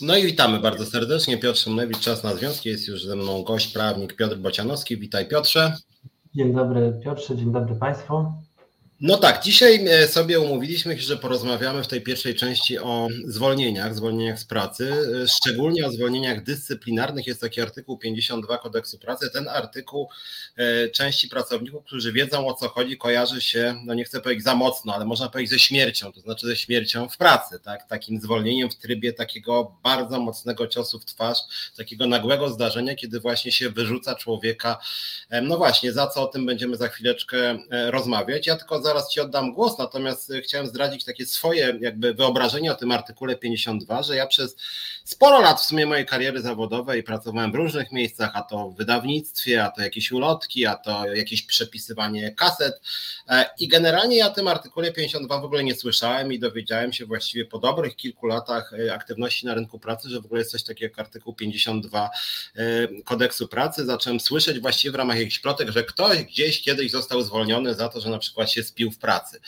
No i witamy bardzo serdecznie. Piotr Szymlewicz, Czas na Związki. Jest już ze mną gość, prawnik Piotr Bocianowski. Witaj Piotrze. Dzień dobry Piotrze, dzień dobry Państwu. No tak, dzisiaj e, sobie umówiliśmy że porozmawiamy w tej pierwszej części o zwolnieniach, zwolnieniach z pracy, e, szczególnie o zwolnieniach dyscyplinarnych. Jest taki artykuł 52 kodeksu pracy. Ten artykuł e, części pracowników, którzy wiedzą o co chodzi, kojarzy się, no nie chcę powiedzieć za mocno, ale można powiedzieć ze śmiercią, to znaczy ze śmiercią w pracy, tak? takim zwolnieniem w trybie takiego bardzo mocnego ciosu w twarz, takiego nagłego zdarzenia, kiedy właśnie się wyrzuca człowieka, no właśnie, za co o tym będziemy za chwileczkę rozmawiać. Ja tylko za zaraz Ci oddam głos, natomiast y, chciałem zdradzić takie swoje jakby wyobrażenie o tym artykule 52, że ja przez sporo lat w sumie mojej kariery zawodowej pracowałem w różnych miejscach, a to w wydawnictwie, a to jakieś ulotki, a to jakieś przepisywanie kaset e, i generalnie ja o tym artykule 52 w ogóle nie słyszałem i dowiedziałem się właściwie po dobrych kilku latach e, aktywności na rynku pracy, że w ogóle jest coś takiego jak artykuł 52 e, kodeksu pracy. Zacząłem słyszeć właściwie w ramach jakichś plotek, że ktoś gdzieś kiedyś został zwolniony za to, że na przykład się spił w pracy.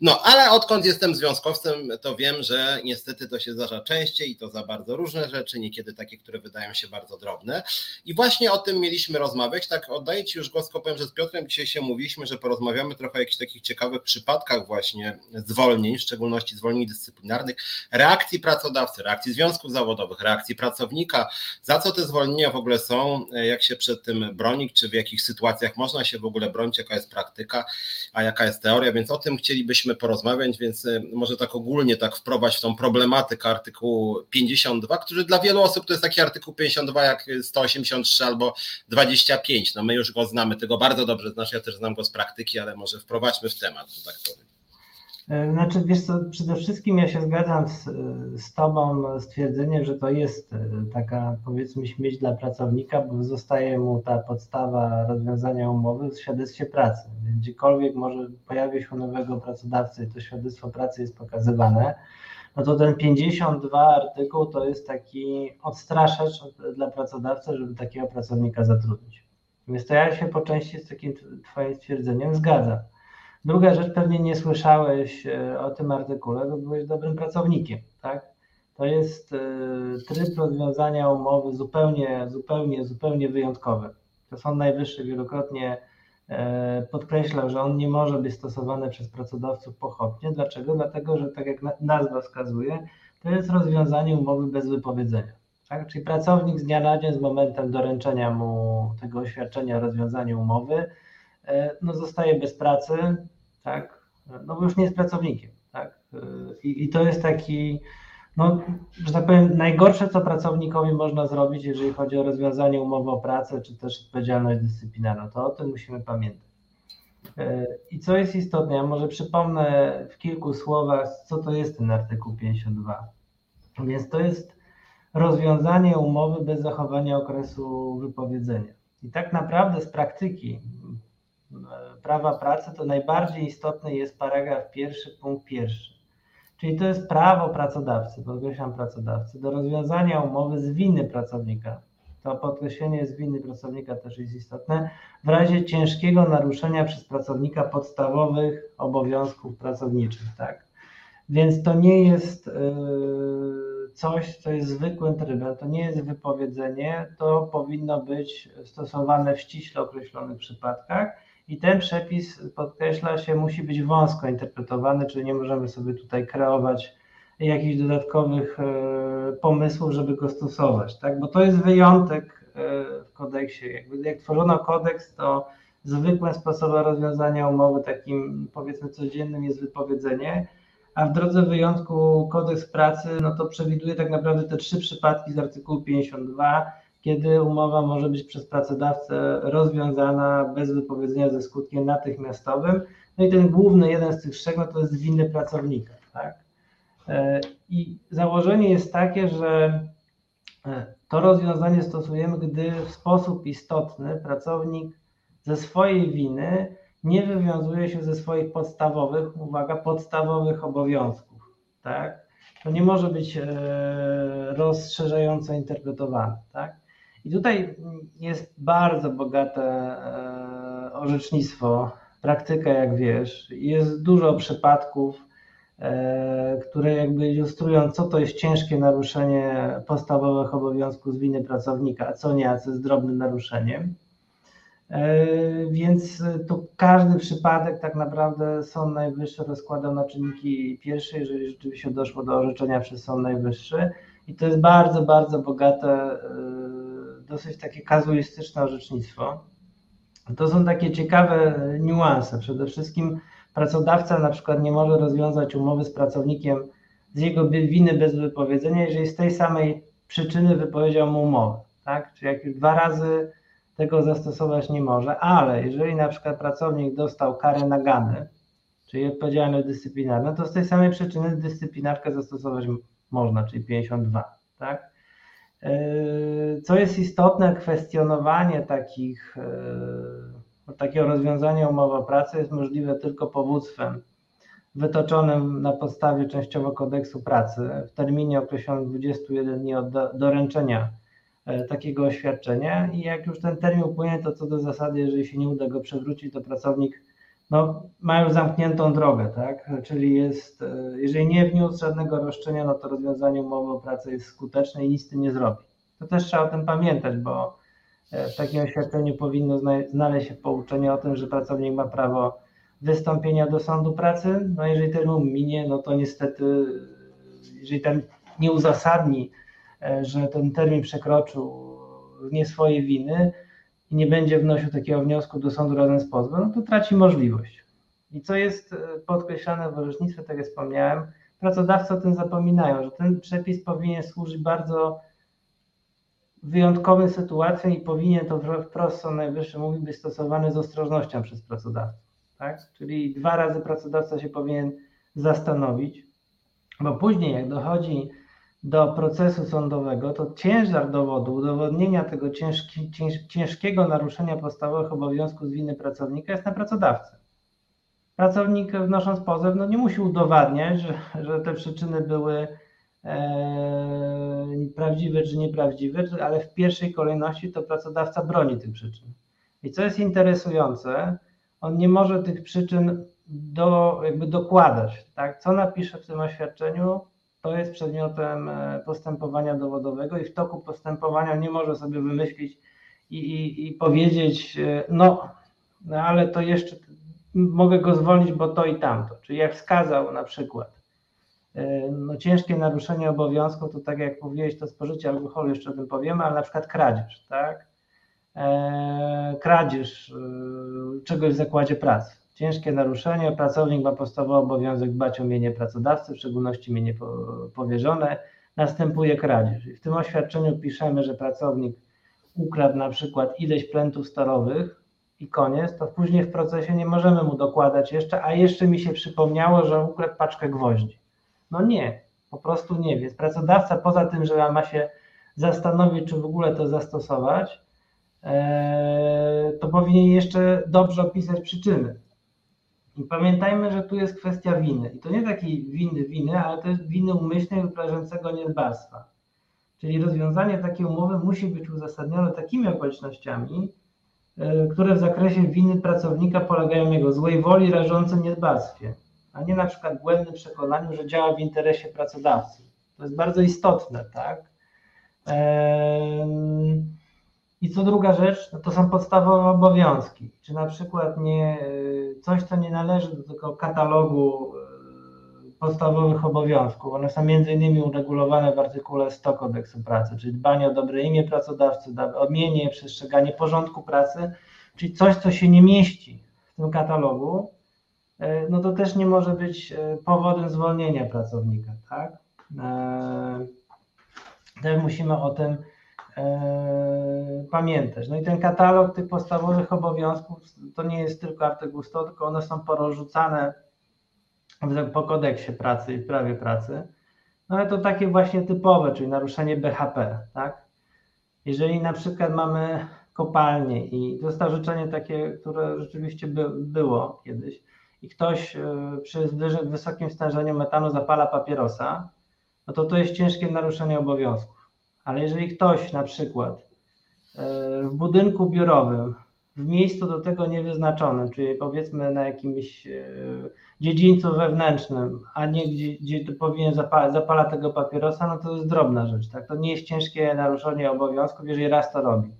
No, ale odkąd jestem związkowcem, to wiem, że niestety to się zdarza częściej i to za bardzo różne rzeczy, niekiedy takie, które wydają się bardzo drobne. I właśnie o tym mieliśmy rozmawiać. Tak, oddaję Ci już głos, powiem, że z Piotrem dzisiaj się mówiliśmy, że porozmawiamy trochę o jakichś takich ciekawych przypadkach właśnie zwolnień, w szczególności zwolnień dyscyplinarnych, reakcji pracodawcy, reakcji związków zawodowych, reakcji pracownika, za co te zwolnienia w ogóle są, jak się przed tym bronić, czy w jakich sytuacjach można się w ogóle bronić, jaka jest praktyka, a jaka jest teoria, więc o tym chcielibyśmy porozmawiać, więc y, może tak ogólnie tak wprowadzić w tą problematykę artykułu 52, który dla wielu osób to jest taki artykuł 52 jak 183 albo 25. No my już go znamy, tego bardzo dobrze znasz, ja też znam go z praktyki, ale może wprowadźmy w temat, że tak powiem. E, znaczy, wiesz co, przede wszystkim ja się zgadzam z, z Tobą stwierdzeniem, że to jest e, taka powiedzmy śmieć dla pracownika, bo zostaje mu ta podstawa rozwiązania umowy w świadectwie pracy. Gdziekolwiek może pojawia się nowego pracodawcy i to świadectwo pracy jest pokazywane, no to ten 52 artykuł to jest taki odstraszacz dla pracodawcy, żeby takiego pracownika zatrudnić. Więc to ja się po części z takim Twoim stwierdzeniem zgadzam. Druga rzecz, pewnie nie słyszałeś e, o tym artykule, bo byłeś dobrym pracownikiem, tak? To jest e, tryb rozwiązania umowy zupełnie, zupełnie, zupełnie wyjątkowy. To Sąd Najwyższy wielokrotnie e, podkreślał, że on nie może być stosowany przez pracodawców pochopnie. Dlaczego? Dlatego, że tak jak nazwa wskazuje, to jest rozwiązanie umowy bez wypowiedzenia. Tak? Czyli pracownik z dnia na dzień, z momentem doręczenia mu tego oświadczenia o rozwiązaniu umowy, no zostaje bez pracy, tak, no bo już nie jest pracownikiem, tak, e, i, i to jest taki, no, że tak powiem, najgorsze, co pracownikowi można zrobić, jeżeli chodzi o rozwiązanie umowy o pracę, czy też odpowiedzialność dyscyplinarną, to o tym musimy pamiętać. E, I co jest istotne, ja może przypomnę w kilku słowach, co to jest ten artykuł 52. Więc to jest rozwiązanie umowy bez zachowania okresu wypowiedzenia. I tak naprawdę z praktyki prawa pracy, to najbardziej istotny jest paragraf pierwszy, punkt pierwszy. Czyli to jest prawo pracodawcy, podkreślam pracodawcy, do rozwiązania umowy z winy pracownika. To podkreślenie z winy pracownika też jest istotne, w razie ciężkiego naruszenia przez pracownika podstawowych obowiązków pracowniczych. Tak? Więc to nie jest yy, coś, co jest zwykłym trybem, to nie jest wypowiedzenie, to powinno być stosowane w ściśle określonych przypadkach i ten przepis, podkreśla się, musi być wąsko interpretowany, czyli nie możemy sobie tutaj kreować jakichś dodatkowych e, pomysłów, żeby go stosować, tak? Bo to jest wyjątek e, w kodeksie. Jakby jak tworzono kodeks, to zwykłym sposobem rozwiązania umowy, takim powiedzmy codziennym jest wypowiedzenie, a w drodze wyjątku kodeks pracy, no to przewiduje tak naprawdę te trzy przypadki z artykułu 52, kiedy umowa może być przez pracodawcę rozwiązana bez wypowiedzenia ze skutkiem natychmiastowym. No i ten główny, jeden z tych trzech, no to jest winy pracownika. Tak? E, I założenie jest takie, że e, to rozwiązanie stosujemy, gdy w sposób istotny pracownik ze swojej winy nie wywiązuje się ze swoich podstawowych, uwaga, podstawowych obowiązków. Tak? To nie może być e, rozszerzająco interpretowane. Tak? I tutaj jest bardzo bogate e, orzecznictwo, praktyka, jak wiesz. Jest dużo przypadków które jakby ilustrują, co to jest ciężkie naruszenie podstawowych obowiązków z winy pracownika, a co nie, a co jest drobnym naruszeniem. Więc tu każdy przypadek tak naprawdę Sąd Najwyższy rozkładał na czynniki pierwsze, jeżeli rzeczywiście doszło do orzeczenia przez Sąd Najwyższy. I to jest bardzo, bardzo bogate, dosyć takie kazuistyczne orzecznictwo. To są takie ciekawe niuanse. Przede wszystkim pracodawca na przykład nie może rozwiązać umowy z pracownikiem z jego winy bez wypowiedzenia, jeżeli z tej samej przyczyny wypowiedział mu umowę. Tak? Czyli jak już dwa razy tego zastosować nie może, ale jeżeli na przykład pracownik dostał karę nagany, czyli odpowiedzialność dyscyplinarną, to z tej samej przyczyny dyscyplinarkę zastosować można, czyli 52. Tak? Yy, co jest istotne, kwestionowanie takich, yy, takiego rozwiązania umowy o pracy jest możliwe tylko powództwem wytoczonym na podstawie częściowo kodeksu pracy w terminie określonym 21 dni od doręczenia yy, takiego oświadczenia i jak już ten termin upłynie, to co do zasady, jeżeli się nie uda go przewrócić, to pracownik no, mają zamkniętą drogę, tak? Czyli jest, e, jeżeli nie wniósł żadnego roszczenia, no to rozwiązanie umowy o pracę jest skuteczne i nic z tym nie zrobi. To też trzeba o tym pamiętać, bo e, w takim oświadczeniu powinno znaleźć się pouczenie o tym, że pracownik ma prawo wystąpienia do sądu pracy. No jeżeli termin minie, no to niestety, jeżeli ten nie uzasadni, e, że ten termin przekroczył nie swoje winy, i nie będzie wnosił takiego wniosku do sądu razem z pozwem, no to traci możliwość. I co jest e, podkreślane w orzecznictwie, tak jak wspomniałem, pracodawcy o tym zapominają, że ten przepis powinien służyć bardzo wyjątkowym sytuacjom i powinien to wprost Sąd Najwyższy mówi być stosowany z ostrożnością przez pracodawcę. Tak? Czyli dwa razy pracodawca się powinien zastanowić, bo później jak dochodzi do procesu sądowego, to ciężar dowodu, udowodnienia tego ciężki, cięż, ciężkiego naruszenia podstawowych obowiązków z winy pracownika jest na pracodawcy. Pracownik wnosząc pozew no nie musi udowadniać, że, że te przyczyny były e, prawdziwe czy nieprawdziwe, ale w pierwszej kolejności to pracodawca broni tych przyczyn. I co jest interesujące, on nie może tych przyczyn do, jakby dokładać. Tak? Co napisze w tym oświadczeniu, to jest przedmiotem e, postępowania dowodowego i w toku postępowania nie może sobie wymyślić i, i, i powiedzieć, e, no, no ale to jeszcze mogę go zwolnić, bo to i tamto. Czyli jak wskazał na przykład e, no, ciężkie naruszenie obowiązków, to tak jak mówiłeś, to spożycie alkoholu, jeszcze o tym powiemy, ale na przykład kradzież, tak? Kradzież czegoś w zakładzie pracy ciężkie naruszenie, pracownik ma podstawowy obowiązek dbać o mienie pracodawcy, w szczególności mienie powierzone, następuje kradzież. I w tym oświadczeniu piszemy, że pracownik ukradł na przykład ileś plętów stalowych i koniec, to później w procesie nie możemy mu dokładać jeszcze, a jeszcze mi się przypomniało, że ukradł paczkę gwoździ. No nie, po prostu nie. Więc pracodawca poza tym, że ma się zastanowić, czy w ogóle to zastosować, e, to powinien jeszcze dobrze opisać przyczyny. I pamiętajmy, że tu jest kwestia winy. I to nie takiej winy winy, ale jest winy umyślnej wyrażającego niedbalstwa. Czyli rozwiązanie takiej umowy musi być uzasadnione takimi okolicznościami, e, które w zakresie winy pracownika polegają jego złej woli rażącym niedbalstwie, a nie na przykład błędnym przekonaniu, że działa w interesie pracodawcy. To jest bardzo istotne, tak? Eee, i co druga rzecz, no to są podstawowe obowiązki. Czy na przykład nie, coś, co nie należy do tego katalogu e, podstawowych obowiązków. One są innymi uregulowane w artykule 100 kodeksu pracy, czyli dbanie o dobre imię pracodawcy, odmienie, przestrzeganie porządku pracy, czyli coś, co się nie mieści w tym katalogu, e, no to też nie może być e, powodem zwolnienia pracownika, tak? Też musimy o tym E, pamiętać. No i ten katalog tych podstawowych obowiązków to nie jest tylko artykuł 100, tylko one są porozrzucane po kodeksie pracy i prawie pracy. No ale to takie właśnie typowe, czyli naruszenie BHP, tak? Jeżeli na przykład mamy kopalnię i jest życzenie takie, które rzeczywiście by, było kiedyś i ktoś e, przy wysokim stężeniu metanu zapala papierosa, no to to jest ciężkie naruszenie obowiązków ale jeżeli ktoś na przykład e, w budynku biurowym w miejscu do tego niewyznaczonym, czyli powiedzmy na jakimś e, dziedzińcu wewnętrznym, a nie gdzie, gdzie powinien zapala, zapala tego papierosa, no to jest drobna rzecz. Tak? To nie jest ciężkie naruszenie obowiązków, jeżeli raz to robi.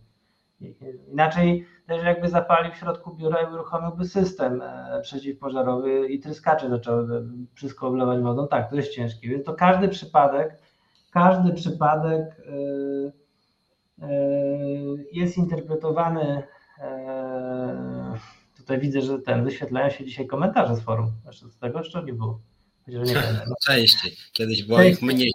Inaczej też jakby zapalił w środku biura i uruchomiłby system e, przeciwpożarowy i tryskacze zaczęły wszystko oblewać wodą. Tak, to jest ciężkie. Więc to każdy przypadek, każdy przypadek e, jest interpretowany Tutaj widzę, że ten wyświetlają się dzisiaj komentarze z forum. Znaczy z tego jeszcze nie było. Chociaż nie no. Częściej. Kiedyś było Częściej. ich mniej.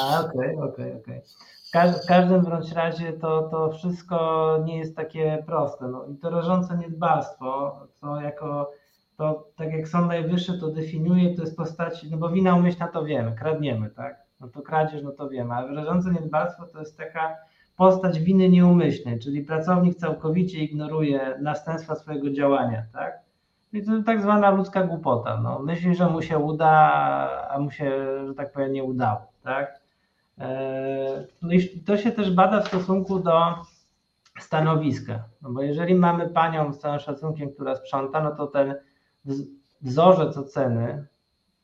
A, okej, okay, okej, okay, okej. Okay. W każdym bądź razie to, to wszystko nie jest takie proste. No, I to rażące niedbalstwo, to jako to tak jak Sąd Najwyższy to definiuje, to jest postaci, no bo wina umyślna to wiemy, kradniemy, tak? No to kradzież, no to wiemy, ale rażące niedbalstwo to jest taka postać winy nieumyślnej, czyli pracownik całkowicie ignoruje następstwa swojego działania, tak? I to tak zwana ludzka głupota. No. Myśli, że mu się uda, a mu się, że tak powiem, nie udało, tak? E, no i to się też bada w stosunku do stanowiska. No bo jeżeli mamy panią z całym szacunkiem, która sprząta, no to ten wzorzec oceny,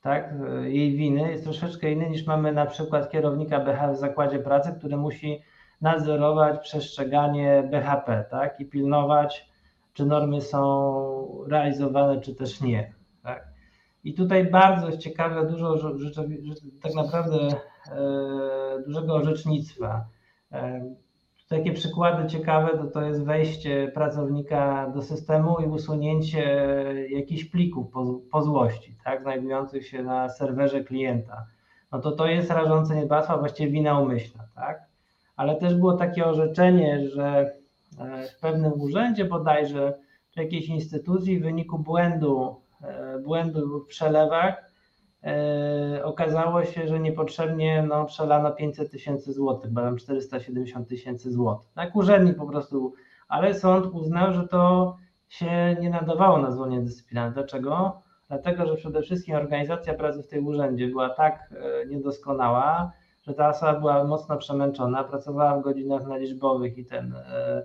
tak, jej winy jest troszeczkę inny niż mamy na przykład kierownika BH w zakładzie pracy, który musi nadzorować przestrzeganie BHP, tak? I pilnować, czy normy są realizowane, czy też nie. Tak? I tutaj bardzo jest ciekawe, dużo tak naprawdę e, dużego orzecznictwa. E, takie przykłady ciekawe to, to jest wejście pracownika do systemu i usunięcie jakichś plików po, po złości, tak, znajdujących się na serwerze klienta. No to to jest rażące niedbactwa, właściwie wina umyślna, tak? ale też było takie orzeczenie, że e, w pewnym urzędzie bodajże, czy jakiejś instytucji w wyniku błędu, e, błędu w przelewach okazało się, że niepotrzebnie no, przelano 500 tysięcy złotych, badam 470 tysięcy złotych. Tak, urzędnik po prostu, ale sąd uznał, że to się nie nadawało na zwolnienie dyscyplinarne. Dlaczego? Dlatego, że przede wszystkim organizacja pracy w tym urzędzie była tak niedoskonała, że ta osoba była mocno przemęczona, pracowała w godzinach naliczbowych i ten, e,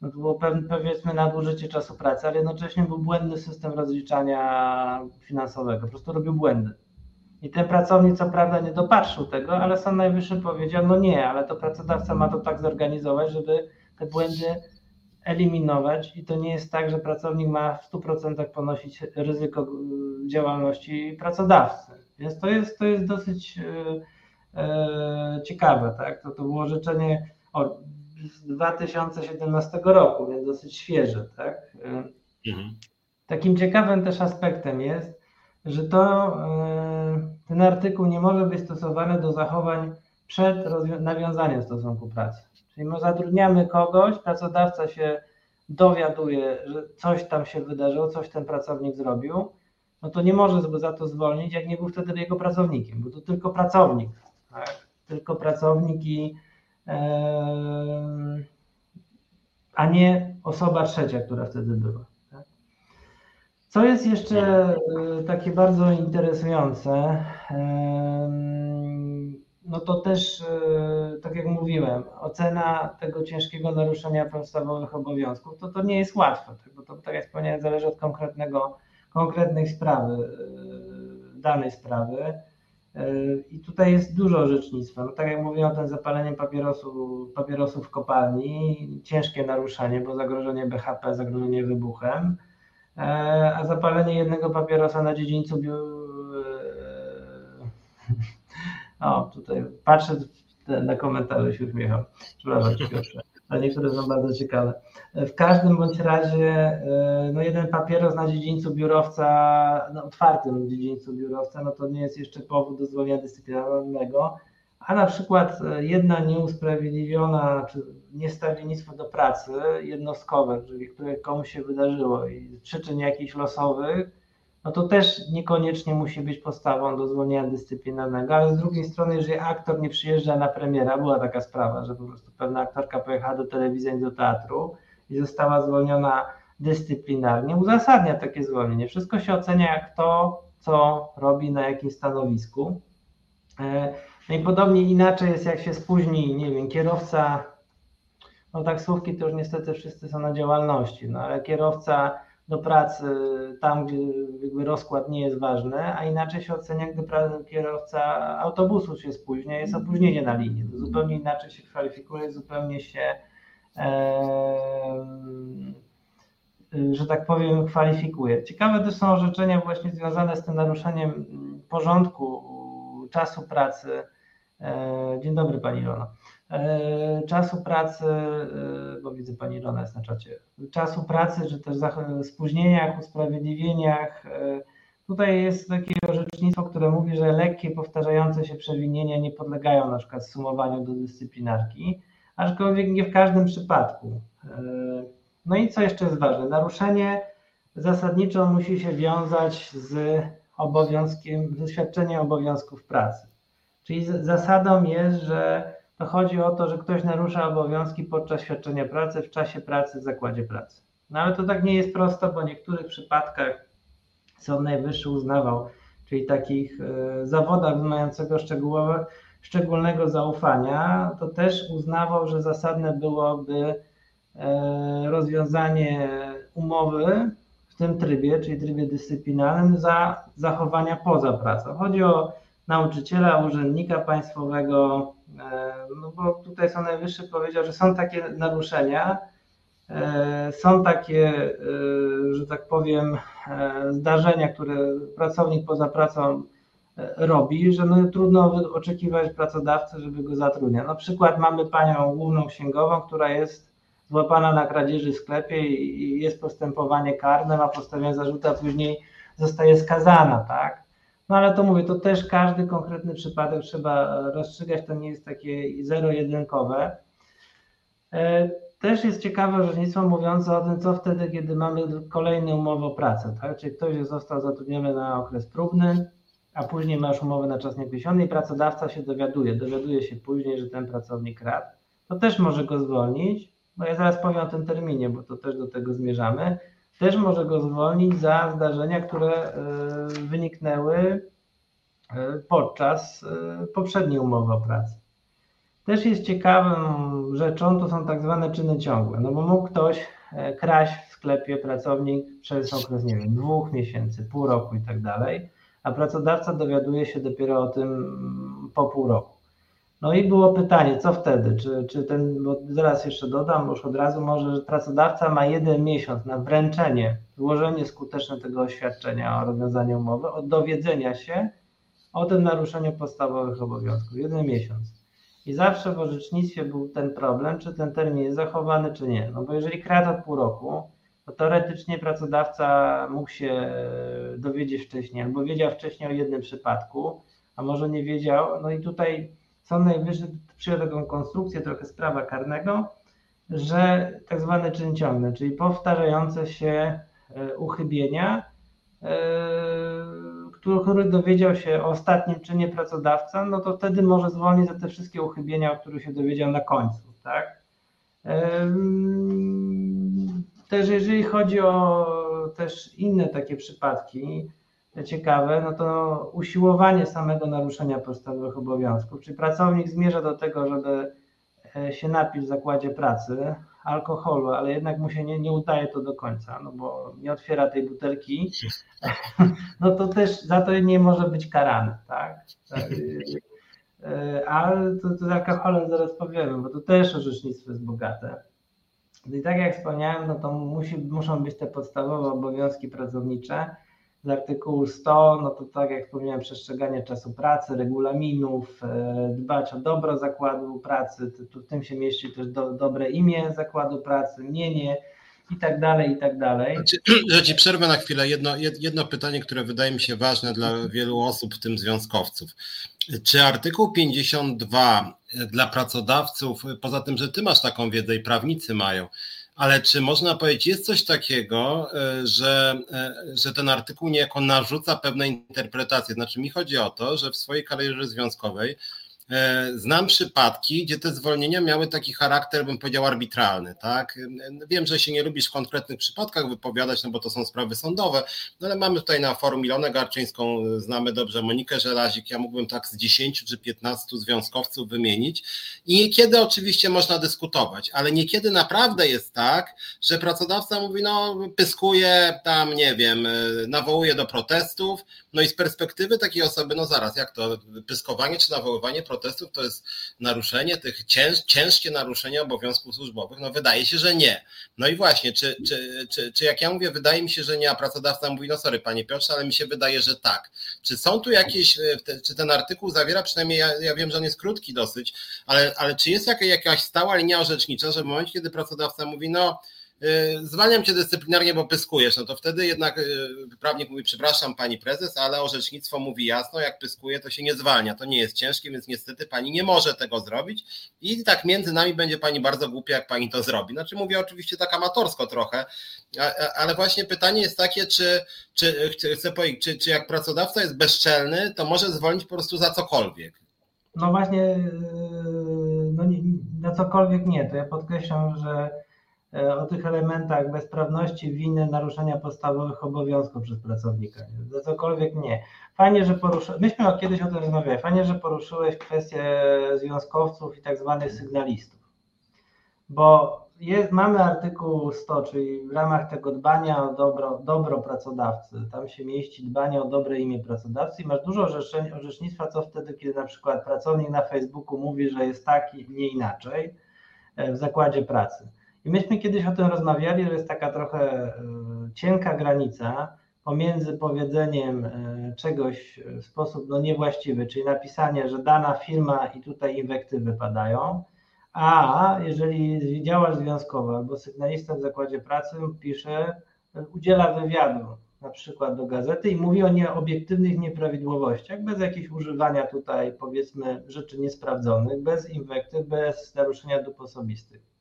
no to było pewne, powiedzmy nadużycie czasu pracy, ale jednocześnie był błędny system rozliczania finansowego, po prostu robił błędy. I ten pracownik co prawda nie dopatrzył tego, ale Sąd Najwyższy powiedział, no nie, ale to pracodawca ma to tak zorganizować, żeby te błędy eliminować i to nie jest tak, że pracownik ma w 100% ponosić ryzyko e, działalności pracodawcy. Więc to jest, to jest dosyć e, ciekawe, tak? To, to było orzeczenie o, z 2017 roku, więc dosyć świeże, tak? Mhm. Takim ciekawym też aspektem jest, że to e, ten artykuł nie może być stosowany do zachowań przed nawiązaniem stosunku pracy. Czyli my zatrudniamy kogoś, pracodawca się dowiaduje, że coś tam się wydarzyło, coś ten pracownik zrobił, no to nie może za to zwolnić, jak nie był wtedy jego pracownikiem, bo to tylko pracownik tak? tylko pracownik a nie osoba trzecia, która wtedy była. Co jest jeszcze e, takie bardzo interesujące, no to też, e, tak jak mówiłem, ocena tego ciężkiego naruszenia podstawowych obowiązków, to to nie jest łatwe, tak? bo to, tak jak wspomniałem, zależy od konkretnego, konkretnej sprawy, e, danej sprawy. I tutaj jest dużo orzecznictwa. No, tak jak mówiłem, ten zapalenie papierosu, papierosów w kopalni, ciężkie naruszenie, bo zagrożenie BHP, zagrożenie wybuchem, a zapalenie jednego papierosa na dziedzińcu biu... E, o, tutaj patrzę na komentarze się uśmiecham. Przepraszam, Piotrze a niektóre są bardzo ciekawe. W każdym bądź razie e, no jeden papieros na dziedzińcu biurowca, na otwartym dziedzińcu biurowca, no to nie jest jeszcze powód do zwolnienia dyscyplinarnego, a na przykład e, jedna nieusprawiedliwiona czy niestawiennictwo do pracy jednostkowe, czyli które komuś się wydarzyło i przyczyn jakichś losowych, no to też niekoniecznie musi być podstawą do zwolnienia dyscyplinarnego, ale z drugiej strony, jeżeli aktor nie przyjeżdża na premiera, była taka sprawa, że po prostu pewna aktorka pojechała do telewizji, do teatru i została zwolniona dyscyplinarnie, uzasadnia takie zwolnienie. Wszystko się ocenia jak to, co robi na jakim stanowisku. E, no i podobnie inaczej jest, jak się spóźni, nie wiem, kierowca no taksówki to już niestety wszyscy są na działalności, no ale kierowca do pracy tam, gdzie jakby rozkład nie jest ważny, a inaczej się ocenia, gdy kierowca autobusu się spóźnia, jest opóźnienie na linii. To zupełnie inaczej się kwalifikuje, zupełnie się, e, że tak powiem, kwalifikuje. Ciekawe też są orzeczenia właśnie związane z tym naruszeniem porządku czasu pracy. E, dzień dobry Pani Ilona. E, czasu pracy, e, bo widzę Pani Ilona jest na czacie, czasu pracy, czy też spóźnieniach, usprawiedliwieniach. Tutaj jest takie orzecznictwo, które mówi, że lekkie, powtarzające się przewinienia nie podlegają na przykład sumowaniu do dyscyplinarki, aczkolwiek nie w każdym przypadku. No i co jeszcze jest ważne? Naruszenie zasadniczo musi się wiązać z obowiązkiem, ze obowiązków pracy. Czyli zasadą jest, że to chodzi o to, że ktoś narusza obowiązki podczas świadczenia pracy w czasie pracy w zakładzie pracy. No ale to tak nie jest prosto, bo w niektórych przypadkach Sąd Najwyższy uznawał, czyli takich e, zawodach wymagającego szczególnego zaufania, to też uznawał, że zasadne byłoby e, rozwiązanie umowy w tym trybie, czyli trybie dyscyplinarnym, za zachowania poza pracą. Chodzi o nauczyciela, urzędnika państwowego, no bo tutaj Sąd Najwyższy powiedział, że są takie naruszenia, e, są takie, e, że tak powiem, zdarzenia, które pracownik poza pracą robi, że no trudno oczekiwać pracodawcy, żeby go zatrudniał. Na przykład mamy panią główną księgową, która jest złapana na kradzieży w sklepie i jest postępowanie karne, ma postawione zarzuty, a później zostaje skazana, tak? No ale to mówię, to też każdy konkretny przypadek trzeba rozstrzygać, to nie jest takie zero-jedynkowe. E, też jest ciekawe orzecznictwo mówiące o tym, co wtedy, kiedy mamy kolejny umowę o pracę, tak? Czyli ktoś został zatrudniony na okres próbny, a później masz umowę na czas nieokreślony i pracodawca się dowiaduje, dowiaduje się później, że ten pracownik radł, to też może go zwolnić, no ja zaraz powiem o tym terminie, bo to też do tego zmierzamy, też może go zwolnić za zdarzenia, które e, wyniknęły e, podczas e, poprzedniej umowy o pracę. Też jest ciekawą rzeczą, to są tak zwane czyny ciągłe, no bo mógł ktoś kraść w sklepie pracownik przez okres, nie wiem, dwóch miesięcy, pół roku i tak dalej, a pracodawca dowiaduje się dopiero o tym mm, po pół roku. No i było pytanie, co wtedy? Czy, czy ten, bo zaraz jeszcze dodam, już od razu może, że pracodawca ma jeden miesiąc na wręczenie, złożenie skuteczne tego oświadczenia o rozwiązaniu umowy, od dowiedzenia się o tym naruszeniu podstawowych obowiązków. Jeden miesiąc. I zawsze w orzecznictwie był ten problem, czy ten termin jest zachowany, czy nie. No bo jeżeli kradł pół roku, to teoretycznie pracodawca mógł się dowiedzieć wcześniej, albo wiedział wcześniej o jednym przypadku, a może nie wiedział. No i tutaj Sąd Najwyższy przyjął taką konstrukcję trochę z prawa karnego, że tak zwany czyn czyli powtarzające się e, uchybienia, e, który dowiedział się o ostatnim czynie pracodawca, no to wtedy może zwolnić za te wszystkie uchybienia, o których się dowiedział na końcu, tak? Też jeżeli chodzi o też inne takie przypadki, ciekawe, no to usiłowanie samego naruszenia podstawowych obowiązków. Czy pracownik zmierza do tego, żeby e, się napić w zakładzie pracy alkoholu, ale jednak mu się nie, nie udaje to do końca, no bo nie otwiera tej butelki, no to też za to nie może być karany, tak? E, ale to, to z alkoholem zaraz powiemy, bo to też orzecznictwo jest bogate. No I tak jak wspomniałem, no to musi, muszą być te podstawowe obowiązki pracownicze, z artykułu 100, no to tak jak wspomniałem, przestrzeganie czasu pracy, regulaminów, e, dbać o dobro zakładu pracy, tu w tym się mieści też do, dobre imię zakładu pracy, mienie i tak dalej, i tak dalej. Że ci przerwę na chwilę. Jedno, jedno pytanie, które wydaje mi się ważne dla wielu osób, w tym związkowców. Czy artykuł 52 dla pracodawców, poza tym, że ty masz taką wiedzę i prawnicy mają, ale czy można powiedzieć, jest coś takiego, e, że, e, że ten artykuł niejako narzuca pewne interpretacje? Znaczy, mi chodzi o to, że w swojej karierze związkowej znam przypadki, gdzie te zwolnienia miały taki charakter, bym powiedział, arbitralny, tak? E, wiem, że się nie lubisz w konkretnych przypadkach wypowiadać, no bo to są sprawy sądowe, no ale mamy tutaj na forum Ilonę Garczyńską, znamy dobrze Monikę Żelazik, ja mógłbym tak z 10 czy 15 związkowców wymienić. I niekiedy oczywiście można dyskutować, ale niekiedy naprawdę jest tak, że pracodawca mówi, no pyskuje tam, nie wiem, e, nawołuje do protestów, no i z perspektywy takiej osoby, no zaraz, jak to pyskowanie czy nawoływanie protestów protestów to jest naruszenie tych cięż, ciężkie naruszenie obowiązków służbowych? No wydaje się, że nie. No i właśnie, czy, czy, czy, czy jak ja mówię, wydaje mi się, że nie, a pracodawca mówi, no sorry panie Piotrze, ale mi się wydaje, że tak. Czy są tu jakieś, e, czy ten artykuł zawiera, przynajmniej ja, ja wiem, że on jest krótki dosyć, ale, ale czy jest jakaś, jakaś stała linia orzecznicza, że w momencie, kiedy pracodawca mówi, no zwalniam cię dyscyplinarnie, bo pyskujesz, no to wtedy jednak y, prawnik mówi, przepraszam pani prezes, ale orzecznictwo mówi jasno, jak pyskuje, to się nie zwalnia, to nie jest ciężkie, więc niestety pani nie może tego zrobić i tak między nami będzie pani bardzo głupia, jak pani to zrobi. Znaczy mówię oczywiście tak amatorsko trochę, ale właśnie pytanie jest takie, czy, czy chcę powiedzieć, czy, czy jak pracodawca jest bezczelny, to może zwolnić po prostu za cokolwiek. No właśnie, y, no nie, za cokolwiek nie, to ja podkreślam, że E, o tych elementach bezprawności, winy, naruszenia podstawowych obowiązków przez pracownika. Za cokolwiek nie. Fajnie, że poruszyłeś, myśmy kiedyś o tym rozmawiali, fajnie, że poruszyłeś kwestię związkowców i tak zwanych sygnalistów. Bo jest, mamy artykuł 100, czyli w ramach tego dbania o dobro, dobro pracodawcy, tam się mieści dbanie o dobre imię pracodawcy i masz dużo orzecznictwa, co wtedy, kiedy na przykład pracownik na Facebooku mówi, że jest taki, nie inaczej e, w zakładzie pracy. I myśmy kiedyś o tym rozmawiali, że jest taka trochę e, cienka granica pomiędzy powiedzeniem e, czegoś w sposób no, niewłaściwy, czyli napisanie, że dana firma i tutaj inwektywy padają, a jeżeli działacz związkowy albo sygnalista w zakładzie pracy pisze, udziela wywiadu na przykład do gazety i mówi o nieobiektywnych nieprawidłowościach, bez jakiegoś używania tutaj powiedzmy rzeczy niesprawdzonych, bez inwektyw, bez naruszenia dóbr osobistych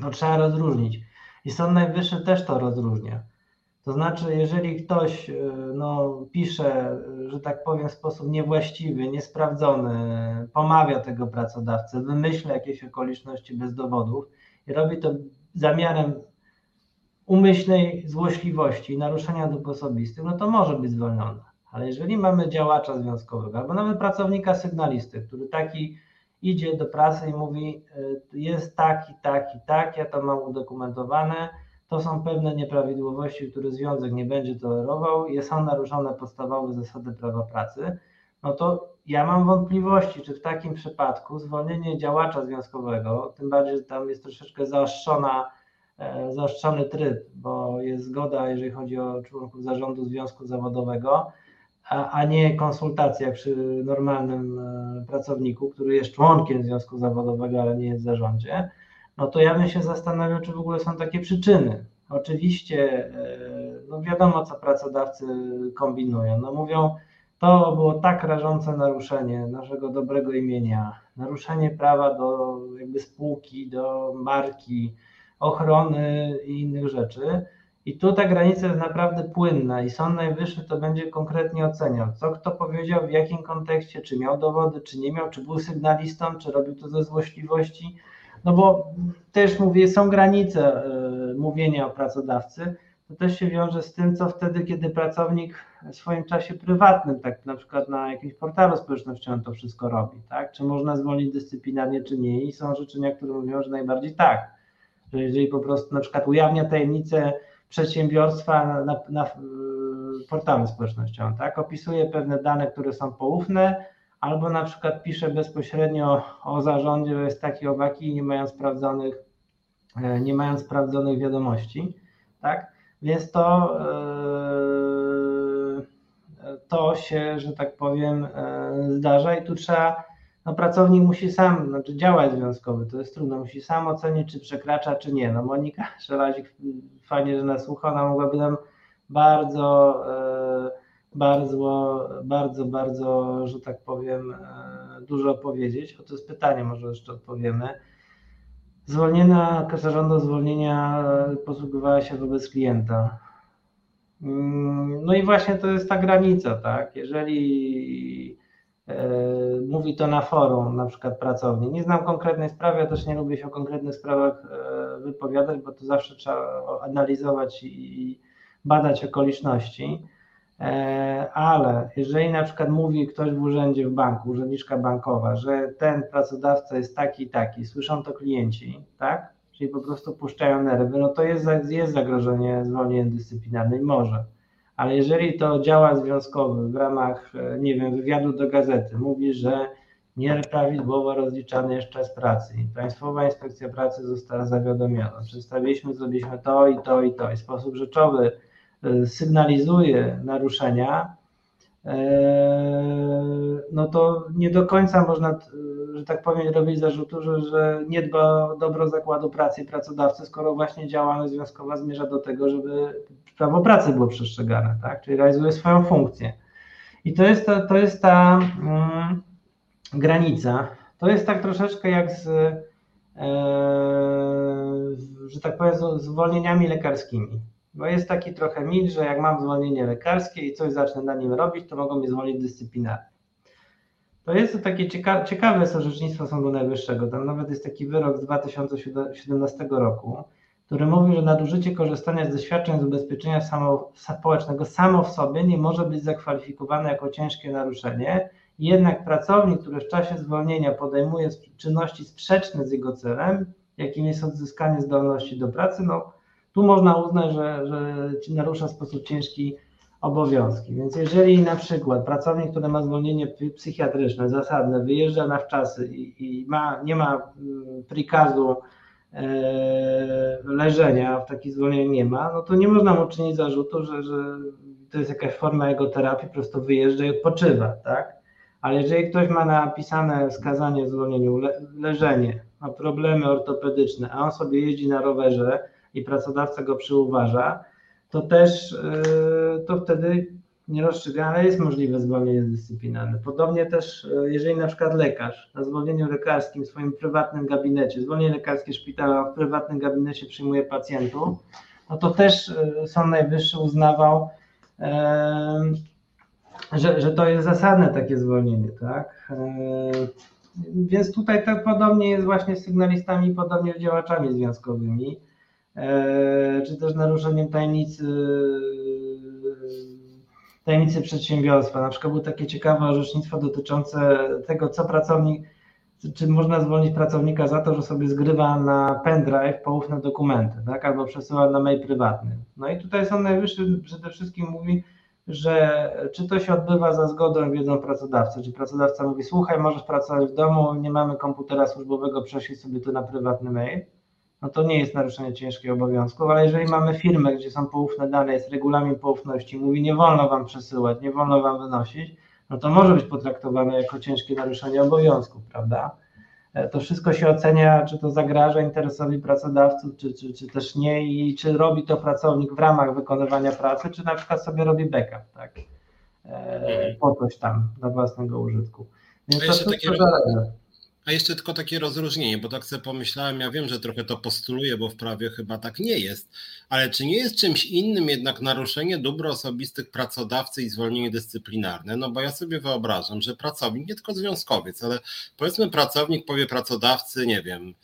to trzeba rozróżnić. I Sąd Najwyższy też to rozróżnia. To znaczy, jeżeli ktoś e, no, pisze, że tak powiem, w sposób niewłaściwy, niesprawdzony, pomawia tego pracodawcę, wymyśla jakieś okoliczności bez dowodów i robi to zamiarem umyślnej złośliwości i naruszenia dóbr osobistych, no to może być zwolniony. Ale jeżeli mamy działacza związkowego albo nawet pracownika sygnalisty, który taki idzie do prasy i mówi, y, jest tak i tak i tak, ja to mam udokumentowane, to są pewne nieprawidłowości, które związek nie będzie tolerował, są naruszone podstawowe zasady prawa pracy, no to ja mam wątpliwości, czy w takim przypadku zwolnienie działacza związkowego, tym bardziej, że tam jest troszeczkę zaostrzona, e, zaostrzony tryb, bo jest zgoda, jeżeli chodzi o członków zarządu związku zawodowego, a, a nie konsultacja przy normalnym e, pracowniku, który jest członkiem związku zawodowego, ale nie jest w zarządzie, no to ja bym się zastanawiał, czy w ogóle są takie przyczyny. Oczywiście, e, no wiadomo, co pracodawcy kombinują. No mówią, to było tak rażące naruszenie naszego dobrego imienia, naruszenie prawa do jakby spółki, do marki, ochrony i innych rzeczy, i tu ta granica jest naprawdę płynna i Sąd Najwyższy to będzie konkretnie oceniał, co kto powiedział, w jakim kontekście, czy miał dowody, czy nie miał, czy był sygnalistą, czy robił to ze złośliwości. No bo też mówię, są granice y, mówienia o pracodawcy. To też się wiąże z tym, co wtedy, kiedy pracownik w swoim czasie prywatnym, tak na przykład na jakimś portalu społecznościowym to wszystko robi, tak? Czy można zwolnić dyscyplinarnie, czy nie? I są orzeczenia, które mówią, że najbardziej tak. Że jeżeli po prostu na przykład ujawnia tajemnicę przedsiębiorstwa na, na, portalu społecznościowym, tak? Opisuje pewne dane, które są poufne, albo na przykład pisze bezpośrednio o zarządzie, że jest taki owaki, nie mają sprawdzonych, e, nie mają sprawdzonych wiadomości, tak? Więc to, e, to się, że tak powiem, e, zdarza i tu trzeba no pracownik musi sam, znaczy działać związkowy, to jest trudno, musi sam ocenić, czy przekracza, czy nie. No Monika Szelazik, fajnie, że nas słucha, ona mogłaby nam bardzo, e, bardzo, bardzo, bardzo, że tak powiem, e, dużo powiedzieć. O to jest pytanie, może jeszcze odpowiemy. Zwolnienia, kasa żąda zwolnienia posługiwała się wobec klienta. Mm, no i właśnie to jest ta granica, tak? Jeżeli mówi to na forum, na przykład pracowni. Nie znam konkretnej sprawy, ja też nie lubię się o konkretnych sprawach wypowiadać, bo to zawsze trzeba analizować i badać okoliczności. Ale jeżeli na przykład mówi ktoś w urzędzie w banku, urzędniczka bankowa, że ten pracodawca jest taki i taki, słyszą to klienci, tak? Czyli po prostu puszczają nerwy, no to jest, jest zagrożenie zwolnieniem dyscyplinarnym, może ale jeżeli to działa związkowy w ramach, e, nie wiem, wywiadu do gazety, mówi, że nieprawidłowo rozliczany jest czas pracy i Państwowa Inspekcja Pracy została zawiadomiona, przedstawiliśmy, zrobiliśmy to i to i to. I w sposób rzeczowy e, sygnalizuje naruszenia, e, no to nie do końca można, że tak powiem, robić zarzutu, że, że nie dba o dobro zakładu pracy i pracodawcy, skoro właśnie działalność związkowa zmierza do tego, żeby prawo pracy było przestrzegane, tak? czyli realizuje swoją funkcję. I to jest ta, to jest ta mm, granica. To jest tak troszeczkę jak z, e, że tak powiem, z zwolnieniami lekarskimi. Bo jest taki trochę mit, że jak mam zwolnienie lekarskie i coś zacznę na nim robić, to mogą mnie zwolnić dyscyplinarnie. To jest to takie ciekawe, ciekawe jest orzecznictwo Sądu Najwyższego. Tam nawet jest taki wyrok z 2017 roku, który mówi, że nadużycie korzystania z doświadczeń z ubezpieczenia samo, społecznego samo w sobie nie może być zakwalifikowane jako ciężkie naruszenie. Jednak pracownik, który w czasie zwolnienia podejmuje czynności sprzeczne z jego celem, jakim jest odzyskanie zdolności do pracy, no tu można uznać, że, że narusza w sposób ciężki obowiązki. Więc jeżeli na przykład pracownik, który ma zwolnienie psychiatryczne, zasadne, wyjeżdża na wczasy i, i ma, nie ma mm, prikazu leżenia, w taki zwolnienie nie ma, no to nie można mu czynić zarzutu, że, że to jest jakaś forma jego terapii, po prostu wyjeżdża i odpoczywa, tak? Ale jeżeli ktoś ma napisane wskazanie w zwolnieniu le, leżenie, ma problemy ortopedyczne, a on sobie jeździ na rowerze i pracodawca go przyuważa, to też yy, to wtedy nie rozstrzyga, ale jest możliwe zwolnienie dyscyplinarne. Podobnie też, e, jeżeli na przykład lekarz na zwolnieniu lekarskim w swoim prywatnym gabinecie, zwolnienie lekarskie szpitala w prywatnym gabinecie przyjmuje pacjentów, no to też e, Sąd Najwyższy uznawał, że, że to jest zasadne takie zwolnienie, tak? E, więc tutaj tak podobnie jest właśnie z sygnalistami, podobnie z działaczami związkowymi, czy też naruszeniem tajemnicy tajemnicy przedsiębiorstwa. Na przykład było takie ciekawe orzecznictwo dotyczące tego, co pracownik, czy można zwolnić pracownika za to, że sobie zgrywa na pendrive poufne dokumenty, tak? albo przesyła na mail prywatny. No i tutaj Sąd Najwyższy przede wszystkim mówi, że czy to się odbywa za zgodą wiedzą pracodawcy, czy pracodawca mówi, słuchaj, możesz pracować w domu, nie mamy komputera służbowego, prześlij sobie to na prywatny mail, no to nie jest naruszenie ciężkich obowiązków, ale jeżeli mamy firmę, gdzie są poufne dane, jest regulamin poufności, mówi nie wolno wam przesyłać, nie wolno wam wynosić, no to może być potraktowane jako ciężkie naruszenie obowiązków, prawda? E, to wszystko się ocenia, czy to zagraża interesowi pracodawców, czy, czy, czy też nie i czy robi to pracownik w ramach wykonywania pracy, czy na przykład sobie robi backup, tak? E, mhm. po coś tam, dla własnego użytku. Więc to wszystko zależy. A jeszcze tylko takie rozróżnienie, bo tak sobie pomyślałem, ja wiem, że trochę to postuluję, bo w prawie chyba tak nie jest, ale czy nie jest czymś innym jednak naruszenie dóbr osobistych pracodawcy i zwolnienie dyscyplinarne? No bo ja sobie wyobrażam, że pracownik, nie tylko związkowiec, ale powiedzmy pracownik powie pracodawcy, nie wiem,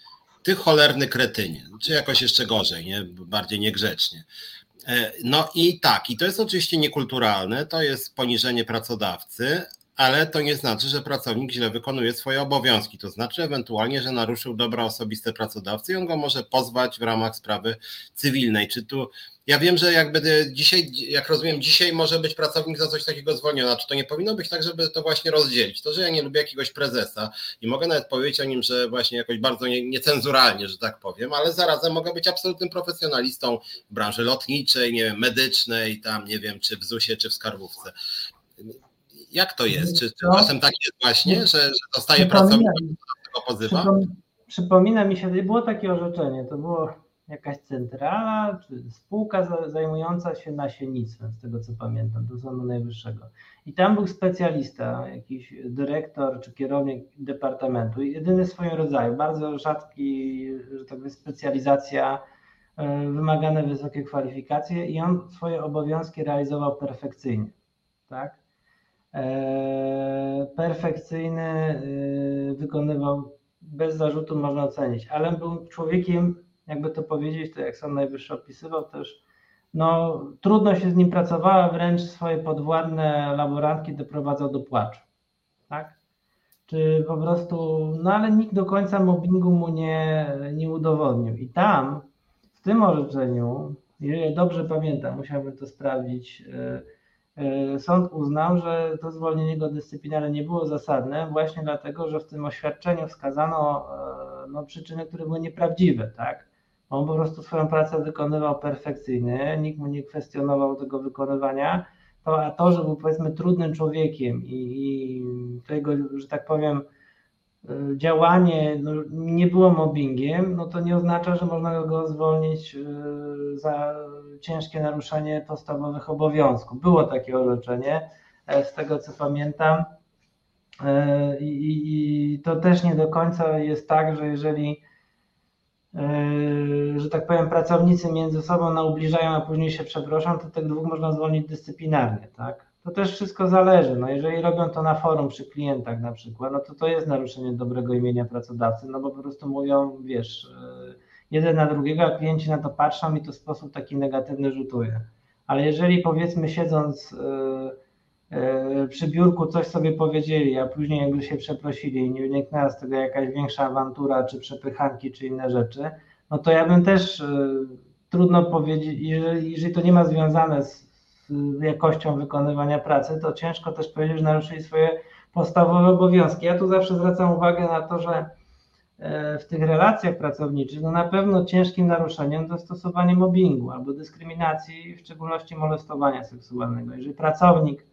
ty cholerny kretynie, czy jakoś jeszcze gorzej, nie? bardziej niegrzecznie. E, no i tak, i to jest oczywiście niekulturalne, to jest poniżenie pracodawcy, ale to nie znaczy, że pracownik źle wykonuje swoje obowiązki. To znaczy ewentualnie, że naruszył dobra osobiste pracodawcy i on go może pozwać w ramach sprawy cywilnej. Czy tu ja wiem, że jakby dzisiaj, jak rozumiem, dzisiaj może być pracownik za coś takiego zwolniony, czy to nie powinno być tak, żeby to właśnie rozdzielić. To, że ja nie lubię jakiegoś prezesa i mogę nawet powiedzieć o nim, że właśnie jakoś bardzo nie, niecenzuralnie, że tak powiem, ale zarazem mogę być absolutnym profesjonalistą w branży lotniczej, nie wiem, medycznej, tam nie wiem, czy w ZUS-ie, czy w skarbówce jak to jest? Czy, czy czasem tak jest właśnie, że, że dostaje pracownik, tego pozywa? Przypomina mi się, było takie orzeczenie, to było jakaś centrala, czy spółka zajmująca się nasiennictwem, z tego co pamiętam, do Sądu Najwyższego. I tam był specjalista, jakiś dyrektor czy kierownik departamentu, jedyny w swoim rodzaju, bardzo rzadki, że tak powiem, specjalizacja, e, wymagane wysokie kwalifikacje i on swoje obowiązki realizował perfekcyjnie. Tak? Perfekcyjny, wykonywał bez zarzutu można ocenić, ale był człowiekiem, jakby to powiedzieć, to jak Sąd Najwyższy opisywał też, no trudno się z nim pracowało, wręcz swoje podwładne laborantki doprowadzał do płaczu, tak? Czy po prostu, no ale nikt do końca mobbingu mu nie, nie udowodnił. I tam, w tym orzeczeniu, jeżeli dobrze pamiętam, musiałbym to sprawdzić, yy, E, sąd uznał, że to zwolnienie go dyscyplinarne nie było zasadne, właśnie dlatego, że w tym oświadczeniu wskazano e, no, przyczyny, które były nieprawdziwe, tak? On po prostu swoją pracę wykonywał perfekcyjnie, nikt mu nie kwestionował tego wykonywania, to, a to, że był powiedzmy trudnym człowiekiem i, i to jego, że tak powiem, e, działanie no, nie było mobbingiem, no to nie oznacza, że można go zwolnić za ciężkie naruszenie podstawowych obowiązków. Było takie orzeczenie, e, z tego co pamiętam. E, I, I, to też nie do końca jest tak, że jeżeli, e, że tak powiem, pracownicy między sobą naubliżają, a później się przeproszą, to tych dwóch można zwolnić dyscyplinarnie, tak? To też wszystko zależy. No jeżeli robią to na forum przy klientach na przykład, no to to jest naruszenie dobrego imienia pracodawcy, no bo po prostu mówią, wiesz, jeden na drugiego, a klienci na to patrzą i to w sposób taki negatywny rzutuje. Ale jeżeli powiedzmy siedząc e, e, przy biurku coś sobie powiedzieli, a później jakby się przeprosili i nie wyniknęła z tego jakaś większa awantura, czy przepychanki, czy inne rzeczy, no to ja bym też e, trudno powiedzieć, jeżeli, jeżeli to nie ma związane z jakością wykonywania pracy, to ciężko też powiedzieć, że naruszyli swoje podstawowe obowiązki. Ja tu zawsze zwracam uwagę na to, że E, w tych relacjach pracowniczych, no na pewno ciężkim naruszeniem to stosowanie mobbingu albo dyskryminacji, w szczególności molestowania seksualnego. Jeżeli pracownik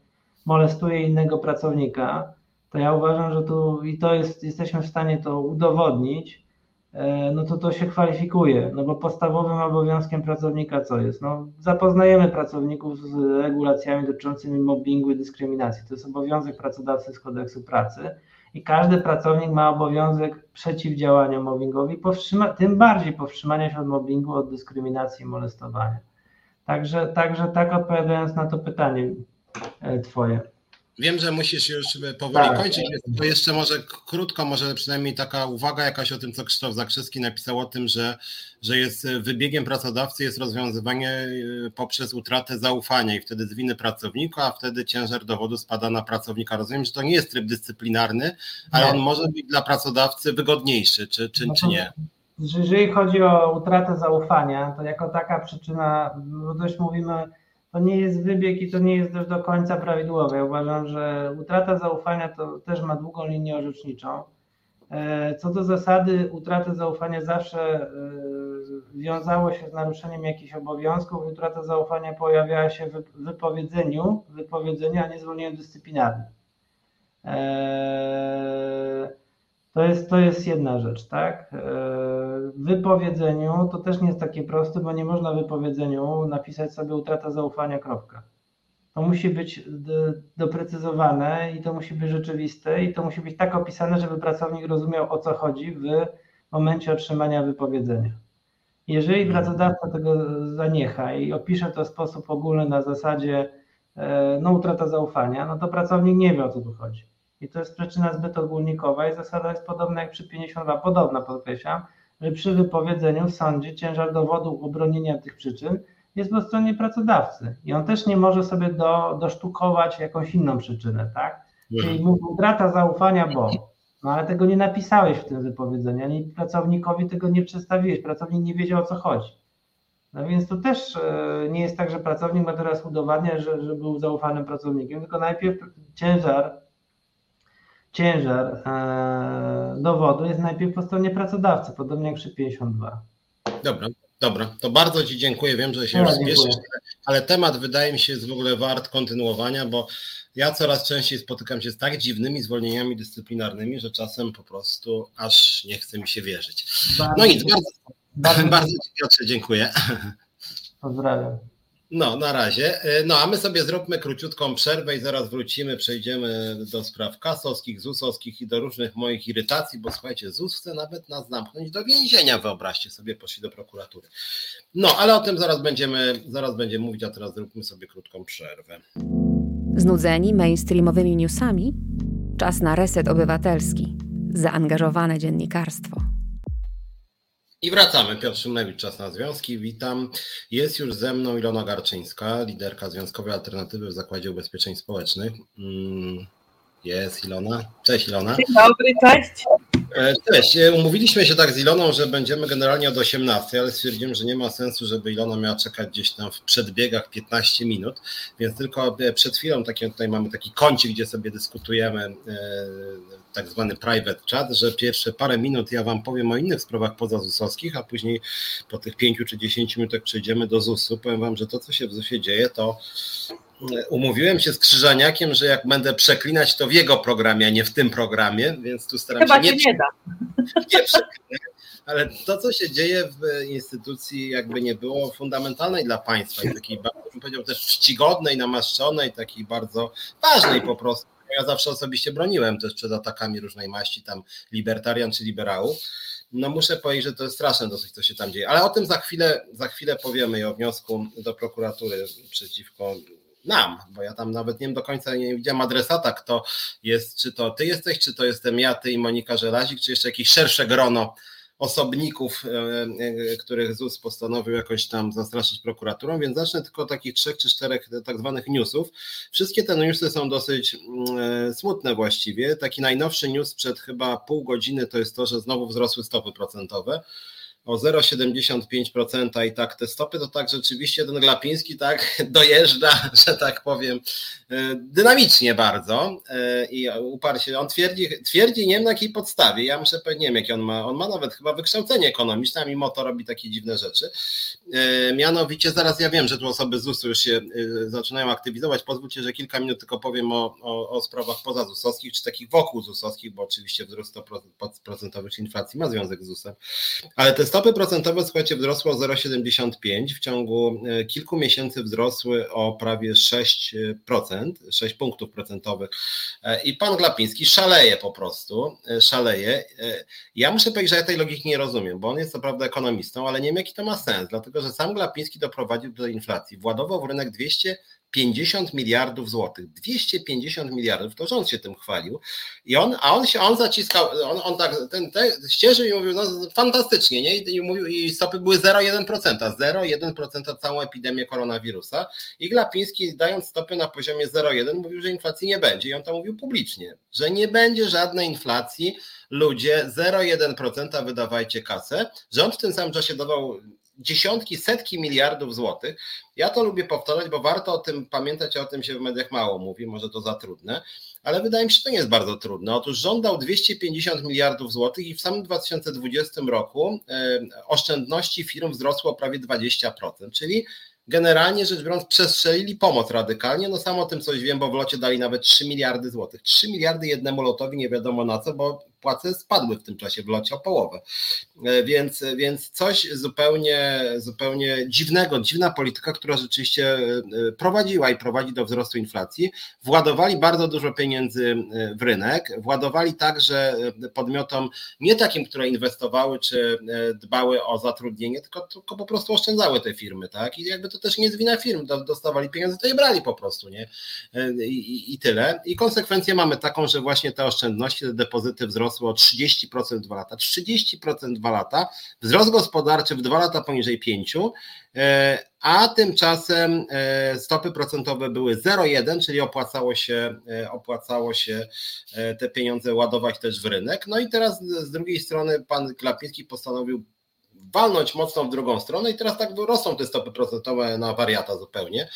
molestuje innego pracownika, to ja uważam, że tu i to jest, jesteśmy w stanie to udowodnić, no to to się kwalifikuje, no bo podstawowym obowiązkiem pracownika co jest? No zapoznajemy pracowników z regulacjami dotyczącymi mobbingu i dyskryminacji. To jest obowiązek pracodawcy z kodeksu pracy i każdy pracownik ma obowiązek przeciwdziałania mobbingowi, tym bardziej powstrzymania się od mobbingu, od dyskryminacji i molestowania. Także, także tak odpowiadając na to pytanie e, Twoje. Wiem, że musisz już powoli tak. kończyć, to jeszcze może krótko, może przynajmniej taka uwaga jakaś o tym, co Krzysztof Zakrzewski napisał o tym, że, że jest wybiegiem pracodawcy jest rozwiązywanie y, poprzez utratę zaufania i wtedy z winy pracownika, a wtedy ciężar dowodu spada na pracownika. Rozumiem, że to nie jest tryb dyscyplinarny, ale nie. on może być dla pracodawcy wygodniejszy, czy, czy, no czy nie? Jeżeli chodzi o utratę zaufania, to jako taka przyczyna, no dość mówimy to nie jest wybieg i to nie jest też do końca prawidłowe. Ja uważam, że utrata zaufania to też ma długą linię orzeczniczą. E, co do zasady, utrata zaufania zawsze e, wiązało się z naruszeniem jakichś obowiązków. Utrata zaufania pojawiała się w wypowiedzeniu, wypowiedzeniu a nie zwolnieniu dyscyplinarnym. E, to jest, to jest jedna rzecz, tak? E, w wypowiedzeniu to też nie jest takie proste, bo nie można w wypowiedzeniu napisać sobie utrata zaufania, kropka. To musi być doprecyzowane i to musi być rzeczywiste i to musi być tak opisane, żeby pracownik rozumiał o co chodzi w momencie otrzymania wypowiedzenia. Jeżeli mhm. pracodawca tego zaniecha i opisze to w sposób ogólny na zasadzie e, no utrata zaufania, no to pracownik nie wie o co tu chodzi. I to jest przyczyna zbyt ogólnikowa i zasada jest podobna jak przy 52, podobna podkreślam, że przy wypowiedzeniu w sądzie ciężar dowodu obronienia tych przyczyn jest po stronie pracodawcy i on też nie może sobie do, dosztukować jakąś inną przyczynę, tak? Czyli mówi utrata zaufania, bo no ale tego nie napisałeś w tym wypowiedzeniu, ani pracownikowi tego nie przedstawiłeś, pracownik nie wiedział o co chodzi. No więc to też e, nie jest tak, że pracownik ma teraz udowadniać, że, że był zaufanym pracownikiem, tylko najpierw ciężar ciężar e, dowodu jest najpierw po stronie pracodawcy, podobnie jak przy 52. Dobra, dobra, to bardzo Ci dziękuję. Wiem, że się no, już spieszysz, ale temat wydaje mi się jest w ogóle wart kontynuowania, bo ja coraz częściej spotykam się z tak dziwnymi zwolnieniami dyscyplinarnymi, że czasem po prostu aż nie chce mi się wierzyć. Bardzo, no nic, bardzo, bardzo, bardzo Ci Piotrze dziękuję. Pozdrawiam. No, na razie. E, no, a my sobie zróbmy króciutką przerwę i zaraz wrócimy, przejdziemy do spraw kasowskich, ZUS-owskich i do różnych moich irytacji, bo słuchajcie, ZUS chce nawet nas zamknąć do więzienia, wyobraźcie sobie, poszli do prokuratury. No, ale o tym zaraz będziemy, zaraz będziemy mówić, a teraz zróbmy sobie krótką przerwę. Znudzeni mainstreamowymi newsami? Czas na reset obywatelski. Zaangażowane dziennikarstwo. I wracamy. Piotr Szymlewicz, Czas na Związki. Witam. Jest już ze mną Ilona Garczyńska, liderka Związkowej Alternatywy w Zakładzie Ubezpieczeń Społecznych. Mm, jest Ilona. Cześć Ilona. Dzień dobry, cześć. E, cześć. E, umówiliśmy się tak z Iloną, że będziemy generalnie od 18, ale stwierdziłem, że nie ma sensu, żeby Ilona miała czekać gdzieś tam w przedbiegach 15 minut, więc tylko e, przed chwilą taki, tutaj mamy taki kącik, gdzie sobie dyskutujemy, tak zwany private chat, że pierwsze parę minut ja Wam powiem o innych sprawach poza ZUS-owskich, a później po tych 5 czy 10 minutach przejdziemy do ZUS-u. Powiem Wam, że to, co się w ZUS-ie dzieje, to umówiłem się z Krzyżaniakiem, że jak będę przeklinać, to w jego programie, a nie w tym programie, więc tu staram Chyba się nie, nie da. Nie przeklinać. Ale to, co się dzieje w instytucji, jakby nie było fundamentalnej dla państwa i takiej, bym powiedział, też czcigodnej, namaszczonej, takiej bardzo ważnej po prostu. Ja zawsze osobiście broniłem też przed atakami różnej maści, tam libertarian czy liberałów. No muszę powiedzieć, że to jest straszne dosyć, co się tam dzieje. Ale o tym za chwilę, za chwilę powiemy i o wniosku do prokuratury przeciwko nam, bo ja tam nawet nie wiem do końca nie widziałem adresata, kto jest, czy to ty jesteś, czy to jestem ja, ty i Monika Żelazik, czy jeszcze jakieś szersze grono osobników, e, e, których ZUS postanowił jakoś tam zastraszyć prokuraturą, więc zacznę tylko od takich trzech czy czterech tak zwanych newsów. Wszystkie te newsy są dosyć mm, e, smutne właściwie. Taki najnowszy news przed chyba pół godziny to jest to, że znowu wzrosły stopy procentowe o 0,75% i tak te stopy, to tak rzeczywiście ten Glapiński tak dojeżdża, że tak powiem, e, dynamicznie bardzo e, i uparcie. On twierdzi, twierdzi nie wiem na jakiej podstawie, ja muszę powiedzieć, nie wiem jakie on ma, on ma nawet chyba wykształcenie ekonomiczne, a mimo to robi takie dziwne rzeczy. E, mianowicie zaraz ja wiem, że tu osoby ZUS-u już się zaczynają aktywizować, pozwólcie, że kilka minut tylko powiem o, o, o sprawach poza ZUS-owskich, czy takich wokół ZUS-owskich, bo oczywiście wzrost procentowych inflacji ma związek z ZUS-em, ale te Stopy procentowe, słuchajcie, wzrosły o 0,75. W ciągu e, kilku miesięcy wzrosły o prawie 6%, 6 punktów procentowych. E, I pan Glapiński szaleje po prostu, e, szaleje. Ja muszę powiedzieć, że ja tej logiki nie rozumiem, bo on jest co prawda ekonomistą, ale nie wiem, jaki to ma sens, dlatego że sam Glapiński doprowadził do inflacji. Władował w rynek 200 50 miliardów złotych. 250 miliardów, to rząd się tym chwalił. I on, a on się, on zaciskał, on, on tak, ten, ten ścieżył i mówił, no fantastycznie, nie? I, mówił, i stopy były 0,1%, 0,1% całą epidemię koronawirusa. I Glapiński, dając stopy na poziomie 0,1, mówił, że inflacji nie będzie. I on to mówił publicznie, że nie będzie żadnej inflacji, ludzie 0,1% wydawajcie kasę. Rząd w tym samym czasie dawał dziesiątki, setki miliardów złotych. Ja to lubię powtarzać, bo warto o tym pamiętać, a o tym się w mediach mało mówi, może to za trudne, ale wydaje mi się, że to nie jest bardzo trudne. Otóż rząd dał 250 miliardów złotych i w samym 2020 roku e, oszczędności firm wzrosło o prawie 20%, czyli generalnie rzecz biorąc przestrzelili pomoc radykalnie. No samo o tym coś wiem, bo w locie dali nawet 3 miliardy złotych. 3 miliardy jednemu lotowi nie wiadomo na co, bo płace spadły w tym czasie w locie o połowę. E, więc, więc coś zupełnie, zupełnie dziwnego, dziwna polityka, która rzeczywiście e, prowadziła i prowadzi do wzrostu inflacji. Władowali bardzo dużo pieniędzy e, w rynek, władowali także podmiotom nie takim, które inwestowały czy dbały o zatrudnienie, tylko, tylko po prostu oszczędzały te firmy, tak? I jakby to też nie jest wina firm, dostawali pieniądze, to je brali po prostu, nie? I, i, i tyle. I konsekwencję mamy taką, że właśnie te oszczędności, te depozyty wzrosły wzrosło o 30% w dwa lata. 30% w dwa lata, wzrost gospodarczy w dwa lata poniżej 5, e, a tymczasem e, stopy procentowe były 0,1, czyli opłacało się, e, opłacało się te pieniądze ładować też w rynek. No i teraz z drugiej strony pan Klapiński postanowił walnąć mocno w drugą stronę i teraz tak rosną te stopy procentowe na wariata zupełnie.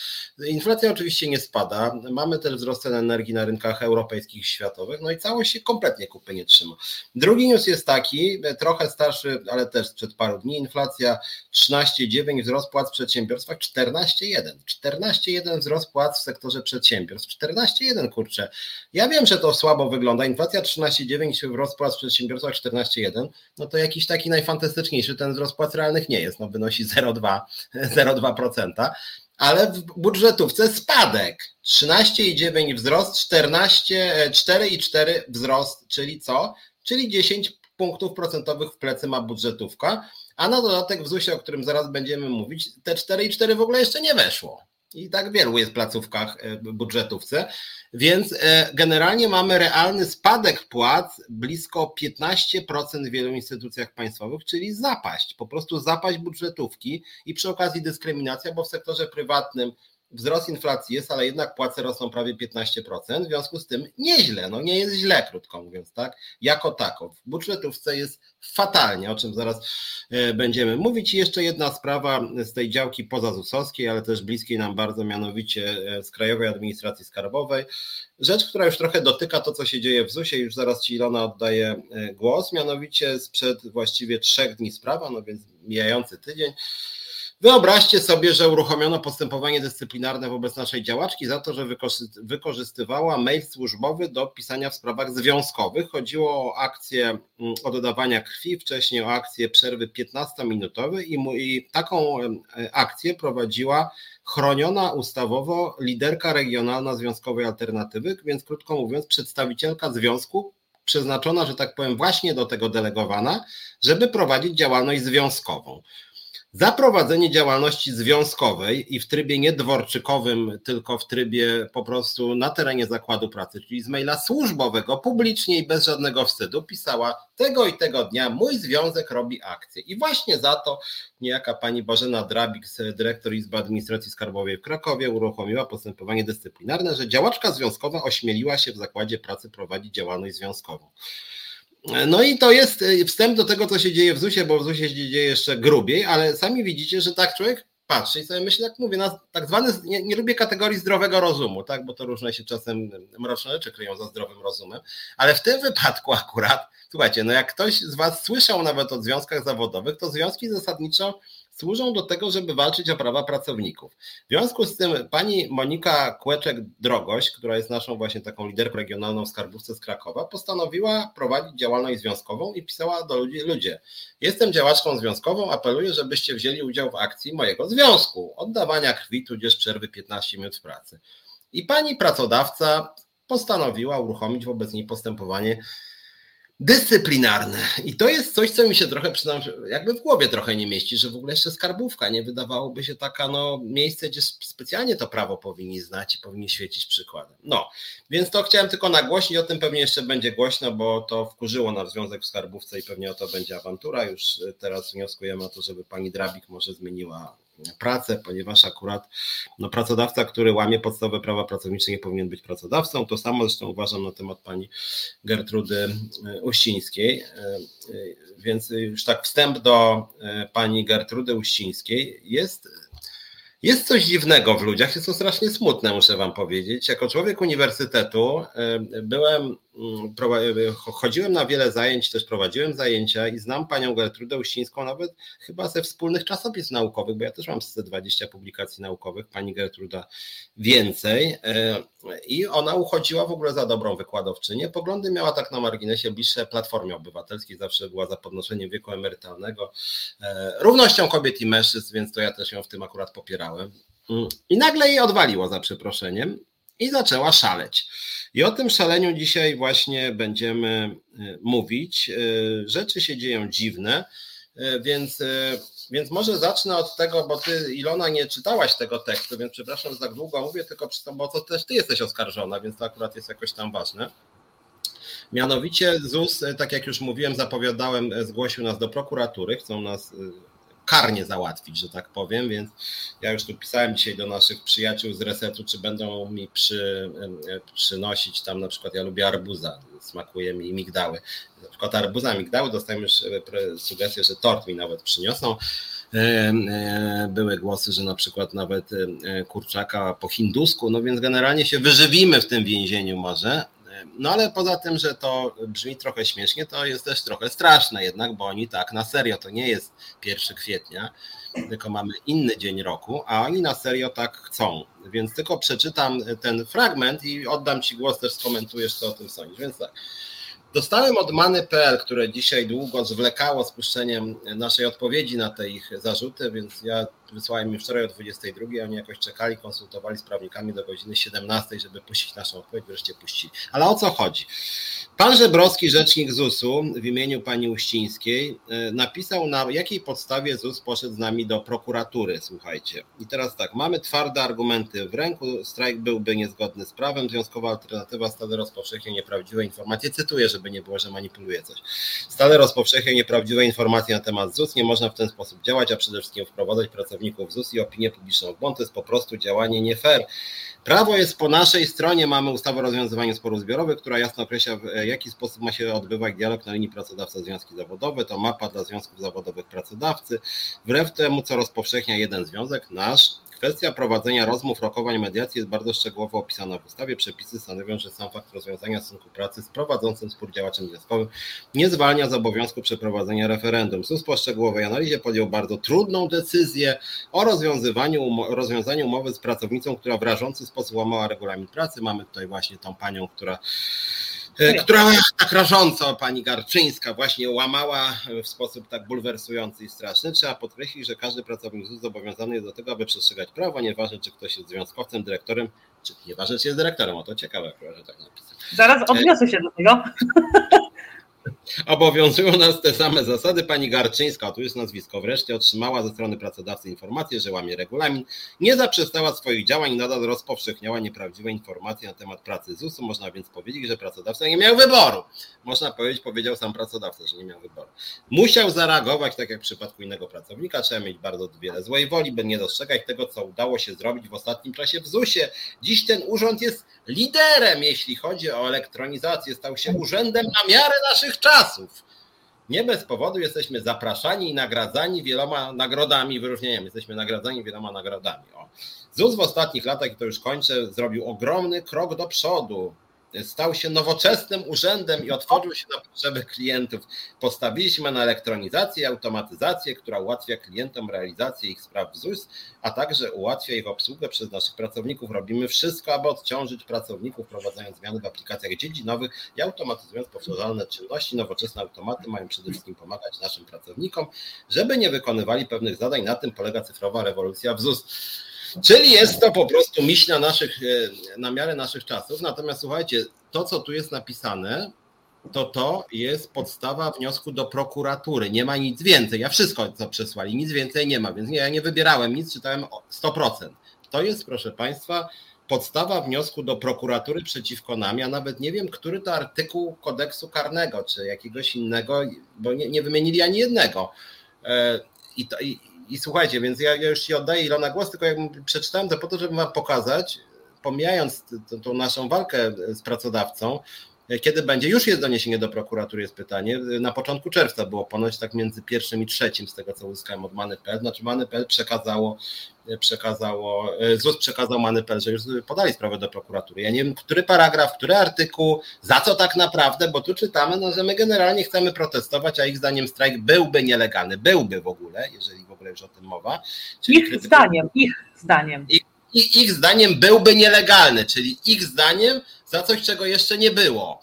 Inflacja oczywiście nie spada, mamy też wzrost cen energii na rynkach europejskich światowych, no i całość się kompletnie kupy nie trzyma. Drugi news jest taki, trochę starszy, ale też sprzed paru dni, inflacja 13,9, wzrost płac w przedsiębiorstwach 14,1. 14,1 wzrost płac w sektorze przedsiębiorstw. 14,1 kurczę. Ja wiem, że to słabo wygląda. Inflacja 13,9, wzrost płac w przedsiębiorstwach 14,1, no to jakiś taki najfantastyczniejszy ten wzrost płac realnych nie jest, no wynosi 0,2%, ale w budżetówce spadek. 13,9 wzrost, 14, 4,4 wzrost, czyli co? Czyli 10 punktów procentowych w plecy ma budżetówka, a na dodatek w ZUS-ie, o którym zaraz będziemy mówić, te 4,4 w ogóle jeszcze nie weszło. I tak wielu jest placówkach budżetówce, więc generalnie mamy realny spadek płac blisko 15% w wielu instytucjach państwowych, czyli zapaść, po prostu zapaść budżetówki i przy okazji dyskryminacja, bo w sektorze prywatnym wzrost inflacji jest, ale jednak płace rosną prawie 15%, w związku z tym nieźle, no nie jest źle, krótko mówiąc, tak, jako tako. W budżetówce jest fatalnie, o czym zaraz e, będziemy mówić. I jeszcze jedna sprawa z tej działki pozazusowskiej, ale też bliskiej nam bardzo, mianowicie e, z Krajowej Administracji Skarbowej. Rzecz, która już trochę dotyka to, co się dzieje w ZUS-ie, już zaraz Ci Ilona oddaje głos, mianowicie sprzed właściwie trzech dni sprawa, no więc mijający tydzień, Wyobraźcie sobie, że uruchomiono postępowanie dyscyplinarne wobec naszej działaczki za to, że wykorzystywała mail służbowy do pisania w sprawach związkowych. Chodziło o akcję mm, oddawania krwi, wcześniej o akcję przerwy 15-minutowej i, taką akcję prowadziła chroniona ustawowo liderka regionalna Związkowej Alternatywy, więc krótko mówiąc przedstawicielka związku przeznaczona, że tak powiem, właśnie do tego delegowana, żeby prowadzić działalność związkową. Za prowadzenie działalności związkowej i w trybie nie dworczykowym, tylko w trybie po prostu na terenie zakładu pracy, czyli z maila służbowego, publicznie i bez żadnego wstydu, pisała tego i tego dnia mój związek robi akcję. I właśnie za to niejaka pani Bożena Drabik, dyrektor Izby Administracji Skarbowej w Krakowie, uruchomiła postępowanie dyscyplinarne, że działaczka związkowa ośmieliła się w zakładzie pracy prowadzić działalność związkową. No i to jest y, wstęp do tego, co się dzieje w ZUS-ie, bo w ZUS-ie się dzieje jeszcze grubiej, ale sami widzicie, że tak człowiek patrzy i sobie myśli, tak mówię, na tak zwany, nie, nie, lubię kategorii zdrowego rozumu, tak, bo to różne się czasem mroczne rzeczy kryją za zdrowym rozumem, ale w tym wypadku akurat, słuchajcie, no jak ktoś z Was słyszał nawet o związkach zawodowych, to związki zasadniczo służą do tego, żeby walczyć o prawa pracowników. W związku z tym pani Monika Kłeczek-Drogoś, która jest naszą właśnie taką liderką regionalną w skarbówce z Krakowa, postanowiła prowadzić działalność związkową i pisała do ludzi, ludzie, jestem działaczką związkową, apeluję, żebyście wzięli udział w akcji mojego związku, oddawania krwi, tudzież przerwy 15 minut w pracy. I pani pracodawca postanowiła uruchomić wobec niej postępowanie dyscyplinarne. I to jest coś, co mi się trochę przynam, jakby w głowie trochę nie mieści, że w ogóle jeszcze skarbówka nie wydawałoby się taka no, miejsce, gdzie specjalnie to prawo powinni znać i powinni świecić przykładem. No, więc to chciałem tylko nagłośnić, o tym pewnie jeszcze będzie głośno, bo to wkurzyło nasz związek w skarbówce i pewnie o to będzie awantura. Już teraz wnioskujemy o to, żeby pani Drabik może zmieniła pracę, ponieważ akurat no, pracodawca, który łamie podstawowe prawa pracownicze, nie powinien być pracodawcą. To samo zresztą uważam na temat pani Gertrudy e, Uścińskiej. E, e, więc już tak wstęp do pani Gertrudy Uścińskiej jest jest coś dziwnego w ludziach, jest to strasznie smutne, muszę Wam powiedzieć. Jako człowiek uniwersytetu byłem, chodziłem na wiele zajęć, też prowadziłem zajęcia i znam panią Gertrudę Uścińską nawet chyba ze wspólnych czasopism naukowych, bo ja też mam 120 publikacji naukowych, pani Gertruda więcej. I ona uchodziła w ogóle za dobrą wykładowczynię. Poglądy miała tak na marginesie bliższe Platformie Obywatelskiej, zawsze była za podnoszeniem wieku emerytalnego, równością kobiet i mężczyzn, więc to ja też ją w tym akurat popierałem. I nagle jej odwaliło za przeproszeniem i zaczęła szaleć. I o tym szaleniu dzisiaj właśnie będziemy mówić. Rzeczy się dzieją dziwne, więc więc może zacznę od tego, bo ty, Ilona, nie czytałaś tego tekstu, więc przepraszam, że tak długo mówię, tylko bo to też ty jesteś oskarżona, więc to akurat jest jakoś tam ważne. Mianowicie ZUS, tak jak już mówiłem, zapowiadałem, zgłosił nas do prokuratury, chcą nas karnie załatwić, że tak powiem, więc ja już tu pisałem dzisiaj do naszych przyjaciół z resetu, czy będą mi przy, przynosić tam na przykład, ja lubię arbuza, smakuje mi migdały, na przykład arbuza, migdały, dostałem już e, sugestię, że tort mi nawet przyniosą. E, e, były głosy, że na przykład nawet kurczaka po hindusku, no więc generalnie się wyżywimy w tym więzieniu może, no ale poza tym, że to brzmi trochę śmiesznie, to jest też trochę straszne jednak, bo oni tak na serio, to nie jest 1 kwietnia, tylko mamy inny dzień roku, a oni na serio tak chcą. Więc tylko przeczytam ten fragment i oddam Ci głos, też skomentujesz, co o tym sądzisz. Więc tak. Dostałem od Many.pl, które dzisiaj długo zwlekało spuszczeniem naszej odpowiedzi na te ich zarzuty, więc ja wysłałem im wczoraj o 22, oni jakoś czekali, konsultowali z prawnikami do godziny 17, żeby puścić naszą odpowiedź, wreszcie puścili. Ale o co chodzi? Pan Żebrowski, rzecznik ZUS-u w imieniu pani Uścińskiej e, napisał na jakiej podstawie ZUS poszedł z nami do prokuratury, słuchajcie. I teraz tak, mamy twarde argumenty w ręku, strajk byłby niezgodny z prawem, związkowa alternatywa stale rozpowszechnia nieprawdziwe informacje, cytuję, żeby nie było, że manipuluje coś. Stale rozpowszechnia nieprawdziwe informacje na temat ZUS, nie można w ten sposób działać, a przede wszystkim wprowadzać pracowników ZUS i opinię publiczną błąd, to jest po prostu działanie nie fair. Prawo jest po naszej stronie, mamy ustawę o rozwiązywaniu sporów zbiorowych, która jasno określa, w jaki sposób ma się odbywać dialog na linii pracodawca-związki zawodowe. To mapa dla związków zawodowych pracodawcy. Wbrew temu, co rozpowszechnia jeden związek, nasz, Kwestia prowadzenia rozmów, rokowań, mediacji jest bardzo szczegółowo opisana w ustawie. Przepisy stanowią, że sam fakt rozwiązania stosunku pracy z prowadzącym spór działaczem związkowym nie zwalnia z obowiązku przeprowadzenia referendum. ZUS po szczegółowej analizie podjął bardzo trudną decyzję o rozwiązywaniu, rozwiązaniu umowy z pracownicą, która w rażący sposób łamała regulamin pracy. Mamy tutaj właśnie tą panią, która która tak rażąco pani Garczyńska właśnie łamała w sposób tak bulwersujący i straszny. Trzeba podkreślić, że każdy pracownik ZUS zobowiązany jest do tego, aby przestrzegać prawa, nieważne czy ktoś jest związkowcem, dyrektorem, czy nieważne czy jest dyrektorem, o to ciekawe, że tak napisał. Zaraz odniosę się do tego. Obowiązują nas te same zasady. Pani Garczyńska, tu jest nazwisko, wreszcie otrzymała ze strony pracodawcy informację, że łamie regulamin, nie zaprzestała swoich działań i nadal rozpowszechniała nieprawdziwe informacje na temat pracy ZUS-u. Można więc powiedzieć, że pracodawca nie miał wyboru. Można powiedzieć, powiedział sam pracodawca, że nie miał wyboru. Musiał zareagować, tak jak w przypadku innego pracownika. Trzeba mieć bardzo wiele złej woli, by nie dostrzegać tego, co udało się zrobić w ostatnim czasie w ZUS-ie. Dziś ten urząd jest liderem, jeśli chodzi o elektronizację. Stał się urzędem na miarę naszych czasów. Nie bez powodu jesteśmy zapraszani i nagradzani wieloma nagrodami i wyróżnieniami. Jesteśmy nagradzani wieloma nagrodami. O. ZUS w ostatnich latach, i to już kończę, zrobił ogromny krok do przodu stał się nowoczesnym urzędem i otworzył się na potrzeby klientów. Postawiliśmy na elektronizację i automatyzację, która ułatwia klientom realizację ich spraw w ZUS, a także ułatwia ich obsługę przez naszych pracowników. Robimy wszystko, aby odciążyć pracowników, wprowadzając zmiany w aplikacjach dziedzinowych i automatyzując powtarzalne czynności. Nowoczesne automaty mają przede wszystkim pomagać naszym pracownikom, żeby nie wykonywali pewnych zadań. Na tym polega cyfrowa rewolucja w ZUS. Czyli jest to po prostu myśl na, naszych, e, na miarę naszych czasów. Natomiast słuchajcie, to co tu jest napisane, to to jest podstawa wniosku do prokuratury. Nie ma nic więcej. Ja wszystko co przesłali, nic więcej nie ma, więc nie, ja nie wybierałem nic, czytałem 100%. To jest, proszę Państwa, podstawa wniosku do prokuratury przeciwko nam. Ja nawet nie wiem, który to artykuł kodeksu karnego, czy jakiegoś innego, bo nie, nie wymienili ani jednego. E, I, to, i, i słuchajcie, więc ja, ja już Ci oddaję Ilona głos, tylko jak przeczytałem to po to, żeby Wam pokazać, pomijając tą naszą walkę z pracodawcą, kiedy będzie? Już jest doniesienie do prokuratury, jest pytanie. Na początku czerwca było ponoć tak między pierwszym i trzecim, z tego co uzyskałem od Many.pl. Znaczy Many.pl przekazało, przekazało, ZUS przekazał Many.pl, że już podali sprawę do prokuratury. Ja nie wiem, który paragraf, który artykuł, za co tak naprawdę, bo tu czytamy, no, że my generalnie chcemy protestować, a ich zdaniem strajk byłby nielegalny, byłby w ogóle, jeżeli w ogóle już o tym mowa. Czyli ich krytyka... zdaniem, ich zdaniem. Ich, ich, ich zdaniem byłby nielegalny, czyli ich zdaniem za coś, czego jeszcze nie było.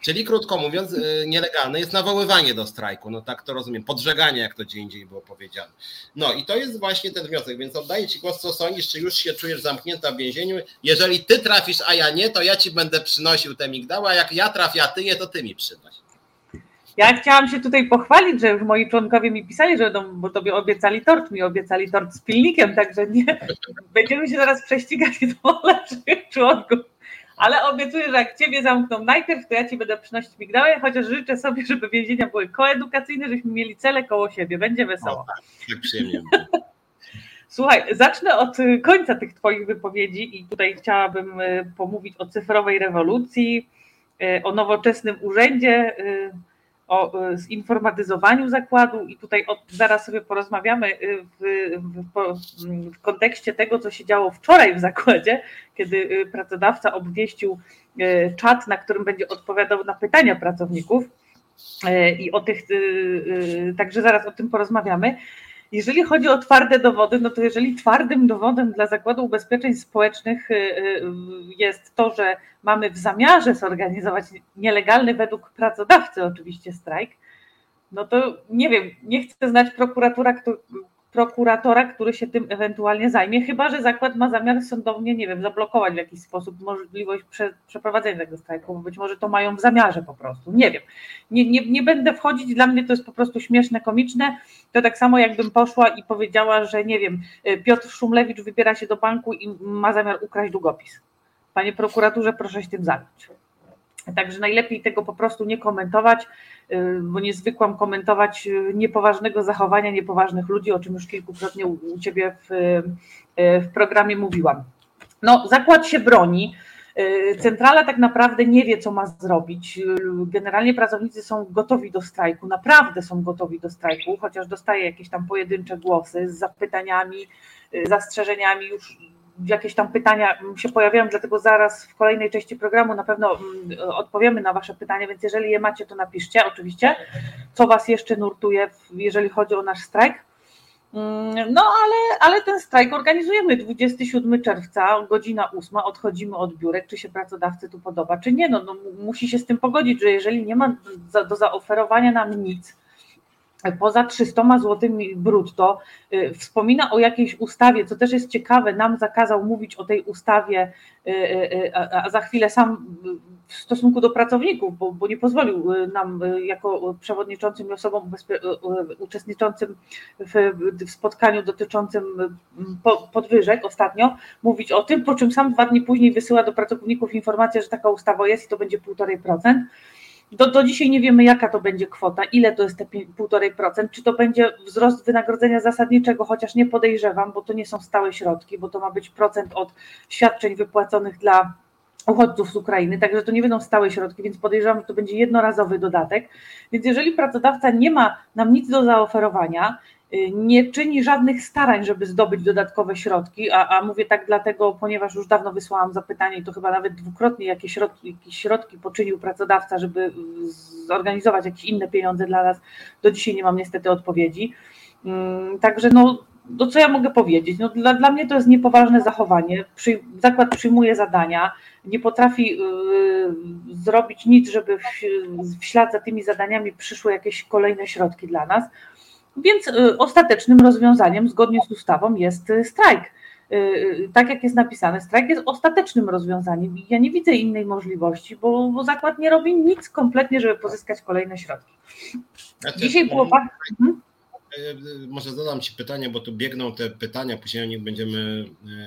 Czyli krótko mówiąc, y, nielegalne jest nawoływanie do strajku, no tak to rozumiem, podżeganie, jak to gdzie indziej było powiedziane. No i to jest właśnie ten wniosek, więc oddaję Ci głos, co sądzisz, czy już się czujesz zamknięta w więzieniu. Jeżeli Ty trafisz, a ja nie, to ja Ci będę przynosił te migdały, a jak ja trafię, a Ty nie, to Ty mi przynoś. Ja chciałam się tutaj pochwalić, że już moi członkowie mi pisali, że będą, bo tobie obiecali tort, mi obiecali tort z pilnikiem, także nie, będziemy się zaraz prześcigać, kto lepszych członków ale obiecuję, że jak ciebie zamkną najpierw, to ja ci będę przynosić migdały, chociaż życzę sobie, żeby więzienia były koedukacyjne, żebyśmy mieli cele koło siebie. Będzie wesoło. Tak przyjemnie. Słuchaj, zacznę od końca tych Twoich wypowiedzi i tutaj chciałabym e, pomówić o cyfrowej rewolucji, e, o nowoczesnym urzędzie e, o e, zinformatyzowaniu zakładu i tutaj od, zaraz sobie porozmawiamy e, w, w, w, kontekście tego, co się działo wczoraj w zakładzie, kiedy e, pracodawca obwieścił czat, na którym będzie odpowiadał na pytania pracowników i o tych, także zaraz o tym porozmawiamy. Jeżeli chodzi o twarde dowody, no to jeżeli twardym dowodem dla Zakładu Ubezpieczeń Społecznych y, y, jest to, że mamy w zamiarze zorganizować nielegalny według pracodawcy oczywiście strajk, no to nie wiem, nie chcę znać prokuratura, prokuratora, który się tym ewentualnie zajmie, chyba że zakład ma zamiar sądownie, nie wiem, zablokować w jakiś sposób możliwość prze, przeprowadzenia tego strajku, bo być może to mają w zamiarze po prostu, nie wiem. Nie, nie, nie będę wchodzić, dla mnie to jest po prostu śmieszne, komiczne, to tak samo jakbym poszła i powiedziała, że nie wiem, Piotr Szumlewicz wybiera się do banku i ma zamiar ukraść długopis. Panie prokuraturze, proszę się tym zająć. Także najlepiej tego po prostu nie komentować, y, bo nie zwykłam komentować y, niepoważnego zachowania niepoważnych ludzi, o czym już kilkukrotnie u Ciebie w, y, w programie mówiłam. No, zakład się broni. Centrala tak naprawdę nie wie, co ma zrobić. Generalnie pracownicy są gotowi do strajku, naprawdę są gotowi do strajku, chociaż dostaje jakieś tam pojedyncze głosy z zapytaniami, zastrzeżeniami. Już jakieś tam pytania się pojawiają, dlatego zaraz w kolejnej części programu na pewno mm, odpowiemy na Wasze pytania, więc jeżeli je macie, to napiszcie oczywiście, co Was jeszcze nurtuje, jeżeli chodzi o nasz strajk. Mm, no ale, ale ten strajk organizujemy. 27 czerwca, godzina 8, odchodzimy od biurek, czy się pracodawcy tu podoba, czy nie, no, no musi się z tym pogodzić, że jeżeli nie ma do, do zaoferowania nam nic, poza 300 złotymi brutto. Y, wspomina o jakiejś ustawie, co też jest ciekawe, nam zakazał mówić o tej ustawie, y, y, a za chwilę sam w stosunku do pracowników, bo, bo nie pozwolił nam jako przewodniczącym i osobom uczestniczącym w, w spotkaniu dotyczącym podwyżek ostatnio mówić o tym, po czym sam dwa dni później wysyła do pracowników informację, że taka ustawa jest i to będzie 1,5%. Do, do dzisiaj nie wiemy, jaka to będzie kwota, ile to jest te 1,5%, czy to będzie wzrost wynagrodzenia zasadniczego, chociaż nie podejrzewam, bo to nie są stałe środki, bo to ma być procent od świadczeń wypłaconych dla uchodźców z Ukrainy, także to nie będą stałe środki, więc podejrzewam, że to będzie jednorazowy dodatek. Więc jeżeli pracodawca nie ma nam nic do zaoferowania, nie czyni żadnych starań, żeby zdobyć dodatkowe środki, a, a mówię tak dlatego, ponieważ już dawno wysłałam zapytanie i to chyba nawet dwukrotnie jakie środki, jakieś środki poczynił pracodawca, żeby zorganizować jakieś inne pieniądze dla nas. Do dzisiaj nie mam niestety odpowiedzi. Mm, także no, no co ja mogę powiedzieć? No dla, dla mnie to jest niepoważne zachowanie. Przy, zakład przyjmuje zadania, nie potrafi yy, zrobić nic, żeby w, w ślad za tymi zadaniami przyszły jakieś kolejne środki dla nas. Więc y, ostatecznym rozwiązaniem zgodnie z ustawą jest y, strajk. Y, tak jak jest napisane, strajk jest ostatecznym rozwiązaniem. Ja nie widzę innej możliwości, bo, bo zakład nie robi nic kompletnie, żeby pozyskać kolejne środki. Dzisiaj było bardzo. Mhm. E, może zadam Ci pytanie, bo tu biegną te pytania, później o nich będziemy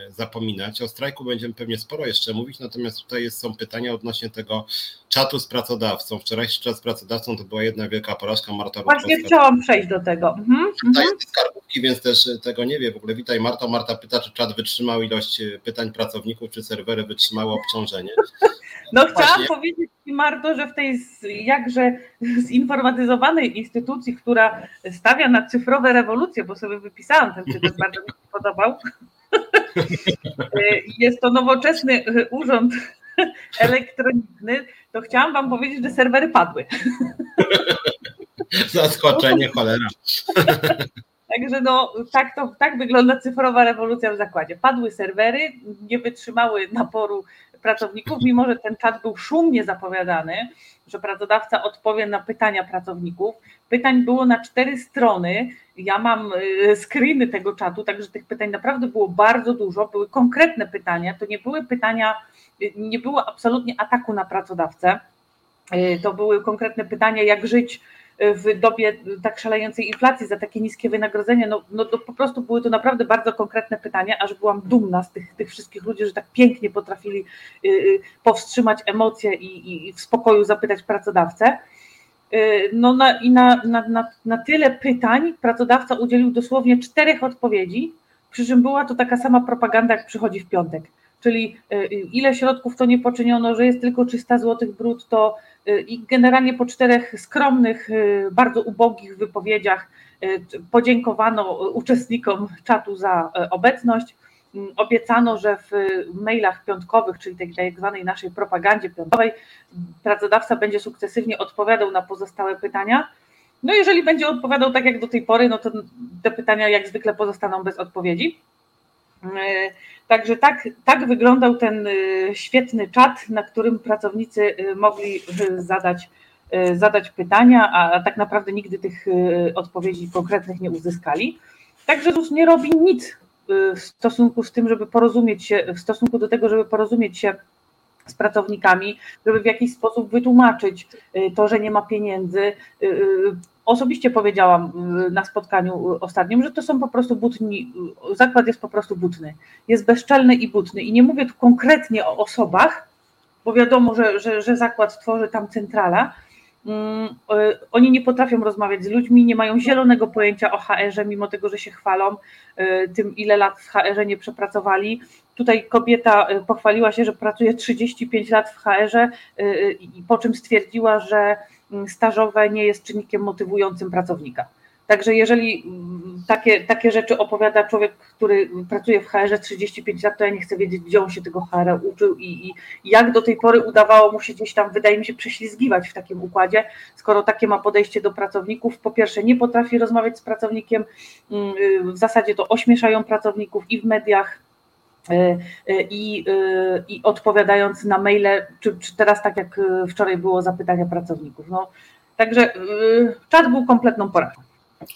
e, zapominać. O strajku będziemy pewnie sporo jeszcze mówić, natomiast tutaj są pytania odnośnie tego czatu z pracodawcą. Wczorajszy czat z pracodawcą to była jedna wielka porażka. Marta Właśnie chciałam przejść do tego. Mhm. Tutaj jest skarbówki, więc też tego nie wie. W ogóle witaj Marta. Marta pyta, czy czat wytrzymał ilość e, pytań pracowników, czy serwery wytrzymały obciążenie. No Właśnie. chciałam powiedzieć Ci Marto, że w tej jakże zinformatyzowanej instytucji, która stawia na cyfrowe rewolucje, bo sobie wypisałam ten cytat, bardzo mi się podobał. Jest to nowoczesny urząd elektroniczny, to chciałam Wam powiedzieć, że serwery padły. Zaskoczenie, cholera. Także no, tak, to, tak wygląda cyfrowa rewolucja w zakładzie. Padły serwery, nie wytrzymały naporu pracowników, mimo że ten czat był szumnie zapowiadany, że pracodawca odpowie na pytania pracowników. Pytań było na cztery strony. Ja mam y, screeny tego czatu, także tych pytań naprawdę było bardzo dużo. Były konkretne pytania, to nie były pytania, y, nie było absolutnie ataku na pracodawcę. Y, to były konkretne pytania, jak żyć w dobie tak szalejącej inflacji za takie niskie wynagrodzenia, no, no to po prostu były to naprawdę bardzo konkretne pytania, aż byłam dumna z tych, tych wszystkich ludzi, że tak pięknie potrafili y, y, powstrzymać emocje i, i w spokoju zapytać pracodawcę. Y, no na, i na, na, na, na tyle pytań pracodawca udzielił dosłownie czterech odpowiedzi, przy czym była to taka sama propaganda, jak przychodzi w piątek. Czyli ile środków to nie poczyniono, że jest tylko 300 zł brutto, I generalnie po czterech skromnych, y, bardzo ubogich wypowiedziach y, podziękowano uczestnikom czatu za obecność. Mm, obiecano, że w mailach piątkowych, czyli tej tak zwanej naszej propagandzie piątkowej, pracodawca będzie sukcesywnie odpowiadał na pozostałe pytania. No jeżeli będzie odpowiadał tak jak do tej pory, no to te pytania jak zwykle pozostaną bez odpowiedzi. Także tak, tak wyglądał ten y, świetny czat, na którym pracownicy y, mogli y, zadać, zadać pytania, a tak naprawdę nigdy tych odpowiedzi konkretnych nie uzyskali. Także ZUS nie robi nic w stosunku z tym, żeby porozumieć się, w stosunku do tego, żeby porozumieć się z pracownikami, żeby w jakiś sposób wytłumaczyć to, że nie ma pieniędzy. Osobiście powiedziałam na spotkaniu ostatnim, że to są po prostu butni, zakład jest po prostu butny, jest bezczelny i butny. I nie mówię tu konkretnie o osobach, bo wiadomo, że, że, że zakład tworzy tam centrala, mm, oni nie potrafią rozmawiać z ludźmi, nie mają zielonego pojęcia o HR-ze, mimo tego, że się chwalą tym, ile lat w HR-ze nie przepracowali. Tutaj kobieta pochwaliła się, że pracuje 35 lat w HR-ze, po czym stwierdziła, że stażowe nie jest czynnikiem motywującym pracownika. Także jeżeli takie, takie rzeczy opowiada człowiek, który pracuje w HR 35 lat, to ja nie chcę wiedzieć, gdzie on się tego HR uczył i, i, jak do tej pory udawało mu się gdzieś tam, wydaje mi się, prześlizgiwać w takim układzie, skoro takie ma podejście do pracowników. Po pierwsze, nie potrafi rozmawiać z pracownikiem, mm, w zasadzie to ośmieszają pracowników i w mediach, y, y, i, y, i odpowiadając na maile, czy, czy teraz tak jak wczoraj było zapytania pracowników. No, także czat był kompletną porażką.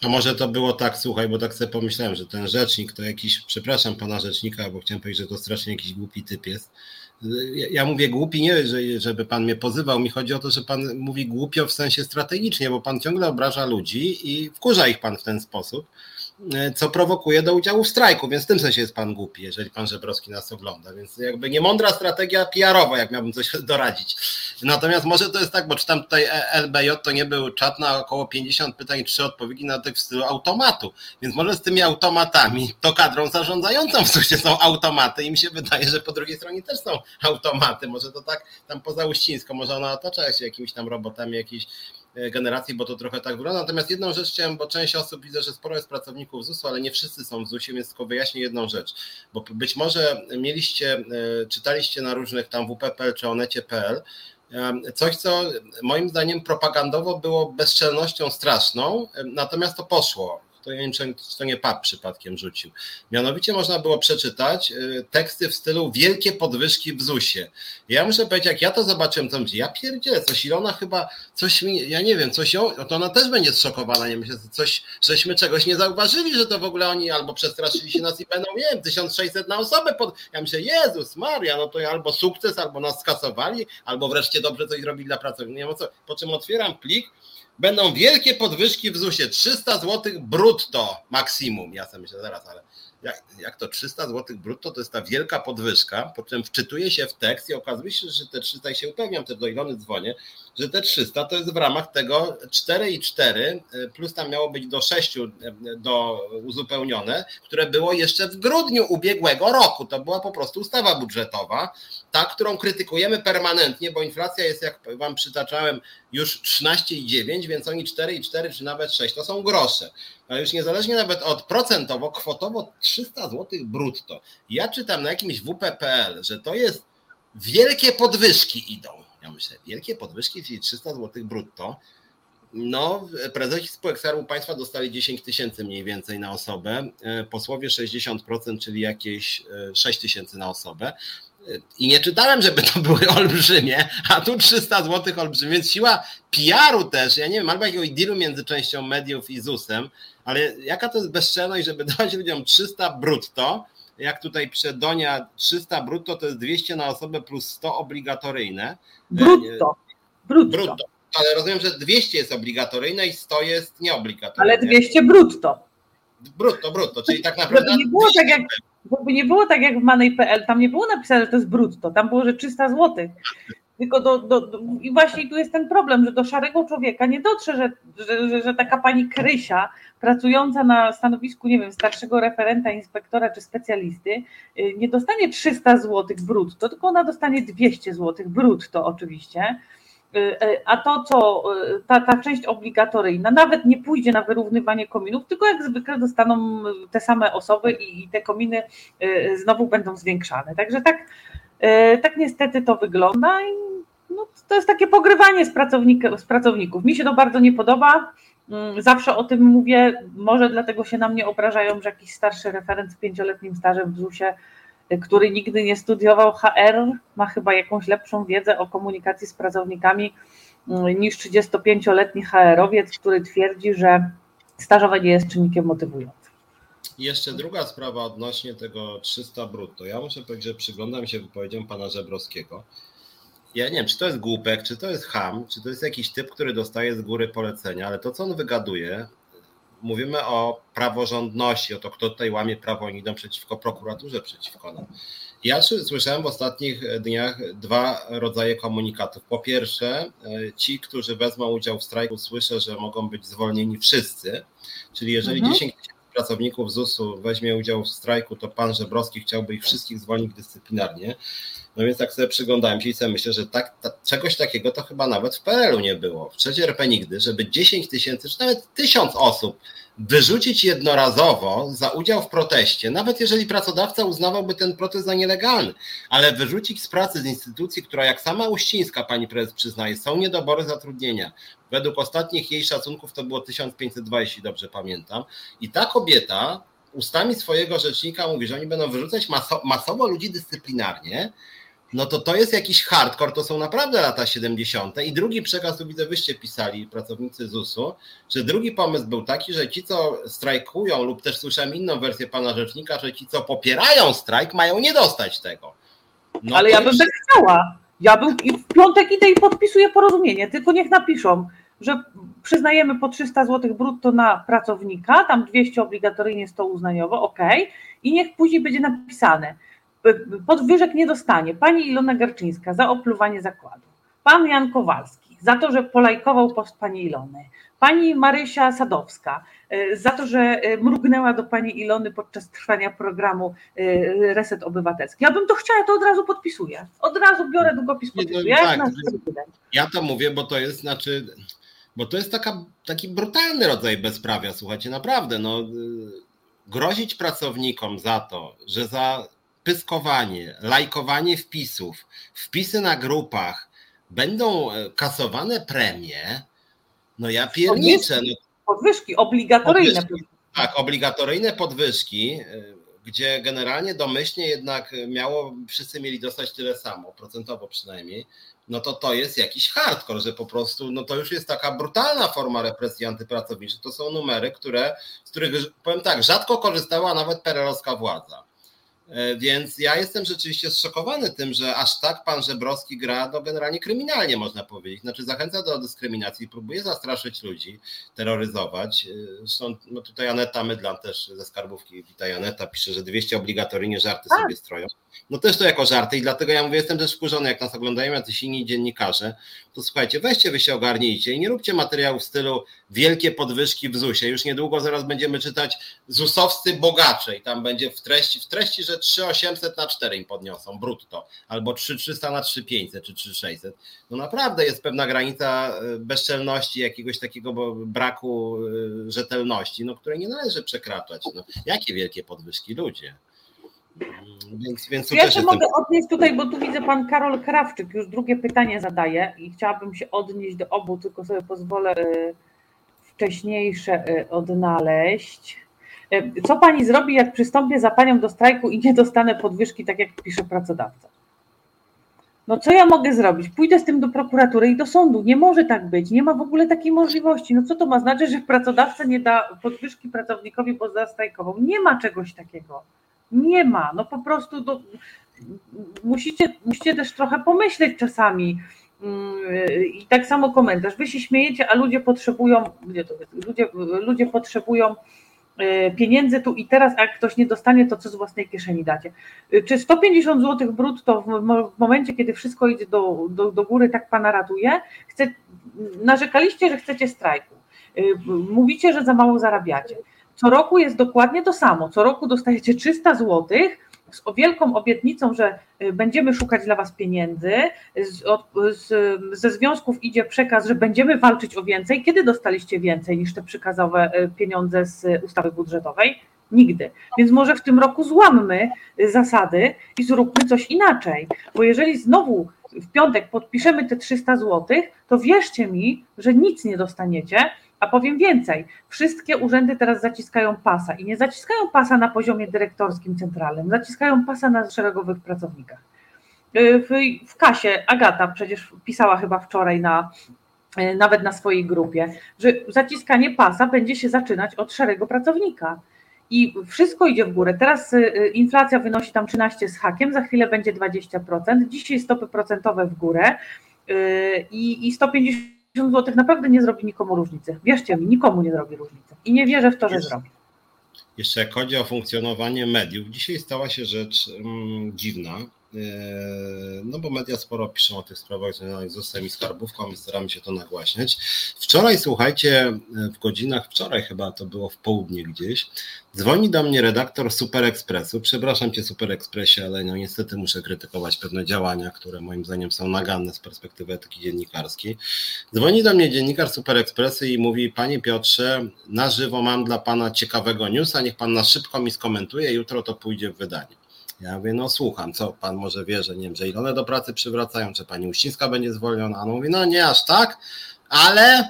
A może to było tak, słuchaj, bo tak sobie pomyślałem, że ten rzecznik to jakiś, przepraszam pana rzecznika, bo chciałem powiedzieć, że to strasznie jakiś głupi typ jest. Ja, ja mówię głupi nie, żeby pan mnie pozywał, mi chodzi o to, że pan mówi głupio w sensie strategicznie, bo pan ciągle obraża ludzi i wkurza ich pan w ten sposób. E, co prowokuje do udziału w strajku, więc w tym sensie jest pan głupi, jeżeli pan Żebrowski nas ogląda, więc jakby niemądra strategia PR-owa, jak miałbym coś doradzić. Natomiast może to jest tak, bo czytam tutaj e LBJ, to nie był czat na około 50 pytań, trzy odpowiedzi na tych w stylu automatu, więc może z tymi automatami, to kadrą zarządzającą w sensie są automaty i mi się wydaje, że po drugiej stronie też są automaty, może to tak tam poza Uścińsko, może ona otacza się jakimiś tam robotami, jakiś generacji, bo to trochę tak wygląda. Natomiast jedną rzecz chciałem, bo część osób widzę, że sporo jest pracowników ZUS-u, ale nie wszyscy są w ZUS-ie, więc tylko wyjaśnię jedną rzecz. Bo być może mieliście, e, czytaliście na różnych tam WP.pl czy onecie.pl e, coś, co moim zdaniem propagandowo było bezczelnością straszną, natomiast to poszło to ja nie wiem, czy to nie pap przypadkiem rzucił. Mianowicie można było przeczytać y, teksty w stylu wielkie podwyżki w ZUS-ie. Ja muszę powiedzieć, jak ja to zobaczyłem, to myślę, ja pierdzielę, coś Ilona chyba, coś mi, ja nie wiem, coś ją, to ona też będzie zszokowana, nie myślę, coś, żeśmy czegoś nie zauważyli, że to w ogóle oni albo przestraszyli się nas i będą, nie wiem, 1600 na osobę, pod... ja myślę, Jezus Maria, no to albo sukces, albo nas skasowali, albo wreszcie dobrze coś zrobili dla pracowników, nie wiem co, po czym otwieram plik, będą wielkie podwyżki w ZUS-ie. 300 zł brutto maksimum. Ja sobie myślę, zaraz, ale jak, jak to 300 zł brutto, to jest ta wielka podwyżka, po czym wczytuję się w tekst i okazuje się, że te 300, i się upewniam, też do Ilony dzwonię, że te 300 to jest w ramach tego 4,4 y, plus tam miało być do 6 y, do uzupełnione, które było jeszcze w grudniu ubiegłego roku. To była po prostu ustawa budżetowa, ta, którą krytykujemy permanentnie, bo inflacja jest, jak wam przytaczałem, już 13,9, więc oni 4,4 czy nawet 6 to są grosze. Ale już niezależnie nawet od procentowo, kwotowo 300 zł brutto. Ja czytam na jakimś WP.pl, że to jest wielkie podwyżki idą. Ja myślę, wielkie podwyżki, czyli 300 zł brutto. No, prezesi spółek Skarbu Państwa dostali 10 tysięcy mniej więcej na osobę, e, posłowie 60%, czyli jakieś 6 e, tysięcy na osobę. I nie czytałem, żeby to były olbrzymie, a tu 300 zł olbrzymie, więc siła PR-u też, ja nie wiem, albo jakiegoś dealu między częścią mediów i ZUS-em, ale jaka to jest bezczelność, żeby dawać ludziom 300 brutto, jak tutaj Donia 300 brutto to jest 200 na osobę plus 100 obligatoryjne. Brutto. Brutto. brutto. Ale rozumiem, że 200 jest obligatoryjne i 100 jest nieobligatoryjne. Ale 200 brutto. Brutto, brutto, czyli tak naprawdę. nie było tak jak, nie było tak jak w Money.pl, tam nie było napisane, że to jest brutto, tam było, że 300 zł. Tylko do, do, do, i właśnie tu jest ten problem, że do szarego człowieka nie dotrze, że, że, że, że taka pani Krysia, pracująca na stanowisku, nie wiem, starszego referenta, inspektora czy specjalisty, y, nie dostanie 300 zł brutto, tylko ona dostanie 200 zł brutto oczywiście Y, y, a to, co ta, ta część obligatoryjna nawet nie pójdzie na wyrównywanie kominów, tylko jak zwykle dostaną te same osoby i te kominy znowu będą zwiększane. Także tak, tak niestety to wygląda i no, to jest takie pogrywanie z, z pracowników. Mi się to bardzo nie podoba. Mm, zawsze o tym mówię, może dlatego się na mnie obrażają, że jakiś starszy referent z pięcioletnim stażem w ZUS-ie który nigdy nie studiował HR, ma chyba jakąś lepszą wiedzę o komunikacji z pracownikami mm, niż 35-letni HR-owiec, który twierdzi, że stażowe nie jest czynnikiem motywującym. I jeszcze druga sprawa odnośnie tego 300 brutto. Ja muszę powiedzieć, że przyglądam się wypowiedziom pana Żebrowskiego. Ja nie wiem, czy to jest głupek, czy to jest ham, czy to jest jakiś typ, który dostaje z góry polecenia, ale to, co on wygaduje, mówimy o praworządności, o to, kto tutaj łamie prawo, oni idą przeciwko prokuraturze, przeciwko nam. Ja słyszałem w ostatnich dniach dwa rodzaje komunikatów. Po pierwsze, e, ci, którzy wezmą udział w strajku, słyszę, że mogą być zwolnieni wszyscy, czyli jeżeli mhm. 10 pracowników ZUS-u weźmie udział w strajku, to pan Żebrowski chciałby ich wszystkich zwolnić dyscyplinarnie. No więc tak sobie przyglądałem się i sobie myślę, że tak, ta, czegoś takiego to chyba nawet w PRL-u nie było. W trzeciej RP nigdy, żeby 10 tysięcy, czy nawet tysiąc osób wyrzucić jednorazowo za udział w proteście, nawet jeżeli pracodawca uznawałby ten protest za nielegalny, ale wyrzucić z pracy z instytucji, która jak sama Uścińska, pani prezes przyznaje, są niedobory zatrudnienia. Według ostatnich jej szacunków to było 1502, jeśli dobrze pamiętam. I ta kobieta ustami swojego rzecznika mówi, że oni będą wyrzucać maso masowo ludzi dyscyplinarnie, no to to jest jakiś hardcore, to są naprawdę lata 70. I drugi przekaz, tu widzę, wyście pisali, pracownicy ZUS-u, że drugi pomysł był taki, że ci, co strajkują, lub też słyszałem inną wersję pana rzecznika, że ci, co popierają strajk, mają nie dostać tego. No Ale ja bym tak chciała. Ja bym i w piątek idę i podpisuję porozumienie, tylko niech napiszą, że przyznajemy po 300 zł brutto na pracownika, tam 200 obligatoryjnie 100 uznaniowo, ok, i niech później będzie napisane, podwyżek nie dostanie pani Ilona Garczyńska za opluwanie zakładu, pan Jan Kowalski za to, że polajkował post pani Ilony, pani Marysia Sadowska e, za to, że e, mrugnęła do pani Ilony podczas trwania programu e, Reset Obywatelski. Ja bym to chciała, to od razu podpisuję. Od razu biorę długopis, podpisuję. No, tak, ja to mówię, bo to jest, znaczy, bo to jest taka, taki brutalny rodzaj bezprawia, słuchajcie, naprawdę, no grozić pracownikom za to, że za pyskowanie, lajkowanie wpisów, wpisy na grupach będą e, kasowane premie, no ja pierniczę. No, podwyżki obligatoryjne. Podwyżki, tak, obligatoryjne podwyżki, e, gdzie generalnie domyślnie jednak miało, wszyscy mieli dostać tyle samo, procentowo przynajmniej, no to to jest jakiś hardcore, że po prostu, no to już jest taka brutalna forma represji antypracowniczej. To są numery, które, z których, powiem tak, rzadko korzystała nawet perelowska władza. E, więc ja jestem rzeczywiście zszokowany tym, że aż tak pan Żebrowski gra no generalnie kryminalnie, można powiedzieć. Znaczy zachęca do dyskryminacji, próbuje zastraszyć ludzi, terroryzować. Zresztą no tutaj Aneta Mydlan też ze Skarbówki, witaj Aneta, pisze, że 200 obligatoryjnie żarty sobie stroją. No też to jako żarty i dlatego ja mówię, jestem też wkurzony, jak nas oglądają jacyś inni dziennikarze, to słuchajcie, weźcie wy się ogarnijcie i nie róbcie materiałów w stylu wielkie podwyżki w ZUS-ie. Już niedługo zaraz będziemy czytać ZUS-owscy bogacze i tam będzie w treści, w treści, że 3800 na 4 im podniosą brutto, albo 3300 na 3500 czy 3600. No naprawdę jest pewna granica e, bezczelności, jakiegoś takiego braku e, rzetelności, no, której nie należy przekraczać. No, jakie wielkie podwyżki ludzie? Więc, więc ja się mogę odnieść tutaj, bo tu widzę pan Karol Krawczyk już drugie pytanie zadaje i chciałabym się odnieść do obu, tylko sobie pozwolę e, wcześniejsze odnaleźć. E, co pani zrobi, jak przystąpię za panią do strajku i nie dostanę podwyżki, tak jak pisze pracodawca? No co ja mogę zrobić? Pójdę z tym do prokuratury i do sądu. Nie może tak być, nie ma w ogóle takiej możliwości. No co to ma znaczyć, że pracodawca nie da podwyżki pracownikowi, bo zastrajkował? Nie ma czegoś takiego. Nie ma. No po prostu do, musicie, musicie też trochę pomyśleć czasami. I tak samo komentarz. Wy się śmiejecie, a ludzie potrzebują, gdzie to jest? Ludzie, ludzie potrzebują E, pieniędzy tu i teraz, a jak ktoś nie dostanie, to co z własnej kieszeni dacie. E, czy 150 zł brutto w momencie, kiedy wszystko idzie do, do, do góry, tak pana ratuje? Chce, narzekaliście, że chcecie strajku. E, mówicie, że za mało zarabiacie. Co roku jest dokładnie to samo. Co roku dostajecie 300 złotych, z wielką obietnicą, że y, będziemy szukać dla Was pieniędzy. Z, od, z, ze związków idzie przekaz, że będziemy walczyć o więcej. Kiedy dostaliście więcej niż te przekazowe y, pieniądze z ustawy budżetowej? Nigdy. Więc może w tym roku złammy y, zasady i zróbmy coś inaczej. Bo jeżeli znowu w piątek podpiszemy te 300 zł, to wierzcie mi, że nic nie dostaniecie, a powiem więcej, wszystkie urzędy teraz zaciskają pasa i nie zaciskają pasa na poziomie dyrektorskim centralnym, zaciskają pasa na szeregowych pracownikach. Y, w, w kasie Agata przecież pisała chyba wczoraj na, y, nawet na swojej grupie, że zaciskanie pasa będzie się zaczynać od szarego pracownika. i wszystko idzie w górę. Teraz inflacja wynosi tam 13 z hakiem, za chwilę będzie 20%, dzisiaj stopy procentowe w górę i, i 150 zł naprawdę nie zrobi nikomu różnicy. Wierzcie mi, nikomu nie zrobi różnicy i nie wierzę w to, że zrobi. Jeszcze jak chodzi o funkcjonowanie mediów, dzisiaj stała się rzecz mm, dziwna, no bo media sporo piszą o tych sprawach związanych z ZUS-em i skarbówką i staramy się to nagłaśniać. Wczoraj, słuchajcie, w godzinach, wczoraj chyba to było w południe gdzieś, dzwoni do mnie redaktor Super Expressu. Przepraszam cię Super Expressie, ale no niestety muszę krytykować pewne działania, które moim zdaniem są naganne z perspektywy etyki dziennikarskiej. Dzwoni do mnie dziennikarz Super Expressu i mówi, panie Piotrze, na żywo mam dla pana ciekawego newsa, niech pan na szybko mi skomentuje, jutro to pójdzie w wydanie. Ja mówię, no słucham, co pan może wie, że nie wiem, że Ilone do pracy przywracają, czy pani Uścińska będzie zwolniona? A on mówi, no nie aż tak, ale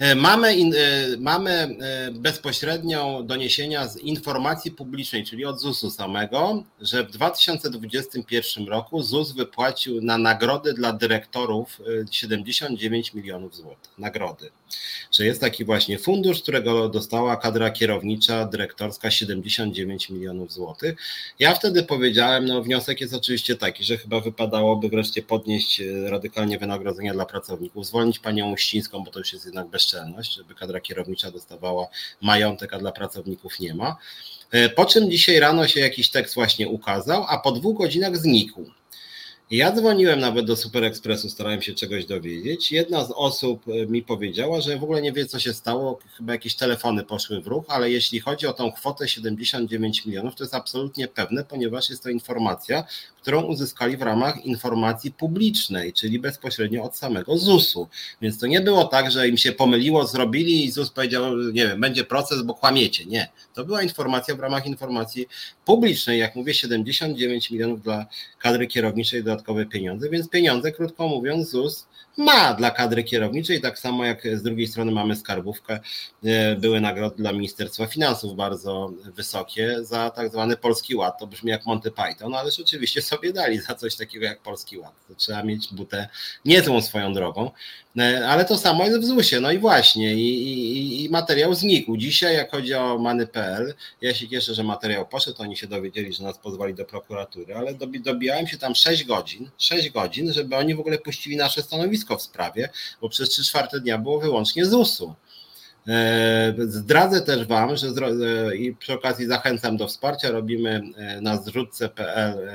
E, mamy, e, mamy e, bezpośrednią doniesienia z informacji publicznej, czyli od ZUS-u samego, że w 2021 roku ZUS wypłacił na nagrody dla dyrektorów 79 milionów złotych. Nagrody. Że jest taki właśnie fundusz, którego dostała kadra kierownicza, dyrektorska 79 milionów złotych. Ja wtedy powiedziałem, no wniosek jest oczywiście taki, że chyba wypadałoby wreszcie podnieść radykalnie wynagrodzenia dla pracowników, zwolnić panią Uścińską, bo to już jest jednak bezczelność, żeby kadra kierownicza dostawała majątek, a dla pracowników nie ma. E, po czym dzisiaj rano się jakiś tekst właśnie ukazał, a po dwóch godzinach znikł. Ja dzwoniłem nawet do Super Expressu, starałem się czegoś dowiedzieć. Jedna z osób e, mi powiedziała, że w ogóle nie wie, co się stało, chyba jakieś telefony poszły w ruch, ale jeśli chodzi o tą kwotę 79 milionów, to jest absolutnie pewne, ponieważ jest to informacja, którą uzyskali w ramach informacji publicznej, czyli bezpośrednio od samego ZUS-u. Więc to nie było tak, że im się pomyliło, zrobili i ZUS powiedział, nie wiem, będzie proces, bo kłamiecie. Nie. To była informacja w ramach informacji publicznej. Jak mówię, 79 milionów dla kadry kierowniczej, dodatkowe pieniądze, więc pieniądze, krótko mówiąc, ZUS ma dla kadry kierowniczej, tak samo jak z drugiej strony mamy skarbówkę, e, były nagrody dla Ministerstwa Finansów bardzo wysokie za tak zwany Polski Ład, to brzmi jak Monty Python, ale oczywiście sobie dali za coś takiego jak Polski Ład, to trzeba mieć butę niezłą swoją drogą, ale to samo jest w ZUS-ie, no i właśnie i, i, i materiał znikł. Dzisiaj jak chodzi o many.pl, ja się cieszę, że materiał poszedł, oni się dowiedzieli, że nas pozwali do prokuratury, ale dobijałem się tam 6 godzin, 6 godzin, żeby oni w ogóle puścili nasze stanowisko w sprawie, bo przez trzy czwarte dnia było wyłącznie ZUS-u. E, zdradzę też Wam, że e, i przy okazji zachęcam do wsparcia. Robimy e, na zrzutce.pl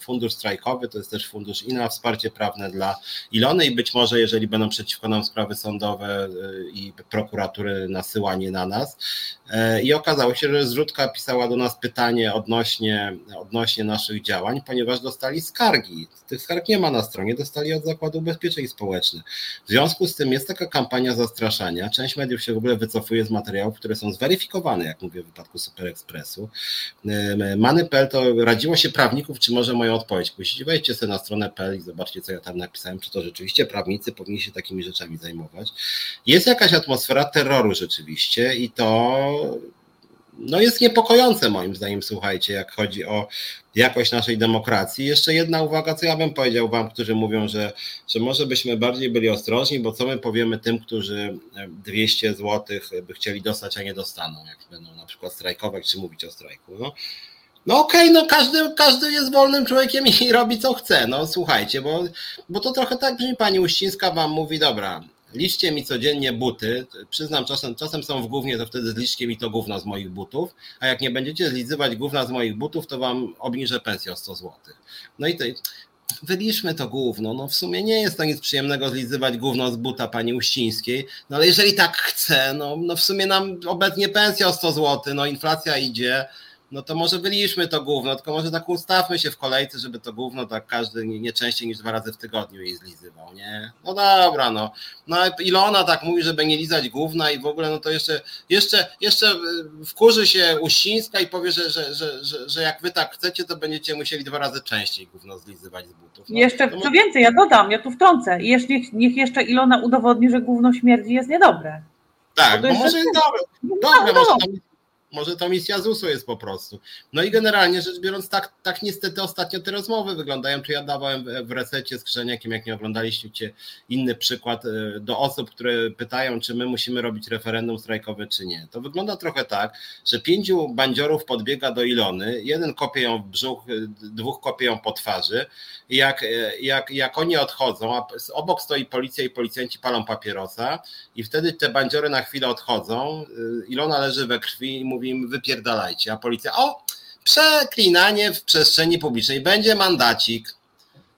fundusz strajkowy, to jest też fundusz i na wsparcie prawne dla Ilony i być może, jeżeli będą przeciwko nam sprawy sądowe i prokuratury nasyłanie na nas. I okazało się, że zrzutka pisała do nas pytanie odnośnie, odnośnie naszych działań, ponieważ dostali skargi. Tych skarg nie ma na stronie, dostali od Zakładu Ubezpieczeń Społecznych. W związku z tym jest taka kampania zastraszania. Część mediów się w ogóle wycofuję z materiałów, które są zweryfikowane, jak mówię w wypadku Super Expressu. Many.pl to radziło się prawników, czy może moją odpowiedź puścić. Wejdźcie sobie na stronę PL i zobaczcie, co ja tam napisałem, czy to rzeczywiście prawnicy powinni się takimi rzeczami zajmować. Jest jakaś atmosfera terroru rzeczywiście i to no jest niepokojące moim zdaniem, słuchajcie, jak chodzi o jakość naszej demokracji. Jeszcze jedna uwaga, co ja bym powiedział wam, którzy mówią, że, że może byśmy bardziej byli ostrożni, bo co my powiemy tym, którzy 200 zł by chcieli dostać, a nie dostaną, jak będą na przykład strajkować, czy mówić o strajku. No, no okej, okay, no każdy, każdy jest wolnym człowiekiem i robi co chce. No słuchajcie, bo, bo to trochę tak brzmi, pani Uścińska wam mówi, dobra, liczcie mi codziennie buty. Przyznam, czasem, czasem są w głównie, to wtedy zliczcie mi to gówno z moich butów, a jak nie będziecie zlizywać gówna z moich butów, to wam obniżę pensję o 100 zł. No i to, wyliczmy to gówno. No w sumie nie jest to nic przyjemnego zlizywać gówno z buta pani Uścińskiej, no ale jeżeli tak chce, no, no w sumie nam obecnie pensja o 100 zł, no inflacja idzie, no to może byliśmy to gówno, tylko może tak ustawmy się w kolejce, żeby to gówno tak każdy nie, nie częściej niż dwa razy w tygodniu jej zlizywał, nie? No dobra, no. No Ilona tak mówi, żeby nie lizać gówna i w ogóle, no to jeszcze, jeszcze, jeszcze y, wkurzy się Uścińska i powie, że, że, że, że, że jak wy tak chcecie, to będziecie musieli dwa razy częściej gówno zlizywać z butów. No, jeszcze, co więcej, ja dodam, ja tu wtrącę. Jeśli, niech jeszcze Ilona udowodni, że gówno śmierdzi jest niedobre. Tak, bo może jest dobre. Dobre, no, może tam Może to misja ZUS-u jest po prostu. No i generalnie rzecz biorąc, tak, tak niestety ostatnio te rozmowy wyglądają. Tu ja dawałem w resecie z Krzeniakiem, jak nie oglądaliście inny przykład e, do osób, które pytają, czy my musimy robić referendum strajkowe, czy nie. To wygląda trochę tak, że pięciu bandziorów podbiega do Ilony, jeden kopie ją w brzuch, e, dwóch kopie ją po twarzy. Jak, e, jak, jak oni odchodzą, a obok stoi policja i policjanci palą papierosa i wtedy te bandziory na chwilę odchodzą, Ilona leży we krwi i mówi mówi im wypierdalajcie, a policja o, przeklinanie w przestrzeni publicznej, będzie mandacik.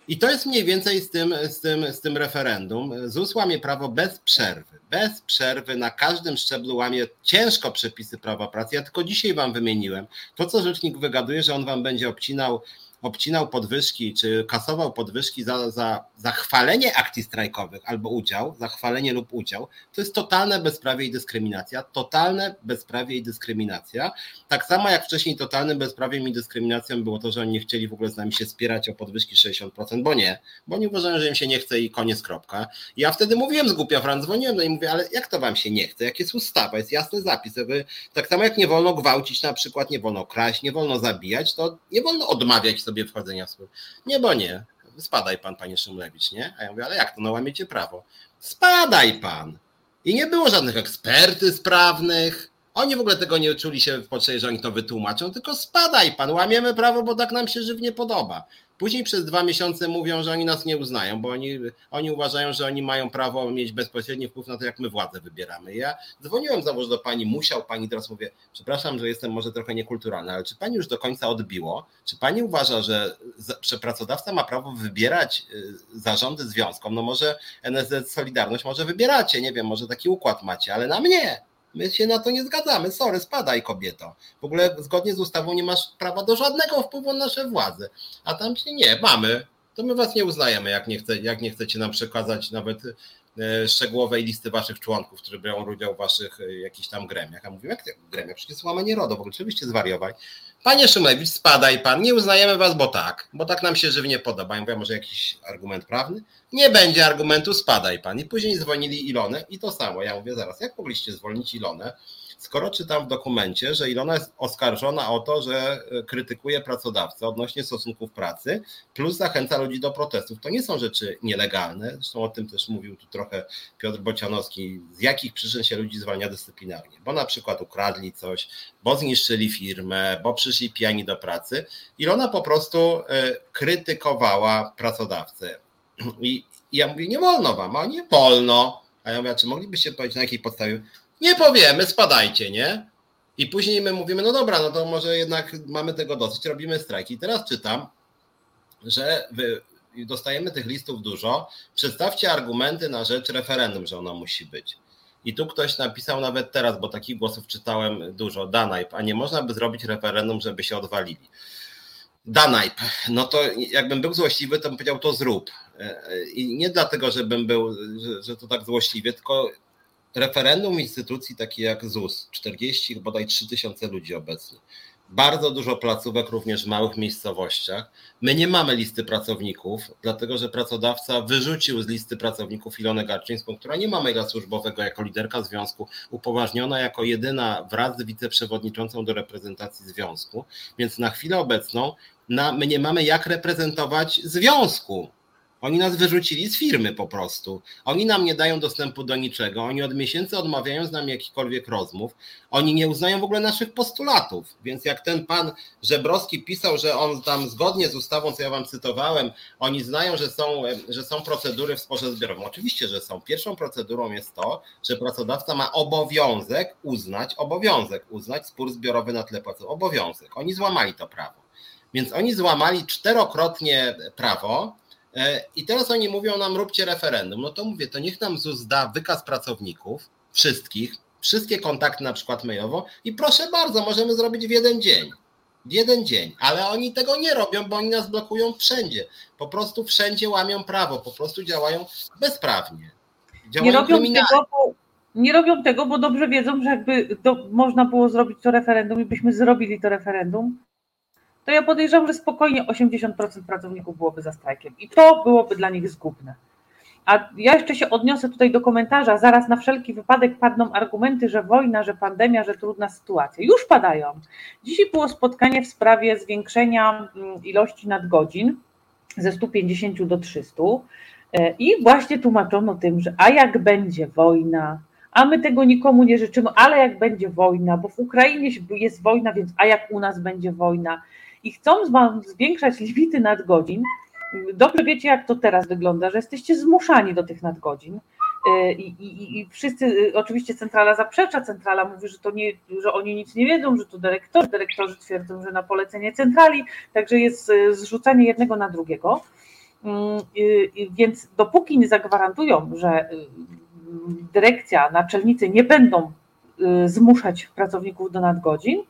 I to jest mniej więcej z tym, z tym, z tym referendum. ZUS łamie prawo bez przerwy. Bez przerwy na każdym szczeblu łamie ciężko przepisy prawa pracy. Ja tylko dzisiaj wam wymieniłem. To, co rzecznik wygaduje, że on wam będzie obcinał obcinał podwyżki, czy kasował podwyżki za, za, za chwalenie akcji strajkowych albo udział, za chwalenie lub udział, to jest totalne bezprawie i dyskryminacja. Totalne bezprawie i dyskryminacja. Tak samo jak wcześniej totalnym bezprawiem i dyskryminacją było to, że oni nie chcieli w ogóle z nami się spierać o podwyżki 60%, bo nie, bo oni uważają, że im się nie chce i koniec, kropka. Ja wtedy mówiłem z głupia Fran, dzwoniłem no i mówię, ale jak to wam się nie chce? Jak jest ustawa, jest jasny zapis. Jakby, tak samo jak nie wolno gwałcić na przykład, nie wolno kraść, nie wolno zabijać, to nie wolno odmawiać sobie wchodzenia w swój. Nie, bo nie. Spadaj pan, panie Szymlewicz, nie? A ja mówię, ale jak to? No łamiecie prawo. Spadaj pan. I nie było żadnych ekspertyz prawnych. Oni w ogóle tego nie czuli się w potrzebie, że oni to wytłumaczą, tylko spadaj pan, łamiemy prawo, bo tak nam się żywnie podoba. Później przez dwa miesiące mówią, że oni nas nie uznają, bo oni, oni uważają, że oni mają prawo mieć bezpośredni wpływ na to, jak my władzę wybieramy. Ja dzwoniłem znowu do pani, musiał pani, teraz mówię, przepraszam, że jestem może trochę niekulturalny, ale czy pani już do końca odbiło? Czy pani uważa, że, że pracodawca ma prawo wybierać y, zarządy związkom? No może NSZ Solidarność może wybieracie, nie wiem, może taki układ macie, ale na mnie. My się na to nie zgadzamy. Sorry, spadaj kobieto. W ogóle zgodnie z ustawą nie masz prawa do żadnego wpływu na nasze władze. A tam się nie, mamy. To my was nie uznajemy, jak nie, chce, jak nie chcecie nam przekazać nawet e, szczegółowej listy waszych członków, którzy biorą udział w waszych e, jakichś tam gremiach. A mówimy, jak gremiach? Przecież łamanie RODO, ogóle oczywiście zwariować. Panie Szymlewicz, spadaj pan, nie uznajemy was, bo tak, bo tak nam się żywnie podoba. Ja mówię, może jakiś argument prawny? Nie będzie argumentu, spadaj pan. I później zwolnili Ilonę i to samo. Ja mówię, zaraz, jak mogliście zwolnić Ilonę? Skoro czytam w dokumencie, że Ilona jest oskarżona o to, że e, krytykuje pracodawcę odnośnie stosunków pracy, plus zachęca ludzi do protestów. To nie są rzeczy nielegalne. Zresztą o tym też mówił tu trochę Piotr Bocianowski, z jakich przyczyn się ludzi zwalnia dyscyplinarnie. Bo na przykład ukradli coś, bo zniszczyli firmę, bo przyszli pijani do pracy. Ilona po prostu e, krytykowała pracodawcę. I ja mówię, nie wolno wam, a nie wolno. A ja mówię, czy moglibyście powiedzieć na jakiej podstawie? Nie powiemy, spadajcie, nie? I później my mówimy, no dobra, no to może jednak mamy tego dosyć, robimy strajki. I teraz czytam, że wy dostajemy tych listów dużo. Przedstawcie argumenty na rzecz referendum, że ono musi być. I tu ktoś napisał nawet teraz, bo takich głosów czytałem dużo, Danajp, a nie można by zrobić referendum, żeby się odwalili. Danajp, no to jakbym był złośliwy, to bym powiedział to zrób. I nie dlatego, żebym był, że, że to tak złośliwie, tylko referendum instytucji takiej jak ZUS, 40, bodaj 3 tysiące ludzi obecnie. Bardzo dużo placówek również w małych miejscowościach. My nie mamy listy pracowników, dlatego że pracodawca wyrzucił z listy pracowników Ilonę Garczyńską, która nie ma maila służbowego jako liderka związku, upoważniona jako jedyna wraz z wiceprzewodniczącą do reprezentacji związku. Więc na chwilę obecną na, my nie mamy jak reprezentować związku. Oni nas wyrzucili z firmy po prostu. Oni nam nie dają dostępu do niczego. Oni od miesięcy odmawiają z nami jakichkolwiek rozmów. Oni nie uznają w ogóle naszych postulatów. Więc jak ten pan Żebrowski pisał, że on tam zgodnie z ustawą, co ja wam cytowałem, oni znają, że są, że są procedury w sporze zbiorowym. Oczywiście, że są. Pierwszą procedurą jest to, że pracodawca ma obowiązek uznać, obowiązek uznać spór zbiorowy na tle płacy. Obowiązek. Oni złamali to prawo. Więc oni złamali czterokrotnie prawo I teraz oni mówią nam, róbcie referendum. No to mówię, to niech nam ZUS da wykaz pracowników, wszystkich, wszystkie kontakty na przykład mailowo i proszę bardzo, możemy zrobić w jeden dzień. W jeden dzień, ale oni tego nie robią, bo oni nas blokują wszędzie. Po prostu wszędzie łamią prawo, po prostu działają bezprawnie. Działają nie robią, tego, bo, nie robią tego, bo dobrze wiedzą, że jakby do, można było zrobić to referendum i byśmy zrobili to referendum, to ja podejrzewam, że spokojnie 80% pracowników byłoby za strajkiem i to byłoby dla nich zgubne. A ja jeszcze się odniosę tutaj do komentarza. Zaraz na wszelki wypadek padną argumenty, że wojna, że pandemia, że trudna sytuacja. Już padają. Dzisiaj było spotkanie w sprawie zwiększenia mm, ilości nadgodzin ze 150 do 300 e, i właśnie tłumaczono tym, że a jak będzie wojna, a my tego nikomu nie życzymy, ale jak będzie wojna, bo w Ukrainie jest wojna, więc a jak u nas będzie wojna i chcą zwiększać limity nadgodzin, dobrze wiecie, jak to teraz wygląda, że jesteście zmuszani do tych nadgodzin. Y, I, i, I, wszyscy, y, oczywiście centrala zaprzecza, centrala mówi, że to nie, że oni nic nie wiedzą, że to dyrektorzy, dyrektorzy twierdzą, że na polecenie centrali, także jest y, zrzucanie jednego na drugiego. Mm, więc dopóki nie zagwarantują, że dyrekcja, naczelnicy nie będą zmuszać pracowników do nadgodzin,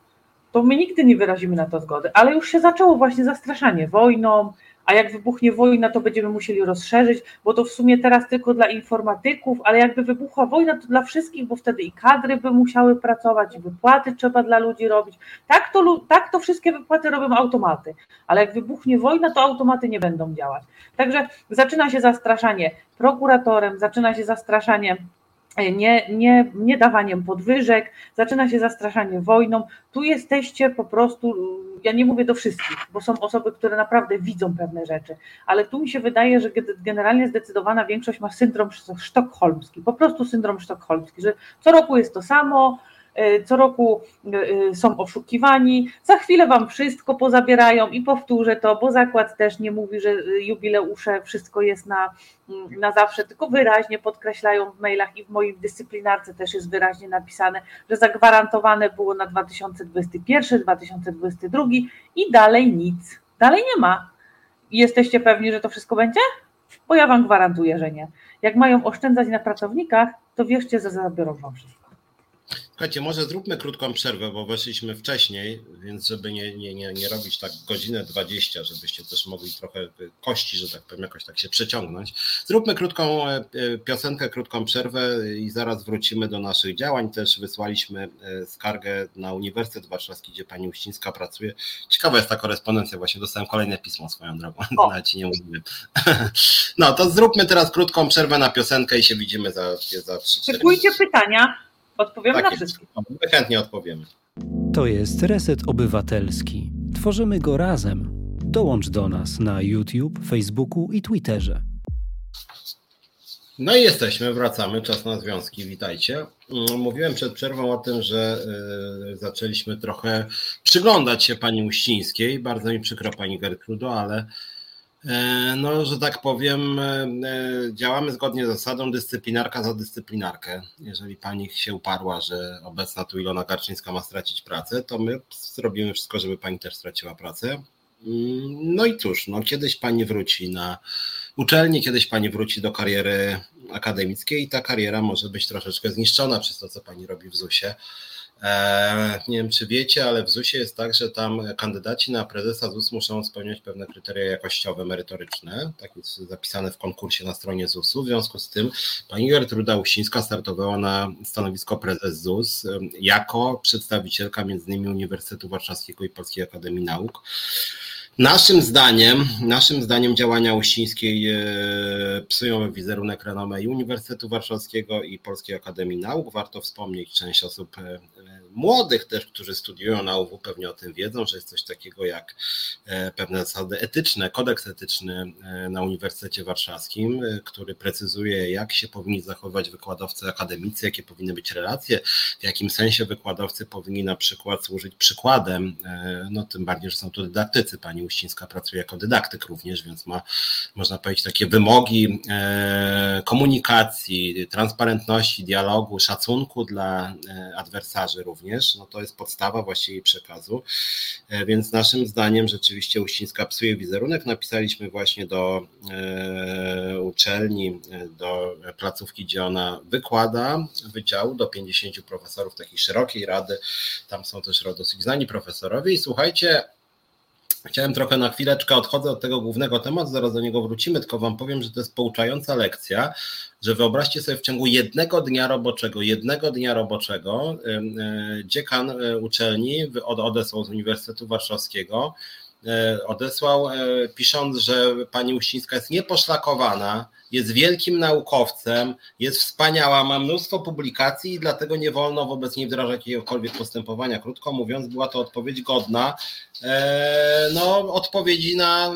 to my nigdy nie wyrazimy na to zgody. Ale już się zaczęło właśnie zastraszanie wojną, a jak wybuchnie wojna, to będziemy musieli rozszerzyć, bo to w sumie teraz tylko dla informatyków, ale jakby wybuchła wojna, to dla wszystkich, bo wtedy i kadry by musiały pracować, i wypłaty trzeba dla ludzi robić. Tak to, tak to wszystkie wypłaty robią automaty, ale jak wybuchnie wojna, to automaty nie będą działać. Także zaczyna się zastraszanie prokuratorem, zaczyna się zastraszanie nie, nie, nie dawaniem podwyżek, zaczyna się zastraszanie wojną. Tu jesteście po prostu, ja nie mówię do wszystkich, bo są osoby, które naprawdę widzą pewne rzeczy, ale tu mi się wydaje, że generalnie zdecydowana większość ma syndrom sztokholmski, po prostu syndrom sztokholmski, że co roku jest to samo, co roku e, e, są oszukiwani, za chwilę wam wszystko pozabierają i powtórzę to, bo zakład też nie mówi, że jubileusze wszystko jest na, mm, na zawsze, tylko wyraźnie podkreślają w mailach i w mojej dyscyplinarce też jest wyraźnie napisane, że zagwarantowane było na 2021, 2022 i dalej nic, dalej nie ma. Jesteście pewni, że to wszystko będzie? Bo ja wam gwarantuję, że nie. Jak mają oszczędzać na pracownikach, to wierzcie, że zabiorą wam wszystko. Słuchajcie, może zróbmy krótką przerwę, bo weszliśmy wcześniej, więc żeby nie, nie, nie, nie robić tak godzinę 20, żebyście też mogli trochę kości, że tak powiem, jakoś tak się przeciągnąć. Zróbmy krótką e, e, piosenkę, krótką przerwę i zaraz wrócimy do naszych działań. Też wysłaliśmy e, skargę na Uniwersytet Warszawski, gdzie pani Uścińska pracuje. Ciekawa jest ta korespondencja, właśnie dostałem kolejne pismo swoją drogą, nawet ci nie mówimy. No to zróbmy teraz krótką przerwę na piosenkę i się widzimy za, za 3 Szykujcie pytania. Odpowiemy tak na wszystkie. Chętnie odpowiemy. To jest Reset Obywatelski. Tworzymy go razem. Dołącz do nas na YouTube, Facebooku i Twitterze. No i jesteśmy, wracamy, czas na związki, witajcie. Mm, mówiłem przed przerwą o tym, że y, zaczęliśmy trochę przyglądać się pani Uścińskiej. Bardzo mi przykro pani Gertrudo, ale no, że tak powiem, e, e, działamy zgodnie z zasadą dyscyplinarka za dyscyplinarkę. Jeżeli pani się uparła, że obecna tu Ilona Garczyńska ma stracić pracę, to my zrobimy wszystko, żeby pani też straciła pracę. Mm, no i cóż, no kiedyś pani wróci na uczelni, kiedyś pani wróci do kariery akademickiej i ta kariera może być troszeczkę zniszczona przez to, co pani robi w ZUS-ie. E, nie wiem, czy wiecie, ale w ZUS-ie jest tak, że tam kandydaci na prezesa ZUS muszą spełniać pewne kryteria jakościowe, merytoryczne, tak jest zapisane w konkursie na stronie ZUS-u. W związku z tym pani Gertruda Uścińska startowała na stanowisko prezes ZUS jako przedstawicielka między innymi Uniwersytetu Warszawskiego i Polskiej Akademii Nauk. Naszym zdaniem, naszym zdaniem działania Uścińskiej e, psują wizerunek renomę i Uniwersytetu Warszawskiego i Polskiej Akademii Nauk. Warto wspomnieć, część osób e, młodych też, którzy studiują na UW pewnie o tym wiedzą, że jest coś takiego jak e, pewne zasady etyczne, kodeks etyczny na Uniwersytecie Warszawskim, który precyzuje, jak się powinni zachowywać wykładowcy akademicy, jakie powinny być relacje, w jakim sensie wykładowcy powinni na przykład służyć przykładem, no tym bardziej, że są to dydaktycy, pani Uścińska pracuje jako dydaktyk również, więc ma, można powiedzieć, takie wymogi e, komunikacji, transparentności, dialogu, szacunku dla e, adwersarzy również. No to jest podstawa właściwie przekazu. E, więc naszym zdaniem rzeczywiście Uścińska psuje wizerunek. Napisaliśmy właśnie do uczelni, do placówki, gdzie ona wykłada wydziału, do 50 profesorów takiej szerokiej rady. Tam są też dosyć znani profesorowie i słuchajcie, Chciałem trochę na chwileczkę, odchodzę od tego głównego tematu, zaraz do niego wrócimy, tylko Wam powiem, że to jest pouczająca lekcja, że wyobraźcie sobie w ciągu jednego dnia roboczego, jednego dnia roboczego, dziekan e, uczelni od odesłał z Uniwersytetu Warszawskiego odesłał, pisząc, że pani Uścińska jest nieposzlakowana, jest wielkim naukowcem, jest wspaniała, ma mnóstwo publikacji i dlatego nie wolno wobec niej wdrażać jakiegokolwiek postępowania. Krótko mówiąc, była to odpowiedź godna e, no, odpowiedzi na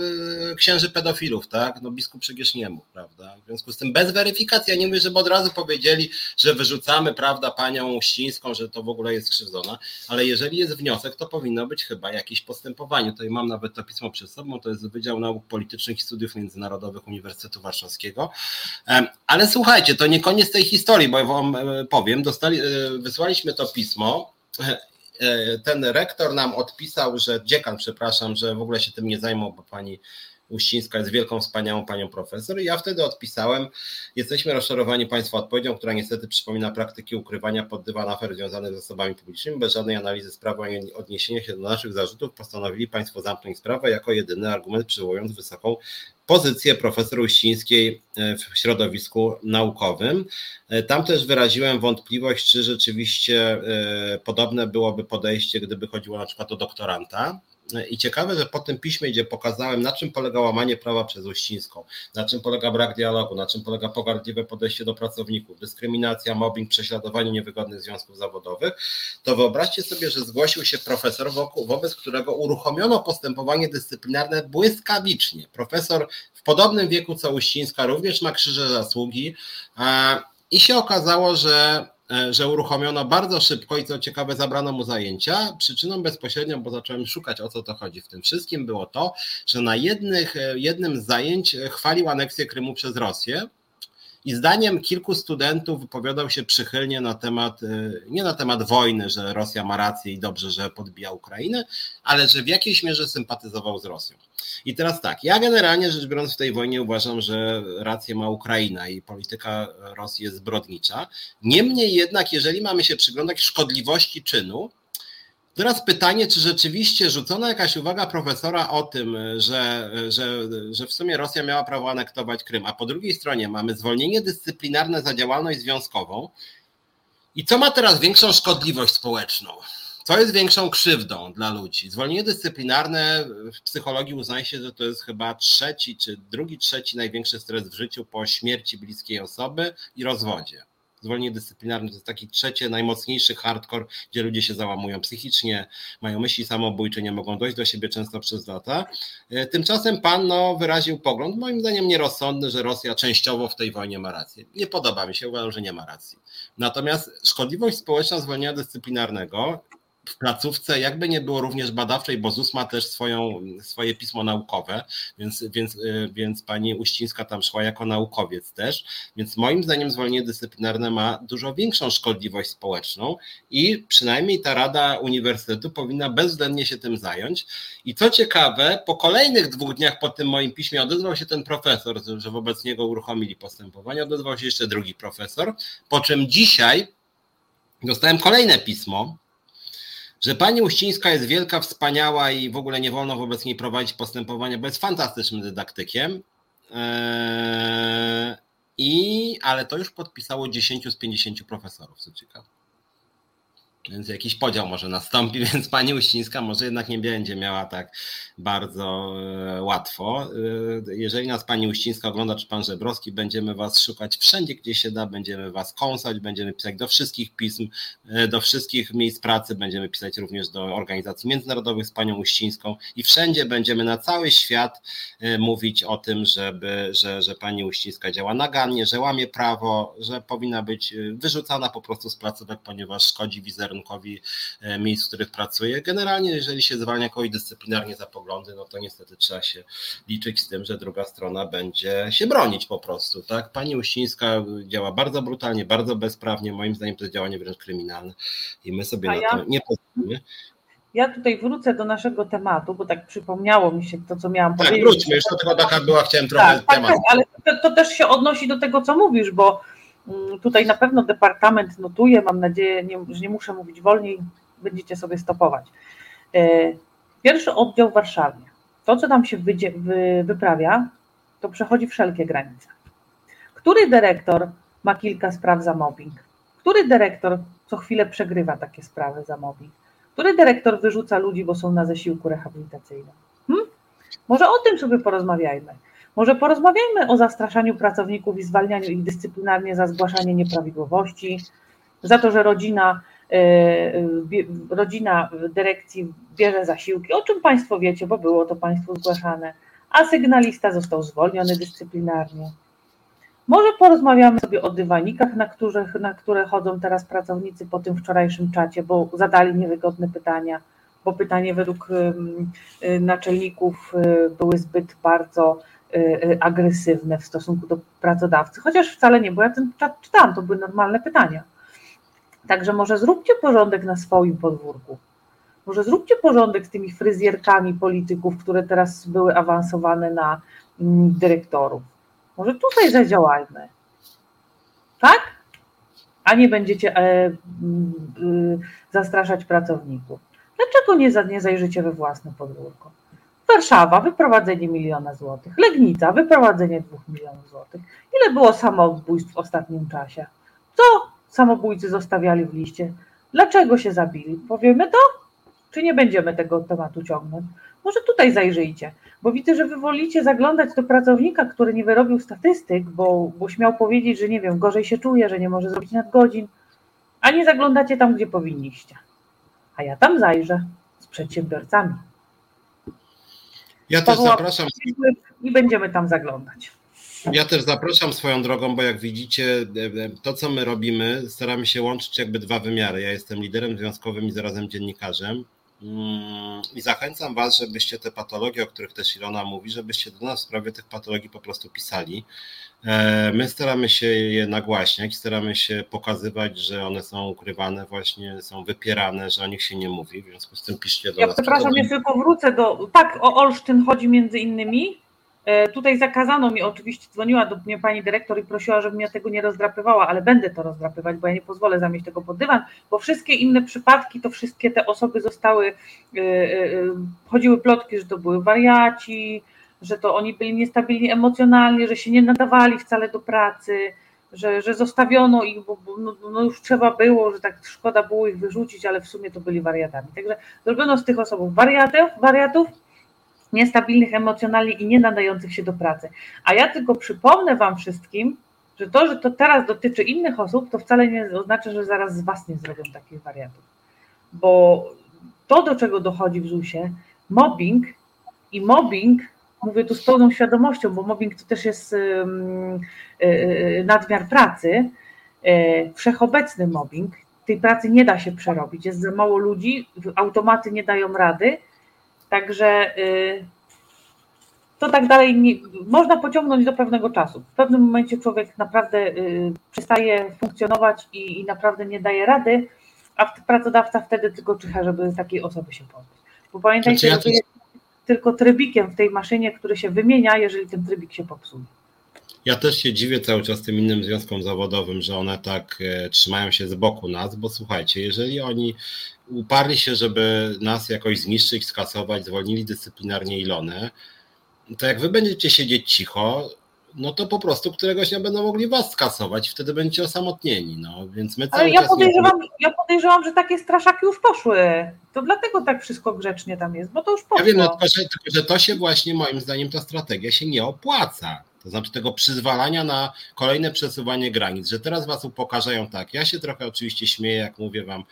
e, księży pedofilów, tak? No biskup przecież nie mógł, prawda? W związku z tym bez weryfikacji, ja nie mówię, żeby od razu powiedzieli, że wyrzucamy, prawda, panią Uścińską, że to w ogóle jest skrzywdzona, ale jeżeli jest wniosek, to powinno być chyba jakieś postępowanie. Tutaj mam nawet to pismo przed sobą, to jest Wydział Nauk Politycznych i Studiów Międzynarodowych Uniwersytetu Warszawskiego, ale słuchajcie, to nie koniec tej historii, bo wam e, powiem, dostali, e, wysłaliśmy to pismo. E, ten rektor nam odpisał, że dziekan, przepraszam, że w ogóle się tym nie zajmą, bo pani Uścińska jest wielką, wspaniałą panią profesor. I ja wtedy odpisałem, jesteśmy rozczarowani państwa odpowiedzią, która niestety przypomina praktyki ukrywania pod dywan afer związanych z osobami publicznymi. Bez żadnej analizy sprawy ani odniesienia się do naszych zarzutów postanowili państwo zamknąć sprawę jako jedyny argument, przywołując wysoką pozycję profesor Uścińskiej e, w środowisku naukowym. E, tam też wyraziłem wątpliwość, czy rzeczywiście e, podobne byłoby podejście, gdyby chodziło na przykład o doktoranta. I ciekawe, że po tym piśmie, gdzie pokazałem, na czym polega łamanie prawa przez Uścińską, na czym polega brak dialogu, na czym polega pogardliwe podejście do pracowników, dyskryminacja, mobbing, prześladowanie niewygodnych związków zawodowych, to wyobraźcie sobie, że zgłosił się profesor, wokół, wobec którego uruchomiono postępowanie dyscyplinarne błyskawicznie. Profesor w podobnym wieku co Uścińska również ma krzyże zasługi. I się okazało, że E, że uruchomiono bardzo szybko i co ciekawe, zabrano mu zajęcia. Przyczyną bezpośrednią, bo zacząłem szukać o co to chodzi w tym wszystkim, było to, że na jednych, e, jednym z zajęć chwalił aneksję Krymu przez Rosję. I zdaniem kilku studentów wypowiadał się przychylnie na temat, e, nie na temat wojny, że Rosja ma rację i dobrze, że podbija Ukrainę, ale że w jakiejś mierze sympatyzował z Rosją. I teraz tak, ja generalnie rzecz biorąc w tej wojnie uważam, że rację ma Ukraina i polityka Rosji jest zbrodnicza. Niemniej jednak, jeżeli mamy się przyglądać szkodliwości czynu, Teraz pytanie, czy rzeczywiście rzucona jakaś uwaga profesora o tym, że, że, że w sumie Rosja miała prawo anektować Krym, a po drugiej stronie mamy zwolnienie dyscyplinarne za działalność związkową. I co ma teraz większą szkodliwość społeczną? Co jest większą krzywdą dla ludzi? Zwolnienie dyscyplinarne w psychologii uznaje się, że to jest chyba trzeci czy drugi, trzeci największy stres w życiu po śmierci bliskiej osoby i rozwodzie. Zwolnienie dyscyplinarne to jest taki trzecie, najmocniejszy hardcore, gdzie ludzie się załamują psychicznie, mają myśli samobójcze, nie mogą dojść do siebie często przez lata. E, tymczasem pan no, wyraził pogląd, moim zdaniem nierozsądny, że Rosja częściowo w tej wojnie ma rację. Nie podoba mi się, uważam, że nie ma racji. Natomiast szkodliwość społeczna zwolnienia dyscyplinarnego w placówce, jakby nie było również badawczej, bo ZUS ma też swoją, swoje pismo naukowe, więc, więc, y, więc pani Uścińska tam szła jako naukowiec też, więc moim zdaniem zwolnienie dyscyplinarne ma dużo większą szkodliwość społeczną i przynajmniej ta Rada Uniwersytetu powinna bezwzględnie się tym zająć. I co ciekawe, po kolejnych dwóch dniach po tym moim piśmie odezwał się ten profesor, że wobec niego uruchomili postępowanie, odezwał się jeszcze drugi profesor, po czym dzisiaj dostałem kolejne pismo, że pani Uścińska jest wielka, wspaniała i w ogóle nie wolno wobec niej prowadzić postępowania, bo jest fantastycznym dydaktykiem. Eee, I, ale to już podpisało 10 z 50 profesorów, co ciekawe. Więc jakiś podział może nastąpi, więc pani Uścińska może jednak nie będzie miała tak bardzo e, łatwo. E, jeżeli nas pani Uścińska ogląda, czy pan Żebrowski, będziemy was szukać wszędzie, gdzie się da, będziemy was kąsać, będziemy pisać do wszystkich pism, e, do wszystkich miejsc pracy, będziemy pisać również do organizacji międzynarodowych z panią Uścińską i wszędzie będziemy na cały świat mówić o tym, żeby, że, że pani Uścińska działa nagannie, że łamie prawo, że powinna być wyrzucana po prostu z placówek, ponieważ szkodzi wizerunkowi wizerunkowi e, miejsc, w których pracuje. Generalnie, jeżeli się zwalnia kogoś dyscyplinarnie za poglądy, no to niestety trzeba się liczyć z tym, że druga strona będzie się bronić po prostu. Tak? Pani Uścińska działa bardzo brutalnie, bardzo bezprawnie. Moim zdaniem to jest działanie wręcz kryminalne i my sobie A na ja... to nie pozwolimy. Ja tutaj wrócę do naszego tematu, bo tak przypomniało mi się to, co miałam tak, powiedzieć. Tak, wróćmy, jeszcze tylko taka była, chciałem trochę tak, tak temat. Tak, ale to, to, też się odnosi do tego, co mówisz, bo tutaj na pewno departament notuje, mam nadzieję, że nie muszę mówić wolniej, będziecie sobie stopować. E, pierwszy oddział w Warszawie. To, co tam się wyprawia, to przechodzi wszelkie granice. Który dyrektor ma kilka spraw za mobbing? Który dyrektor co chwilę przegrywa takie sprawy za mobbing? Który dyrektor wyrzuca ludzi, bo są na zasiłku rehabilitacyjnym? Hmm? Może o tym sobie porozmawiajmy. Może porozmawiajmy o zastraszaniu pracowników i zwalnianiu ich dyscyplinarnie za zgłaszanie nieprawidłowości, za to, że rodzina, rodzina dyrekcji bierze zasiłki, o czym Państwo wiecie, bo było to Państwu zgłaszane, a sygnalista został zwolniony dyscyplinarnie. Może porozmawiamy sobie o dywanikach, na, których, na które chodzą teraz pracownicy po tym wczorajszym czacie, bo zadali niewygodne pytania, bo pytanie według y, naczelników y, były zbyt bardzo agresywne w stosunku do pracodawcy, chociaż wcale nie, bo ja ten czat czytałam, to były normalne pytania. Także może zróbcie porządek na swoim podwórku. Może zróbcie porządek z tymi fryzjerkami polityków, które teraz były awansowane na mm, dyrektorów może tutaj zadziałajmy. Tak? A nie będziecie e, y, zastraszać pracowników. Dlaczego nie, nie zajrzycie we własne podwórko? Warszawa, wyprowadzenie miliona złotych. Legnica, wyprowadzenie dwóch milionów złotych. Ile było samobójstw w ostatnim czasie? Co samobójcy zostawiali w liście? Dlaczego się zabili? Powiemy to? Czy nie będziemy tego tematu ciągnąć? Może tutaj zajrzyjcie, bo widzę, że wy wolicie zaglądać do pracownika, który nie wyrobił statystyk, bo, bo śmiał powiedzieć, że nie wiem, gorzej się czuje, że nie może zrobić nadgodzin, a nie zaglądacie tam, gdzie powinniście. A ja tam zajrzę z przedsiębiorcami. Ja też zapraszam. I będziemy tam zaglądać. Ja też zapraszam swoją drogą, bo jak widzicie, to co my robimy, staramy się łączyć jakby dwa wymiary. Ja jestem liderem związkowym i zarazem dziennikarzem. Mm, I zachęcam Was, żebyście te patologie, o których też Ilona mówi, żebyście do nas w sprawie tych patologii po prostu pisali. E, my staramy się je nagłaśniać, staramy się pokazywać, że one są ukrywane, właśnie są wypierane, że o nich się nie mówi. W związku z tym piszcie do ja nas. Przepraszam, ja tylko wrócę do. Tak, o Olsztyn chodzi między innymi. E, tutaj zakazano mi, oczywiście dzwoniła do mnie pani dyrektor i prosiła, żebym ja tego nie rozdrapywała, ale będę to rozdrapywać, bo ja nie pozwolę zamieść tego pod dywan, bo wszystkie inne przypadki, to wszystkie te osoby zostały, e, chodziły plotki, że to były wariaci, że to oni byli niestabilni emocjonalnie, że się nie nadawali wcale do pracy, że, że zostawiono ich, bo, bo no, no, już trzeba było, że tak szkoda było ich wyrzucić, ale w sumie to byli wariatami. Także zrobiono z tych osób wariatów, wariatów niestabilnych emocjonalnie i nie nadających się do pracy. A ja tylko przypomnę Wam wszystkim, że to, że to teraz dotyczy innych osób, to wcale nie oznacza, że zaraz z Was nie zrobią takich wariantów. Bo to, do czego dochodzi w ZUS-ie, mobbing i mobbing, mówię tu z pełną świadomością, bo mobbing to też jest y, y, nadmiar pracy, y, wszechobecny mobbing, tej pracy nie da się przerobić, jest za mało ludzi, automaty nie dają rady, Także y, to tak dalej nie, można pociągnąć do pewnego czasu. W pewnym momencie człowiek naprawdę y, przestaje funkcjonować i, i naprawdę nie daje rady, a pracodawca wtedy tylko czyha, żeby takiej osoby się pozbyć. Bo pamiętajcie, znaczy ja że jest tylko trybikiem w tej maszynie, który się wymienia, jeżeli ten trybik się popsuje. Ja też się dziwię cały czas tym innym związkom zawodowym, że one tak e, trzymają się z boku nas, bo słuchajcie, jeżeli oni uparli się, żeby nas jakoś zniszczyć, skasować, zwolnili dyscyplinarnie Ilonę, to jak wy będziecie siedzieć cicho, no to po prostu któregoś dnia będą mogli was skasować, wtedy będziecie osamotnieni. No, więc my cały Ale ja podejrzewam, nie... ja podejrzewam, że takie straszaki już poszły. To dlatego tak wszystko grzecznie tam jest, bo to już poszło. Ja wiem, no, tylko, że, tylko, że to się właśnie moim zdaniem ta strategia się nie opłaca. To znaczy tego przyzwalania na kolejne przesuwanie granic, że teraz was upokarzają tak. Ja się trochę oczywiście śmieję, jak mówię wam,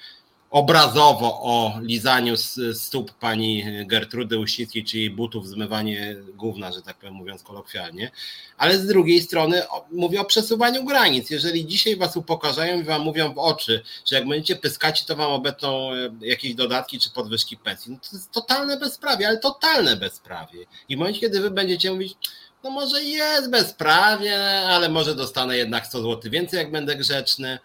obrazowo o lizaniu stóp pani Gertrudy Uścickiej, czy jej butów, zmywanie gówna, że tak powiem mówiąc kolokwialnie, ale z drugiej strony mówię o przesuwaniu granic. Jeżeli dzisiaj was upokarzają i wam mówią w oczy, że jak będziecie pyskaci, to wam obetną e, jakieś dodatki czy podwyżki pensji, no to jest totalne bezprawie, ale totalne bezprawie. I w momencie, kiedy wy będziecie mówić, no może jest bezprawie, ale może dostanę jednak 100 zł więcej, jak będę grzeczny,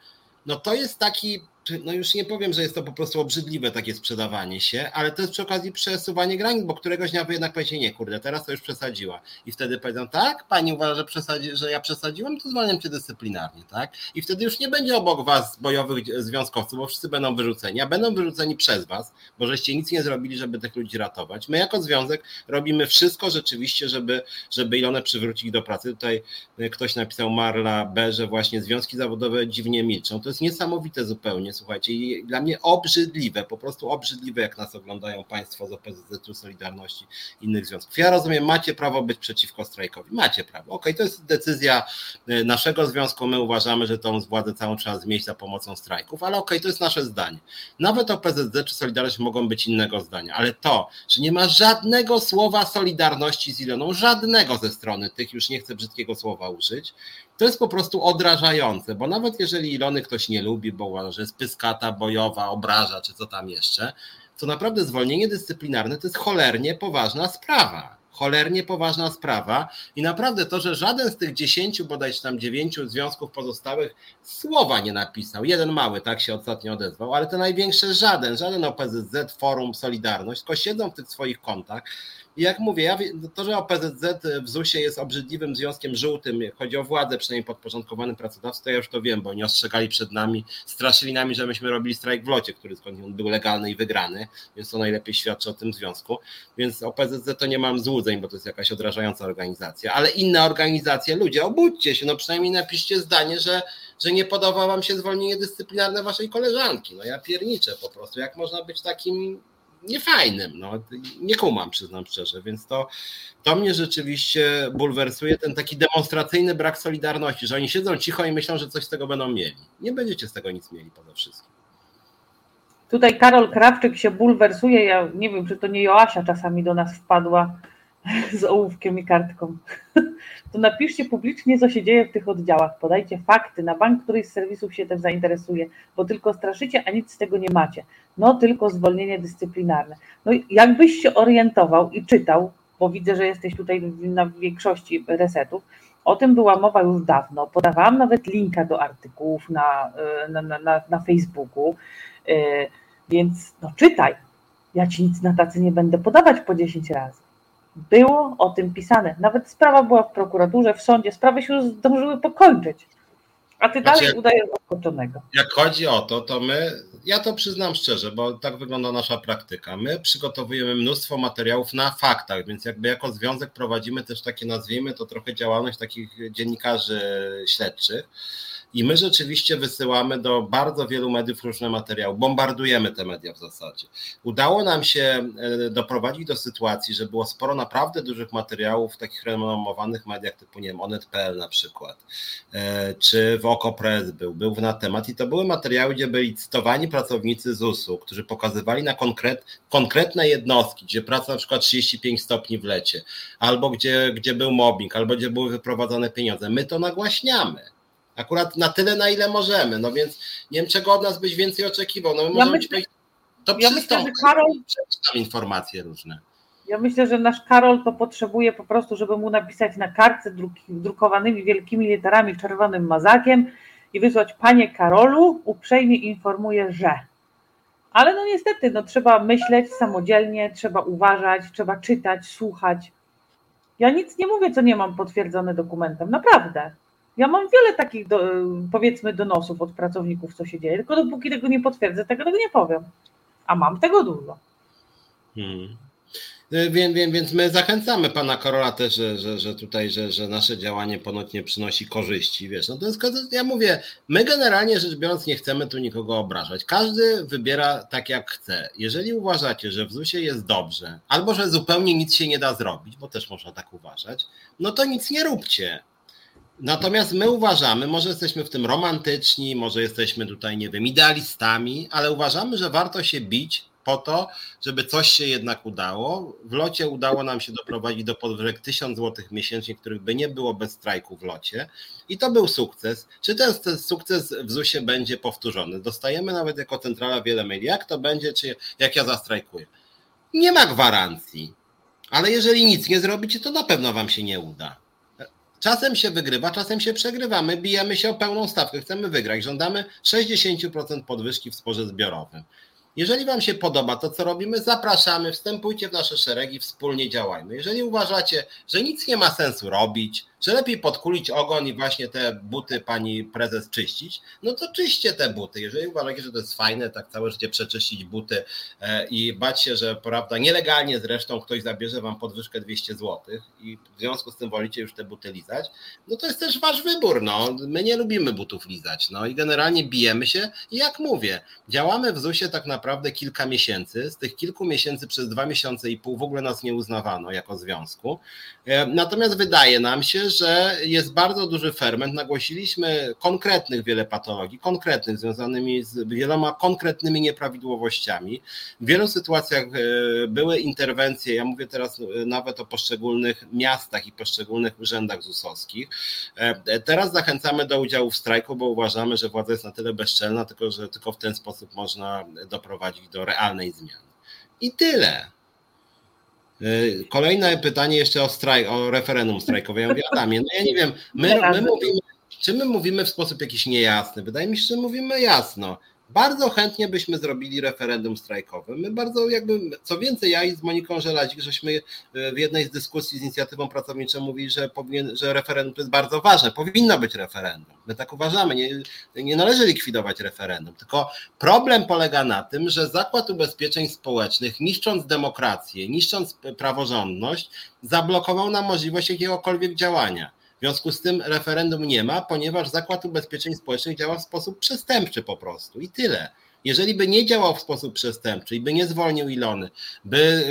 no to jest taki no już nie powiem, że jest to po prostu obrzydliwe takie sprzedawanie się, ale to jest przy okazji przesuwanie granic, bo któregoś dnia wy jednak powiecie, nie kurde, teraz to już przesadziła. I wtedy powiedzą, tak, pani uważa, że, przesadzi, że ja przesadziłem, to zwalniam cię dyscyplinarnie, tak? I wtedy już nie będzie obok was bojowych związkowców, bo wszyscy będą wyrzuceni, a będą wyrzuceni przez was, bo żeście nic nie zrobili, żeby tych ludzi ratować. My jako związek robimy wszystko rzeczywiście, żeby, żeby Ilonę przywrócić do pracy. Tutaj ktoś napisał Marla B, że właśnie związki zawodowe dziwnie milczą. To jest niesamowite zupełnie słuchajcie. I dla mnie obrzydliwe, po prostu obrzydliwe, jak nas oglądają Państwo z OPZZ-u, Solidarności, innych związków. Ja rozumiem, macie prawo być przeciwko strajkowi. Macie prawo. Okej, okay, to jest decyzja e, naszego związku. My uważamy, że tą władzę całą trzeba zmieść za pomocą strajków, ale okej, okay, to jest nasze zdanie. Nawet OPZZ czy Solidarność mogą być innego zdania, ale to, że nie ma żadnego słowa solidarności z Iloną, żadnego ze strony tych, już nie chcę brzydkiego słowa użyć, to jest po prostu odrażające, bo nawet jeżeli Ilony ktoś nie lubi, bo uważa, że jest pyskata, bojowa, obraża, czy co tam jeszcze, to naprawdę zwolnienie dyscyplinarne to jest cholernie poważna sprawa. Cholernie poważna sprawa i naprawdę to, że żaden z tych dziesięciu, bodajże tam dziewięciu związków pozostałych słowa nie napisał. Jeden mały, tak się ostatnio odezwał, ale te największe żaden, żaden OPZZ, Forum, Solidarność, tylko siedzą w tych swoich kontach i jak mówię, ja, to, że OPZZ w ZUS-ie jest obrzydliwym związkiem żółtym, chodzi o władzę przynajmniej podporządkowanym pracodawców, to ja już to wiem, bo oni ostrzegali przed nami, straszyli nami, że myśmy robili strajk w locie, który skąd był legalny i wygrany, więc to najlepiej świadczy o tym związku. Więc OPZZ to nie mam złudzeń, bo to jest jakaś odrażająca organizacja, ale inne organizacje, ludzie, obudźcie się, no przynajmniej napiszcie zdanie, że, że nie podoba wam się zwolnienie dyscyplinarne waszej koleżanki. No ja pierniczę po prostu, jak można być takim niefajnym. No, nie kumam, przyznam szczerze, więc to, to mnie rzeczywiście bulwersuje ten taki demonstracyjny brak solidarności, że oni siedzą cicho i myślą, że coś z tego będą mieli. Nie będziecie z tego nic mieli poza wszystkim. Tutaj Karol Krawczyk się bulwersuje. Ja nie wiem, czy to nie Joasia czasami do nas wpadła z ołówkiem i kartką. To napiszcie publicznie, co się dzieje w tych oddziałach. Podajcie fakty. Na bank któryś z serwisów się tym zainteresuje, bo tylko straszycie, a nic z tego nie macie. No tylko zwolnienie dyscyplinarne. No jakbyś się orientował i czytał, bo widzę, że jesteś tutaj na większości resetów, o tym była mowa już dawno. Podawałam nawet linka do artykułów na, na, na, na, na Facebooku, yy, więc no czytaj. Ja ci nic na tacy nie będę podawać po 10 razy. Było o tym pisane. Nawet sprawa była w prokuraturze, w sądzie, sprawy się już zdążyły pokończyć. A ty znaczy, dalej udajesz zaskoczonego. Jak chodzi o to, to my, ja to przyznam szczerze, bo tak wygląda nasza praktyka. My przygotowujemy mnóstwo materiałów na faktach, więc jakby jako związek prowadzimy też takie, nazwijmy to trochę działalność takich dziennikarzy śledczych i my rzeczywiście wysyłamy do bardzo wielu mediów różne materiały, bombardujemy te media w zasadzie. Udało nam się e, doprowadzić do sytuacji, że było sporo naprawdę dużych materiałów w takich renomowanych mediach typu, nie wiem, Onet.pl na przykład, e, czy w Okopres był, był na temat i to były materiały, gdzie byli cytowani pracownicy ZUS-u, którzy pokazywali na konkret, konkretne jednostki, gdzie praca na przykład 35 stopni w lecie, albo gdzie, gdzie był mobbing, albo gdzie były wyprowadzane pieniądze. My to nagłaśniamy. Akurat na tyle, na ile możemy. No więc nie wiem, czego od nas byś więcej oczekiwał. No my ja możemy myślę, to ja myślę, że Karol informacje różne. Ja myślę, że nasz Karol to potrzebuje po prostu, żeby mu napisać na kartce druk, drukowanymi wielkimi literami czerwonym mazakiem i wysłać Panie Karolu, uprzejmie informuję, że. Ale no niestety, no trzeba myśleć samodzielnie, trzeba uważać, trzeba czytać, słuchać. Ja nic nie mówię, co nie mam potwierdzone dokumentem, naprawdę. Ja mam wiele takich, do, powiedzmy, donosów od pracowników, co się dzieje, tylko dopóki tego nie potwierdzę, tego, tego nie powiem. A mam tego dużo. Hmm. Więc, więc, więc my zachęcamy pana Karola też, że, że, że tutaj, że, że nasze działanie ponoć nie przynosi korzyści. Wiesz, no to jest, ja mówię, my generalnie rzecz biorąc nie chcemy tu nikogo obrażać. Każdy wybiera tak jak chce. Jeżeli uważacie, że w ZUS-ie jest dobrze, albo że zupełnie nic się nie da zrobić, bo też można tak uważać, no to nic nie róbcie. Natomiast my uważamy, może jesteśmy w tym romantyczni, może jesteśmy tutaj, nie wiem, idealistami, ale uważamy, że warto się bić po to, żeby coś się jednak udało. W locie udało nam się doprowadzić do podwyżek 1000 zł miesięcznie, których by nie było bez strajku w locie. I to był sukces. Czy ten, ten sukces w ZUS-ie będzie powtórzony? Dostajemy nawet jako centrala wiele maili. Jak to będzie, czy jak ja zastrajkuję? Nie ma gwarancji. Ale jeżeli nic nie zrobicie, to na pewno wam się nie uda. Czasem się wygrywa, czasem się przegrywa. My bijemy się o pełną stawkę, chcemy wygrać. Żądamy 60% podwyżki w sporze zbiorowym. Jeżeli Wam się podoba to, co robimy, zapraszamy, wstępujcie w nasze szeregi, wspólnie działajmy. Jeżeli uważacie, że nic nie ma sensu robić, Czy lepiej podkulić ogon i właśnie te buty pani prezes czyścić? No to czyście te buty. Jeżeli uważacie, że to jest fajne, tak całe życie przeczyścić buty e, i bać się, że prawda, nielegalnie zresztą ktoś zabierze wam podwyżkę 200 zł i w związku z tym wolicie już te buty lizać, no to jest też wasz wybór. No. My nie lubimy butów lizać. No i generalnie bijemy się i jak mówię, działamy w ZUS-ie tak naprawdę kilka miesięcy. Z tych kilku miesięcy przez dwa miesiące i pół w ogóle nas nie uznawano jako związku. E, natomiast wydaje nam się, że jest bardzo duży ferment. Nagłosiliśmy konkretnych wiele patologii, konkretnych, związanymi z wieloma konkretnymi nieprawidłowościami. W wielu sytuacjach e, były interwencje, ja mówię teraz e, nawet o poszczególnych miastach i poszczególnych urzędach ZUS-owskich. Teraz zachęcamy do udziału w strajku, bo uważamy, że władza jest na tyle bezczelna, tylko że tylko w ten sposób można doprowadzić do realnej zmiany. I tyle. Y, kolejne pytanie jeszcze o strajk, o referendum strajkowe. Ja mówię, Adamie, no ja nie wiem, my, my mówimy, czy my mówimy w sposób jakiś niejasny? Wydaje mi się, że mówimy jasno. Bardzo chętnie byśmy zrobili referendum strajkowe. My bardzo jakby, co więcej, ja i z Moniką Żelazik, żeśmy e, w jednej z dyskusji z inicjatywą pracowniczą mówili, że, powinien, że referendum jest bardzo ważne, powinno być referendum. My tak uważamy, nie, nie należy likwidować referendum, tylko problem polega na tym, że Zakład Ubezpieczeń Społecznych, niszcząc demokrację, niszcząc praworządność, zablokował nam możliwość jakiegokolwiek działania. W związku z tym referendum nie ma, ponieważ Zakład Ubezpieczeń Społecznych działa w sposób przestępczy po prostu i tyle. Jeżeli by nie działał w sposób przestępczy i by nie zwolnił Ilony, by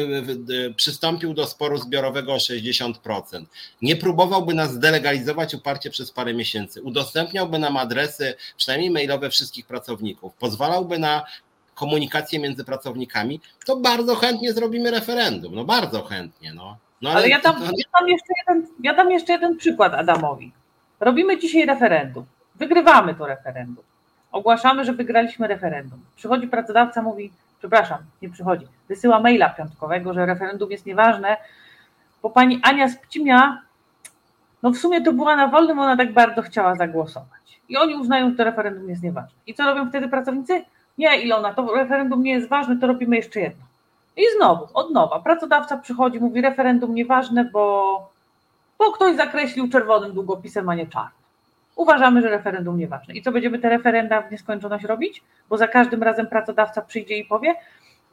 przystąpił do sporu zbiorowego o 60%, nie próbowałby nas zdelegalizować uparcie przez parę miesięcy, udostępniałby nam adresy, przynajmniej mailowe wszystkich pracowników, pozwalałby na komunikację między pracownikami, to bardzo chętnie zrobimy referendum. No bardzo chętnie. No. No ale, ale ja, dam, ja, dam jeszcze jeden, ja dam jeszcze jeden przykład Adamowi. Robimy dzisiaj referendum. Wygrywamy to referendum. Ogłaszamy, że wygraliśmy referendum. Przychodzi pracodawca, mówi, przepraszam, nie przychodzi, wysyła maila piątkowego, że referendum jest nieważne, bo pani Ania z Pcimia, no w sumie to była na wolnym, ona tak bardzo chciała zagłosować. I oni uznają, że to referendum jest nieważne. I co robią wtedy pracownicy? Nie, Ilona, to referendum nie jest ważne, to robimy jeszcze jedno. I znowu, od nowa, pracodawca przychodzi, mówi referendum nieważne, bo, bo ktoś zakreślił czerwonym długopisem, a nie czarnym. Uważamy, że referendum nieważne. I co będziemy te referenda w nieskończoność robić? Bo za każdym razem pracodawca przyjdzie i powie.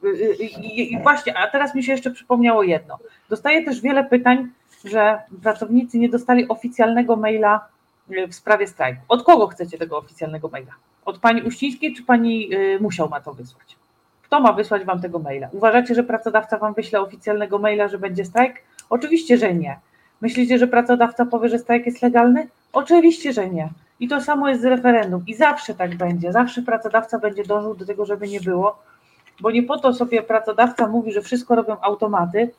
Y, y, I, i właśnie, a teraz mi się jeszcze przypomniało jedno. Dostaję też wiele pytań, że pracownicy nie dostali oficjalnego maila y, w sprawie strajku. Od kogo chcecie tego oficjalnego maila? Od pani Uścińskiej, czy pani musiał ma to wysłać? Kto ma wysłać Wam tego maila? Uważacie, że pracodawca Wam wyśle oficjalnego maila, że będzie strajk? Oczywiście, że nie. Myślicie, że pracodawca powie, że strajk jest legalny? Oczywiście, że nie. I to samo jest z referendum. I zawsze tak będzie. Zawsze pracodawca będzie dążył do tego, żeby nie było, bo nie po to sobie pracodawca mówi, że wszystko robią automaty,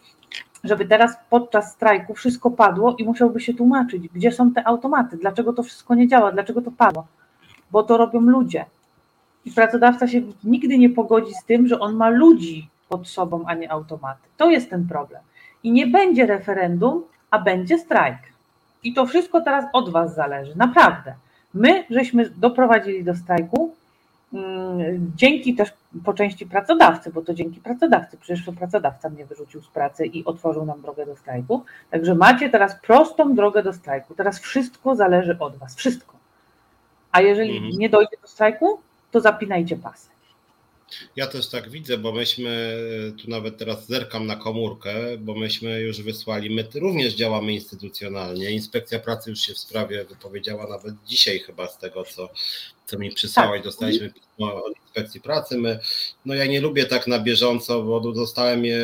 żeby teraz podczas strajku wszystko padło i musiałby się tłumaczyć, gdzie są te automaty, dlaczego to wszystko nie działa, dlaczego to padło. Bo to robią ludzie. I pracodawca się nigdy nie pogodzi z tym, że on ma ludzi pod sobą, a nie automaty. To jest ten problem. I nie będzie referendum, a będzie strajk. I to wszystko teraz od Was zależy, naprawdę. My żeśmy doprowadzili do strajku mm, dzięki też po części pracodawcy, bo to dzięki pracodawcy, przecież to pracodawca mnie wyrzucił z pracy i otworzył nam drogę do strajku. Także macie teraz prostą drogę do strajku. Teraz wszystko zależy od Was, wszystko. A jeżeli mhm. nie dojdzie do strajku, to zapinajcie pasy. Ja też tak widzę, bo myśmy, tu nawet teraz zerkam na komórkę, bo myśmy już wysłali, my również działamy instytucjonalnie. Inspekcja pracy już się w sprawie wypowiedziała nawet dzisiaj chyba z tego, co, co mi przysłałaś. Tak. Dostaliśmy pismo od inspekcji pracy. My, no ja nie lubię tak na bieżąco, bo dostałem je,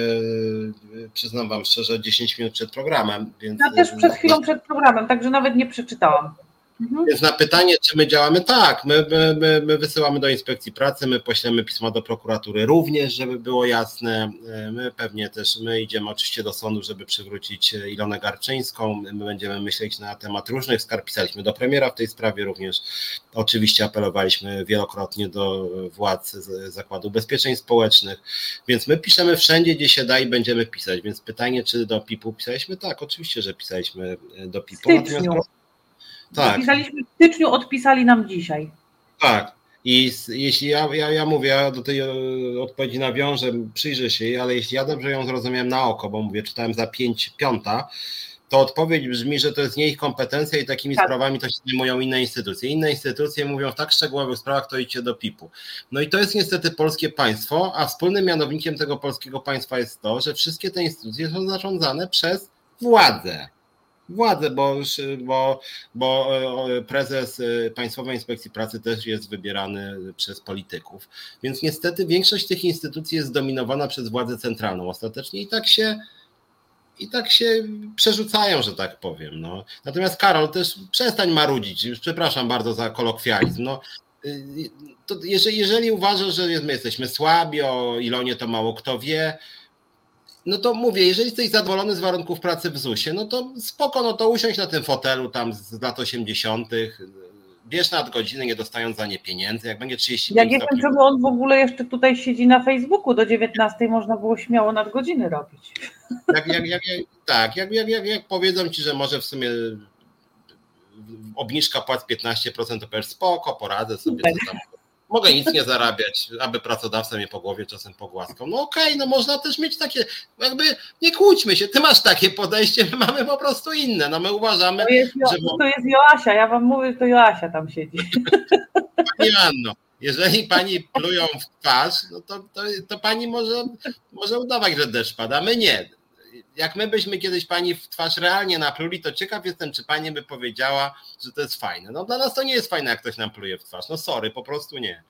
przyznam wam szczerze, 10 minut przed programem. Więc ja też przed chwilą przed programem, także nawet nie przeczytałam. Mhm. Więc na pytanie, czy my działamy, tak, my, my, my, my, wysyłamy do inspekcji pracy, my poślemy pisma do prokuratury również, żeby było jasne. My pewnie też, my idziemy oczywiście do sądu, żeby przywrócić Ilonę Garczyńską. My będziemy myśleć na temat różnych skarg. Pisaliśmy do premiera w tej sprawie również. Oczywiście apelowaliśmy wielokrotnie do władz Zakładu Ubezpieczeń Społecznych. Więc my piszemy wszędzie, gdzie się da i będziemy pisać. Więc pytanie, czy do PIP-u pisaliśmy? Tak, oczywiście, że pisaliśmy do PIP-u. Natomiast tak. Zapisaliśmy w styczniu, odpisali nam dzisiaj. Tak. I jeśli ja, ja, ja mówię, ja do tej e, odpowiedzi nawiążę, przyjrzę się jej, ale jeśli ja dobrze ją zrozumiałem na oko, bo mówię, czytałem za pięć piąta, to odpowiedź brzmi, że to jest nie ich kompetencja i takimi tak. sprawami to się zajmują inne instytucje. Inne instytucje mówią w tak szczegółowych sprawach, to idźcie do PIP-u. No i to jest niestety polskie państwo, a wspólnym mianownikiem tego polskiego państwa jest to, że wszystkie te instytucje są zarządzane przez władzę władzę, bo, bo, bo e, prezes e, Państwowej Inspekcji Pracy też jest wybierany przez polityków. Więc niestety większość tych instytucji jest zdominowana przez władzę centralną ostatecznie i tak się i tak się przerzucają, że tak powiem. No. Natomiast Karol, też przestań marudzić, już przepraszam bardzo za kolokwializm. No, y, to jeżeli, jeżeli uważasz, że my jesteśmy słabi, o Ilonie to mało kto wie, no to mówię, jeżeli jesteś zadowolony z warunków pracy w ZUS-ie, no to spoko, no to usiądź na tym fotelu tam z lat 80., bierz nadgodziny, nie dostając za nie pieniędzy, jak będzie 30 Ja nie wiem, czemu on w ogóle jeszcze tutaj siedzi na Facebooku, do 19 można było śmiało nadgodziny robić. Jak, jak, jak, jak, tak, jak, jak, jak, jak powiedzą ci, że może w sumie obniżka płac 15%, to powiesz spoko, poradzę sobie, co tam mogę nic nie zarabiać, aby pracodawca mnie po głowie czasem pogłaskał. No okej, okay, no można też mieć takie, jakby nie kłóćmy się, ty masz takie podejście, my mamy po prostu inne, no my uważamy, to jest, że... To jest Joasia, ja wam mówię, to Joasia tam siedzi. Pani Anno, jeżeli pani plują w twarz, no to, to, to pani może, może udawać, że deszcz pada, my nie jak my byśmy kiedyś pani w twarz realnie napluli, to ciekaw jestem, czy pani by powiedziała, że to jest fajne. No dla nas to nie jest fajne, jak ktoś nam pluje w twarz. No sorry, po prostu nie.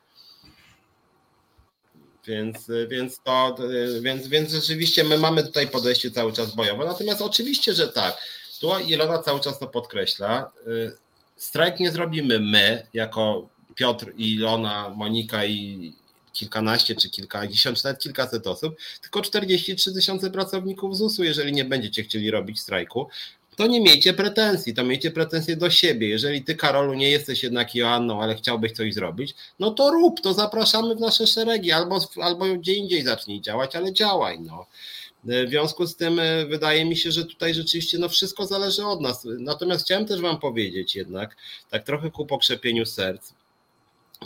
Więc, więc to, więc, więc rzeczywiście my mamy tutaj podejście cały czas bojowe. Natomiast oczywiście, że tak. Tu Ilona cały czas to podkreśla. Strajk nie zrobimy my, jako Piotr, Ilona, Monika i, kilkanaście czy kilkadziesiąt, czy nawet kilkaset osób, tylko 43 tysiące pracowników ZUS-u, jeżeli nie będziecie chcieli robić strajku, to nie miejcie pretensji, to miejcie pretensje do siebie. Jeżeli ty, Karolu, nie jesteś jednak Joanną, ale chciałbyś coś zrobić, no to rób, to zapraszamy w nasze szeregi, albo, albo gdzie indziej zacznij działać, ale działaj. No. W związku z tym e, wydaje mi się, że tutaj rzeczywiście no wszystko zależy od nas. Natomiast chciałem też Wam powiedzieć jednak, tak trochę ku pokrzepieniu serc,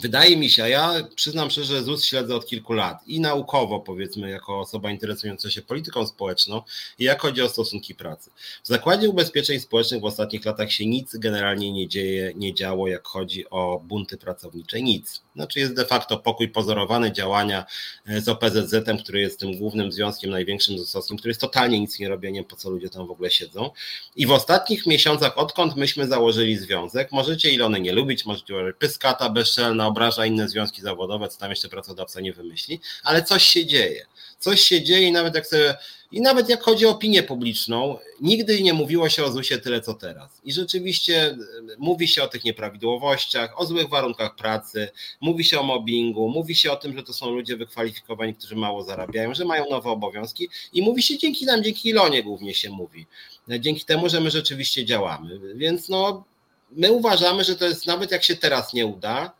Wydaje mi się, ja przyznam szczerze, że ZUS śledzę od kilku lat i naukowo, powiedzmy, jako osoba interesująca się polityką społeczną, i jak chodzi o stosunki pracy. W Zakładzie Ubezpieczeń Społecznych w ostatnich latach się nic generalnie nie dzieje, nie działo, jak chodzi o bunty pracownicze. Nic. Znaczy jest de facto pokój pozorowany działania e, z OPZZ-em, który jest tym głównym związkiem największym ZUS-owskim, który jest totalnie nic nie robieniem, po co ludzie tam w ogóle siedzą. I w ostatnich miesiącach, odkąd myśmy założyli związek, możecie Ilony nie lubić, możecie uważać pyskata bezczelna, obraża inne związki zawodowe, co tam jeszcze pracodawca nie wymyśli, ale coś się dzieje. Coś się dzieje i nawet jak sobie i nawet jak chodzi o opinię publiczną, nigdy nie mówiło się o ZUS-ie tyle co teraz. I rzeczywiście e, mówi się o tych nieprawidłowościach, o złych warunkach pracy, mówi się o mobbingu, mówi się o tym, że to są ludzie wykwalifikowani, którzy mało zarabiają, że mają nowe obowiązki i mówi się dzięki nam, dzięki Ilonie głównie się mówi. E, dzięki temu, że my rzeczywiście działamy. Więc no, my uważamy, że to jest nawet jak się teraz nie uda,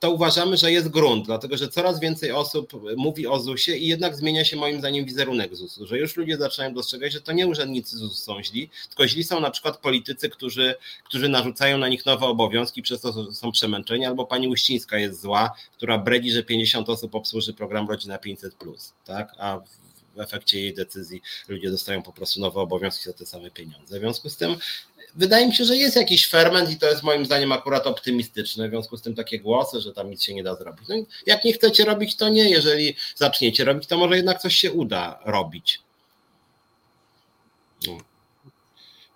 to uważamy, że jest grunt, dlatego że coraz więcej osób mówi o ZUS-ie i jednak zmienia się moim zdaniem wizerunek ZUS-u, że już ludzie zaczynają dostrzegać, że to nie urzędnicy ZUS są źli, tylko źli są na przykład politycy, którzy, którzy narzucają na nich nowe obowiązki, przez to są przemęczeni, albo pani Uścińska jest zła, która bredzi, że 50 osób obsłuży program Rodzina 500+, tak? a w efekcie jej decyzji ludzie dostają po prostu nowe obowiązki za te same pieniądze. W związku z tym wydaje mi się, że jest jakiś ferment i to jest moim zdaniem akurat optymistyczne. W związku z tym takie głosy, że tam nic się nie da zrobić. No, jak nie chcecie robić, to nie. Jeżeli zaczniecie robić, to może jednak coś się uda robić. No.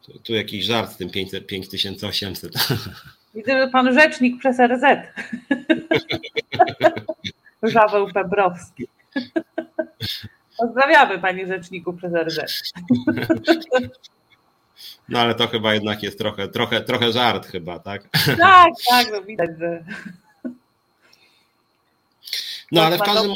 Tu, tu jakiś żart z tym 500, 5800. Widzę, że pan rzecznik przez RZ. Żaweł Pebrowski. Pozdrawiamy panie rzeczniku przez RZ. No ale to chyba jednak jest trochę, trochę, trochę żart chyba, tak? Tak, tak, no widać, że... No ale w każdym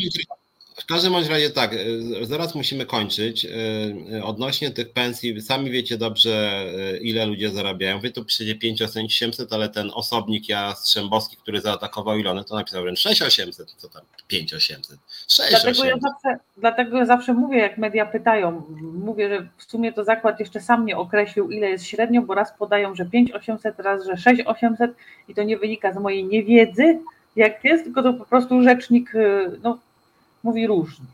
w każdym bądź razie tak, e, zaraz musimy kończyć. E, odnośnie tych pensji, sami wiecie dobrze, e, ile ludzie zarabiają. Wy tu przyjdzie 5800, ale ten osobnik Jastrzębowski, który zaatakował Ilonę, to napisał wręcz 6800, co tam 5800. 6800. Dlatego ja, zawsze, dlatego ja zawsze mówię, jak media pytają, mówię, że w sumie to zakład jeszcze sam nie określił, ile jest średnio, bo raz podają, że 5800, raz, że 6800 i to nie wynika z mojej niewiedzy, jak jest, tylko to po prostu rzecznik, no mówi różnie.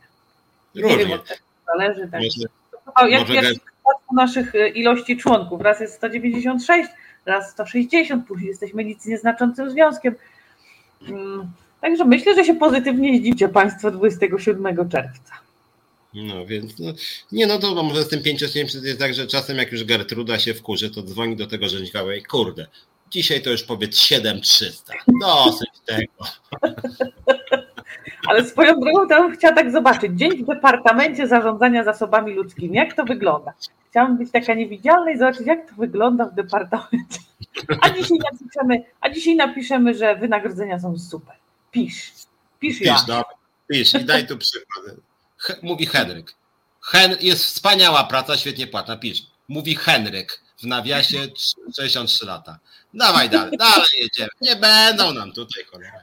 Różnie. Nie wiem, od tego zależy. Tak. Może, jak, może jak naszych e, ilości członków. Raz jest 196, raz 160, później jesteśmy nic nieznaczącym związkiem. Mm, także myślę, że się pozytywnie zdziwicie Państwo 27 czerwca. No więc, no, nie no to może z tym pięciośniem jest tak, że czasem jak już Gertruda się wkurzy, to dzwoni do tego rzęźgałej, kurde, dzisiaj to już powiedz 7300, dosyć tego. Ale swoją drogą to chciała tak zobaczyć. Dzień w Departamencie Zarządzania Zasobami Ludzkimi. Jak to wygląda? Chciałam być taka niewidzialna i zobaczyć, jak to wygląda w departamencie. A dzisiaj napiszemy, a dzisiaj napiszemy że wynagrodzenia są super. Pisz. Pisz, pisz ja. Dobra, pisz i daj tu przykład. Mówi Henryk. Hen jest wspaniała praca, świetnie płatna. Pisz. Mówi Henryk w nawiasie 63 lata. Dawaj dalej, dalej jedziemy. Nie będą nam tutaj cholera.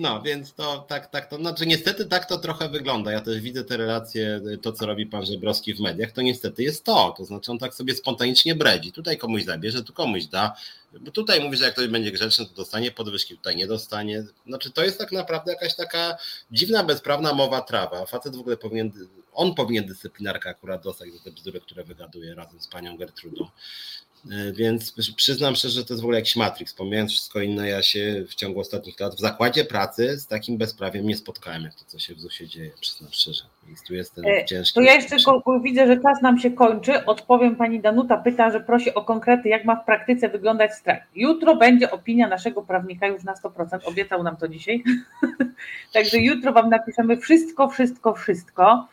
No, więc to tak, tak to, znaczy niestety tak to trochę wygląda. Ja też widzę te relacje, to co robi pan Żebrowski w mediach, to niestety jest to. To znaczy on tak sobie spontanicznie bredzi. Tutaj komuś zabierze, tu komuś da. Bo tutaj mówi, że jak ktoś będzie grzeczny, to dostanie podwyżki, tutaj nie dostanie. Znaczy to jest tak naprawdę jakaś taka dziwna, bezprawna mowa trawa. Facet w ogóle powinien, on powinien dyscyplinarkę akurat dostać za te bzdury, które wygaduje razem z panią Gertrudą. E, więc przyznam szczerze, że to jest w ogóle jakiś Matrix. Pomijając wszystko inne, ja się w ciągu ostatnich lat w zakładzie pracy z takim bezprawiem nie spotkałem, jak to, co się w ZUS-ie dzieje, przyznam szczerze. Więc tu jest ten e, ciężki. To ja jeszcze widzę, że czas nam się kończy. Odpowiem pani Danuta, pyta, że prosi o konkrety, jak ma w praktyce wyglądać strajk. Jutro będzie opinia naszego prawnika już na 100%, obiecał nam to dzisiaj. Także jutro wam napiszemy wszystko, wszystko, wszystko.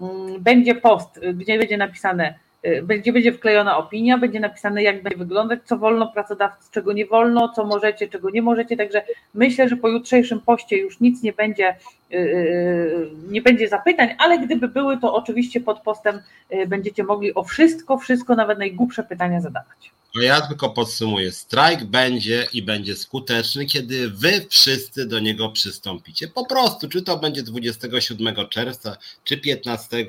Mm, będzie post, gdzie będzie napisane będzie, będzie wklejona opinia, będzie napisane, jak będzie wyglądać, co wolno pracodawcy, czego nie wolno, co możecie, czego nie możecie. Także myślę, że po jutrzejszym poście już nic nie będzie, y, y, nie będzie zapytań, ale gdyby były, to oczywiście pod postem będziecie mogli o wszystko, wszystko, nawet najgłupsze pytania zadawać. No ja tylko podsumuję. Strajk będzie i będzie skuteczny, kiedy wy wszyscy do niego przystąpicie. Po prostu, czy to będzie 27 czerwca, czy 15 e,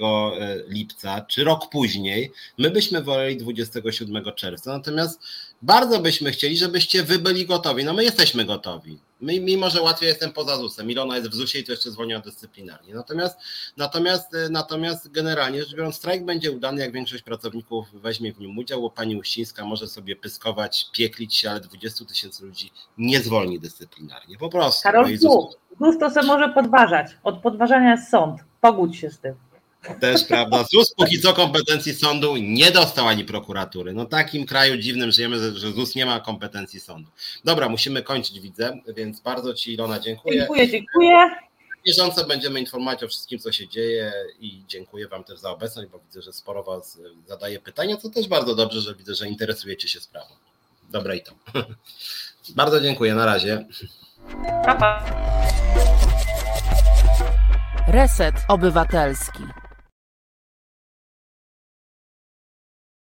lipca, czy rok później, my byśmy woleli 27 czerwca. Natomiast bardzo byśmy chcieli, żebyście wy byli gotowi. No my jesteśmy gotowi. My, mimo, że łatwiej jestem poza ZUS-em. Ilona jest w ZUS-ie i to jeszcze zwolniona dyscyplinarnie. Natomiast, natomiast, e, natomiast generalnie rzecz biorąc, strajk będzie udany, jak większość pracowników weźmie w nim udział, bo pani Uścińska może sobie pyskować, pieklić się, ale 20 tysięcy ludzi nie zwolni dyscyplinarnie. Po prostu. Karol, no ZUS to sobie może podważać. Od podważania jest sąd. Pogódź się z tym. Też prawda. ZUS póki co kompetencji sądu nie dostał ani prokuratury. No takim kraju dziwnym żyjemy, że ZUS nie ma kompetencji sądu. Dobra, musimy kończyć, widzę, więc bardzo Ci Ilona dziękuję. Dziękuję, dziękuję. Bieżąco będziemy informować o wszystkim, co się dzieje i dziękuję Wam też za obecność, bo widzę, że sporo Was zadaje pytania, co też bardzo dobrze, że widzę, że interesujecie się sprawą. Dobra i to. bardzo dziękuję, na razie. Pa, pa. Reset Obywatelski.